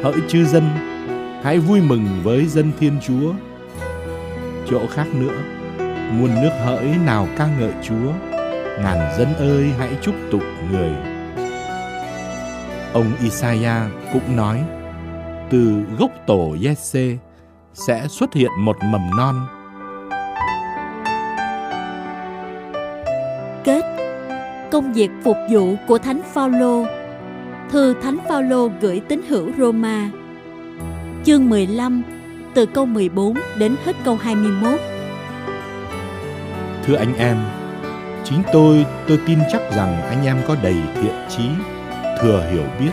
Speaker 2: Hỡi chư dân, hãy vui mừng với dân thiên chúa. Chỗ khác nữa muôn nước hỡi nào ca ngợi chúa. Ngàn dân ơi, hãy chúc tụng người. Ông Isaiah cũng nói, từ gốc tổ Jesse sẽ xuất hiện một mầm non.
Speaker 1: Kết, công việc phục vụ của Thánh Phaolô. Thư Thánh Phaolô gửi tín hữu Roma. Chương 15 từ câu 14 đến hết câu 21.
Speaker 2: Thưa anh em, Chính tôi, tôi tin chắc rằng anh em có đầy thiện trí, thừa hiểu biết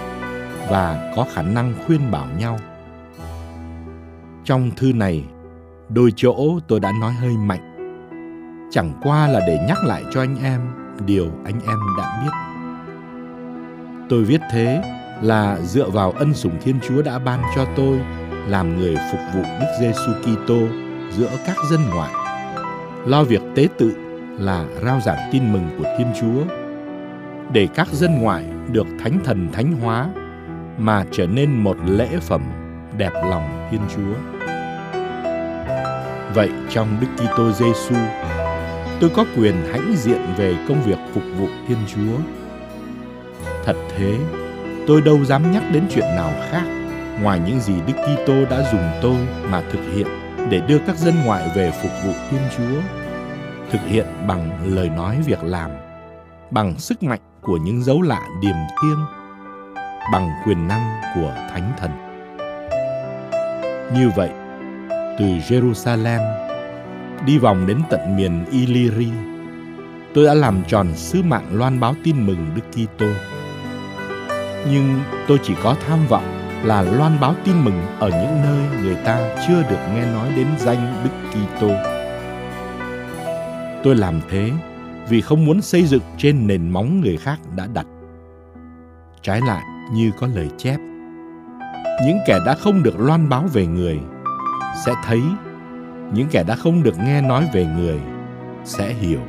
Speaker 2: và có khả năng khuyên bảo nhau. Trong thư này, đôi chỗ tôi đã nói hơi mạnh. Chẳng qua là để nhắc lại cho anh em điều anh em đã biết. Tôi viết thế là dựa vào ân sủng Thiên Chúa đã ban cho tôi làm người phục vụ Đức Giêsu Kitô giữa các dân ngoại. Lo việc tế tự là rao giảng tin mừng của Thiên Chúa để các dân ngoại được thánh thần thánh hóa mà trở nên một lễ phẩm đẹp lòng Thiên Chúa. Vậy trong Đức Kitô Giêsu, tôi có quyền hãnh diện về công việc phục vụ Thiên Chúa. Thật thế, tôi đâu dám nhắc đến chuyện nào khác ngoài những gì Đức Kitô đã dùng tôi mà thực hiện để đưa các dân ngoại về phục vụ Thiên Chúa, thực hiện bằng lời nói việc làm, bằng sức mạnh của những dấu lạ điềm thiêng, bằng quyền năng của Thánh Thần. Như vậy, từ Jerusalem đi vòng đến tận miền Illyri, tôi đã làm tròn sứ mạng loan báo tin mừng Đức Kitô. Nhưng tôi chỉ có tham vọng là loan báo tin mừng ở những nơi người ta chưa được nghe nói đến danh Đức Kitô. Tôi làm thế vì không muốn xây dựng trên nền móng người khác đã đặt. Trái lại như có lời chép, những kẻ đã không được loan báo về người sẽ thấy, những kẻ đã không được nghe nói về người sẽ hiểu.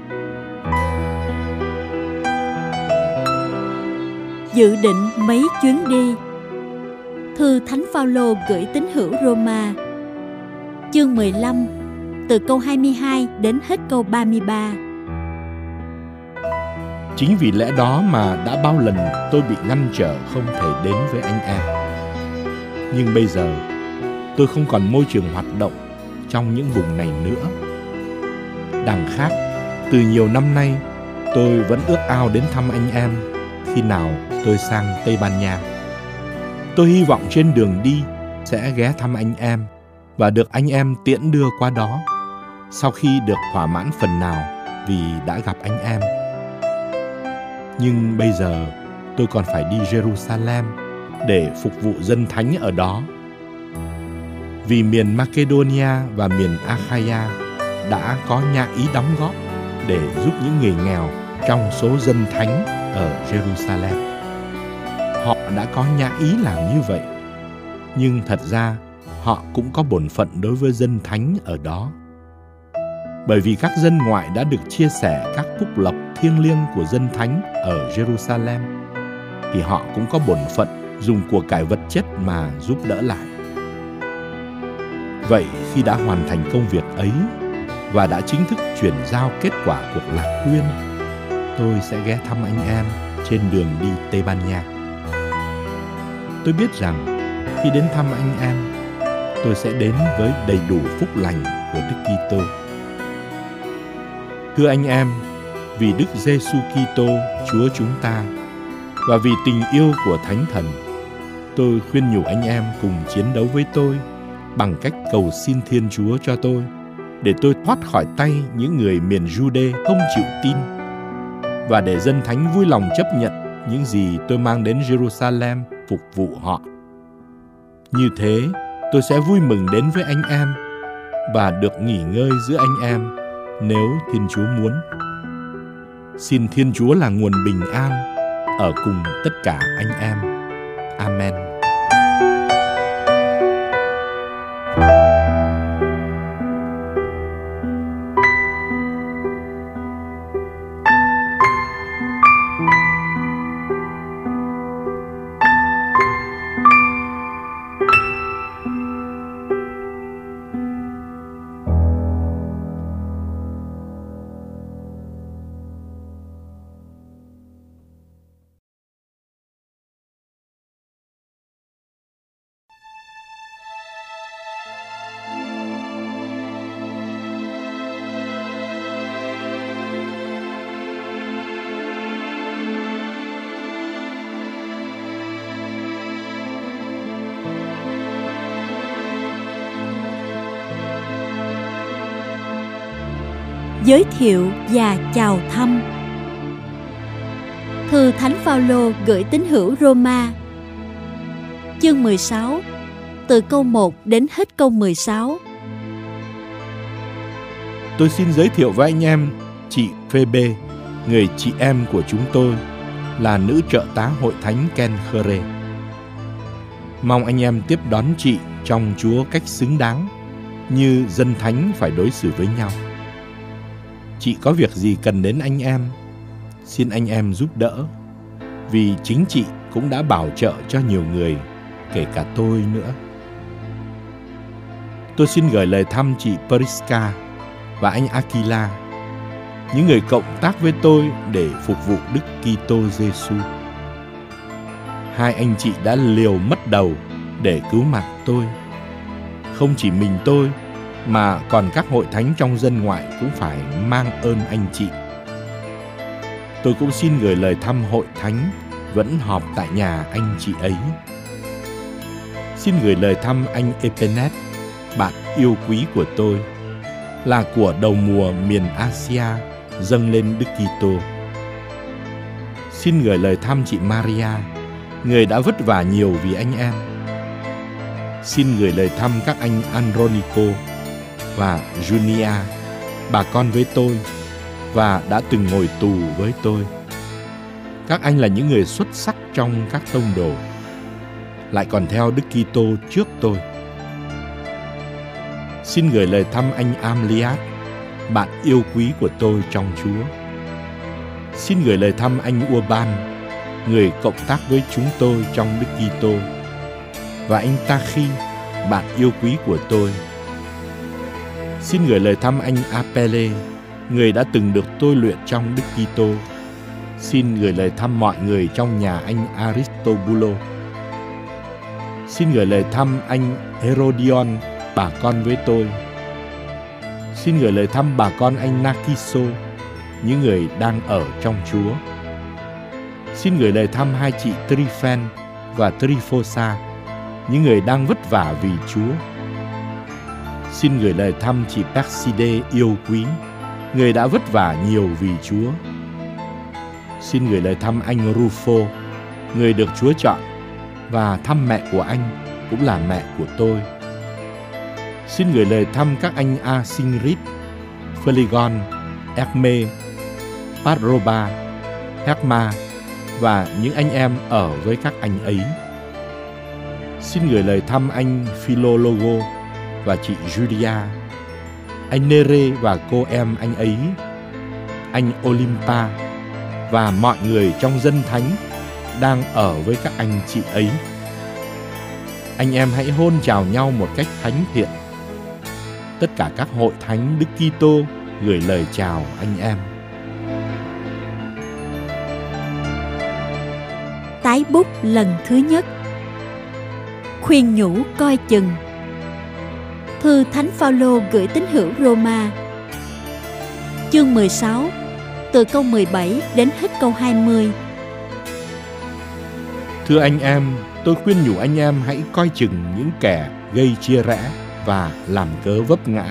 Speaker 1: Dự định mấy chuyến đi Thư Thánh Phaolô gửi tín hữu Roma Chương 15 Từ câu 22 đến hết câu 33
Speaker 2: Chính vì lẽ đó mà đã bao lần tôi bị ngăn trở không thể đến với anh em. Nhưng bây giờ, tôi không còn môi trường hoạt động trong những vùng này nữa. Đằng khác, từ nhiều năm nay, tôi vẫn ước ao đến thăm anh em khi nào tôi sang Tây Ban Nha. Tôi hy vọng trên đường đi sẽ ghé thăm anh em và được anh em tiễn đưa qua đó sau khi được thỏa mãn phần nào vì đã gặp anh em. Nhưng bây giờ tôi còn phải đi Jerusalem để phục vụ dân thánh ở đó. Vì miền Macedonia và miền Achaia đã có nhà ý đóng góp để giúp những người nghèo trong số dân thánh ở Jerusalem. Họ đã có nhã ý làm như vậy. Nhưng thật ra họ cũng có bổn phận đối với dân thánh ở đó. Bởi vì các dân ngoại đã được chia sẻ các phúc lộc thiêng liêng của dân thánh ở Jerusalem thì họ cũng có bổn phận dùng của cải vật chất mà giúp đỡ lại. Vậy khi đã hoàn thành công việc ấy và đã chính thức chuyển giao kết quả cuộc lạc quyên, tôi sẽ ghé thăm anh em trên đường đi Tây Ban Nha. Tôi biết rằng khi đến thăm anh em, tôi sẽ đến với đầy đủ phúc lành của Đức Kitô. Thưa anh em, vì Đức Giêsu Kitô, Chúa chúng ta và vì tình yêu của Thánh Thần, tôi khuyên nhủ anh em cùng chiến đấu với tôi bằng cách cầu xin Thiên Chúa cho tôi để tôi thoát khỏi tay những người miền Jude không chịu tin và để dân thánh vui lòng chấp nhận những gì tôi mang đến Jerusalem phục vụ họ. Như thế, tôi sẽ vui mừng đến với anh em và được nghỉ ngơi giữa anh em nếu Thiên Chúa muốn. Xin Thiên Chúa là nguồn bình an ở cùng tất cả anh em. Amen.
Speaker 1: Giới thiệu và chào thăm. Thư Thánh Phaolô gửi tín hữu Roma. Chương 16, từ câu 1 đến hết câu 16.
Speaker 2: Tôi xin giới thiệu với anh em chị Phêbê, người chị em của chúng tôi, là nữ trợ tá hội thánh Ken Khere. Mong anh em tiếp đón chị trong Chúa cách xứng đáng, như dân thánh phải đối xử với nhau. Chị có việc gì cần đến anh em, xin anh em giúp đỡ, vì chính chị cũng đã bảo trợ cho nhiều người, kể cả tôi nữa. Tôi xin gửi lời thăm chị Periska và anh Aquila, những người cộng tác với tôi để phục vụ Đức Kitô Giêsu. Hai anh chị đã liều mất đầu để cứu mạng tôi. Không chỉ mình tôi mà còn các hội thánh trong dân ngoại cũng phải mang ơn anh chị. Tôi cũng xin gửi lời thăm hội thánh vẫn họp tại nhà anh chị ấy. Xin gửi lời thăm anh Epenet, bạn yêu quý của tôi, là của đầu mùa miền Asia dâng lên Đức Kitô. Xin gửi lời thăm chị Maria, người đã vất vả nhiều vì anh em. Xin gửi lời thăm các anh Andronico và Junia, bà con với tôi và đã từng ngồi tù với tôi. Các anh là những người xuất sắc trong các tông đồ, lại còn theo Đức Kitô trước tôi. Xin gửi lời thăm anh Amliat, bạn yêu quý của tôi trong Chúa. Xin gửi lời thăm anh Urban, người cộng tác với chúng tôi trong Đức Kitô, và anh Tachi, bạn yêu quý của tôi. Xin gửi lời thăm anh Apele, người đã từng được tôi luyện trong Đức Kitô. Xin gửi lời thăm mọi người trong nhà anh Aristobulo. Xin gửi lời thăm anh Herodion, bà con với tôi. Xin gửi lời thăm bà con anh Nakiso, những người đang ở trong Chúa. Xin gửi lời thăm hai chị Trifen và Trifosa, những người đang vất vả vì Chúa. Xin gửi lời thăm chị Perside yêu quý, người đã vất vả nhiều vì Chúa. Xin gửi lời thăm anh Rufo, người được Chúa chọn, và thăm mẹ của anh cũng là mẹ của tôi. Xin gửi lời thăm các anh Asingrit, Phlegon, Erme, Patroba, Herma và những anh em ở với các anh ấy. Xin gửi lời thăm anh Philologo và chị Julia, anh Nere và cô em anh ấy, anh Olimpa và mọi người trong dân thánh đang ở với các anh chị ấy. Anh em hãy hôn chào nhau một cách thánh thiện. Tất cả các hội thánh Đức Kitô gửi lời chào anh em.
Speaker 1: Tái bút lần thứ nhất Khuyên nhủ coi chừng Thư Thánh Phaolô gửi tín hữu Roma Chương 16 Từ câu 17 đến hết câu 20
Speaker 2: Thưa anh em, tôi khuyên nhủ anh em hãy coi chừng những kẻ gây chia rẽ và làm cớ vấp ngã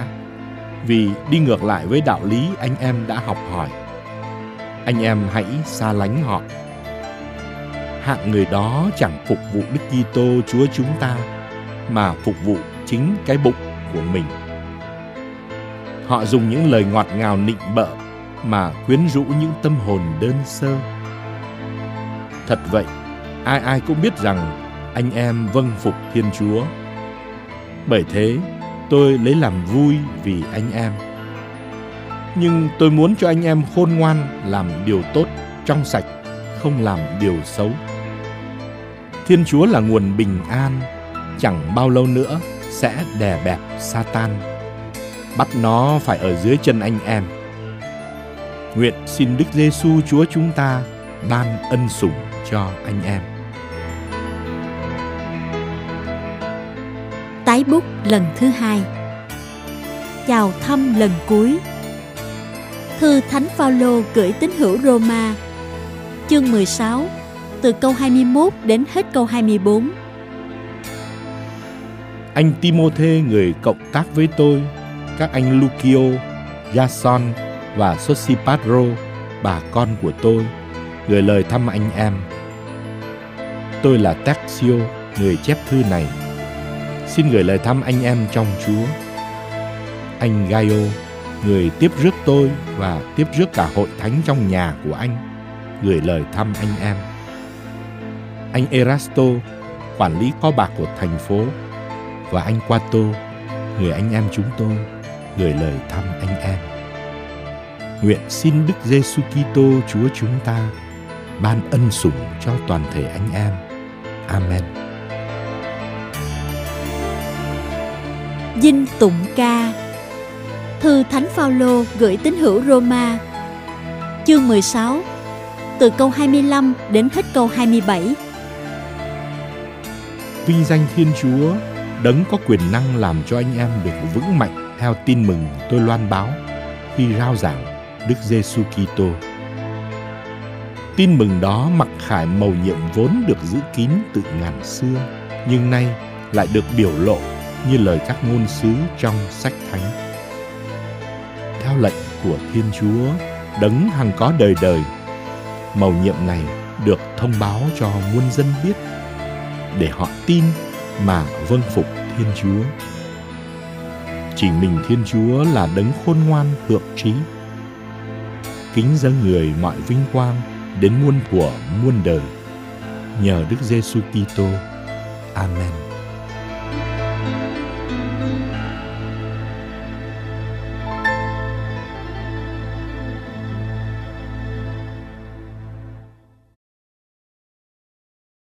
Speaker 2: vì đi ngược lại với đạo lý anh em đã học hỏi. Anh em hãy xa lánh họ. Hạng người đó chẳng phục vụ Đức Kitô Chúa chúng ta mà phục vụ chính cái bụng của mình. Họ dùng những lời ngọt ngào nịnh bợ mà quyến rũ những tâm hồn đơn sơ. Thật vậy, ai ai cũng biết rằng anh em vâng phục Thiên Chúa. Bởi thế, tôi lấy làm vui vì anh em. Nhưng tôi muốn cho anh em khôn ngoan làm điều tốt, trong sạch, không làm điều xấu. Thiên Chúa là nguồn bình an, chẳng bao lâu nữa sẽ đè bẹp Satan, bắt nó phải ở dưới chân anh em. Nguyện xin Đức Giêsu Chúa chúng ta ban ân sủng cho anh em.
Speaker 1: Tái bút lần thứ hai Chào thăm lần cuối Thư Thánh Phaolô gửi tín hữu Roma Chương 16 Từ câu 21 đến hết câu 24
Speaker 2: anh Timôthê người cộng tác với tôi, các anh Lucio, Jason, và Sosipatro, bà con của tôi, gửi lời thăm anh em. Tôi là Taxio, người chép thư này. Xin gửi lời thăm anh em trong Chúa. Anh Gaio, người tiếp rước tôi và tiếp rước cả hội thánh trong nhà của anh, gửi lời thăm anh em. Anh Erasto, quản lý kho bạc của thành phố, và anh Quato, người anh em chúng tôi, gửi lời thăm anh em. Nguyện xin Đức Giêsu Kitô Chúa chúng ta ban ân sủng cho toàn thể anh em. Amen.
Speaker 1: Dinh tụng ca Thư Thánh Phaolô gửi tín hữu Roma Chương 16 Từ câu 25 đến hết câu 27
Speaker 2: Vinh danh Thiên Chúa đấng có quyền năng làm cho anh em được vững mạnh theo tin mừng tôi loan báo khi rao giảng Đức Giêsu Kitô. Tin mừng đó mặc khải màu nhiệm vốn được giữ kín từ ngàn xưa, nhưng nay lại được biểu lộ như lời các ngôn sứ trong sách thánh. Theo lệnh của Thiên Chúa, đấng hằng có đời đời, màu nhiệm này được thông báo cho muôn dân biết để họ tin mà vâng phục Thiên Chúa. Chỉ mình Thiên Chúa là đấng khôn ngoan, thượng trí. Kính dâng người mọi vinh quang đến muôn thuở, muôn đời. Nhờ Đức Giêsu Kitô. Amen.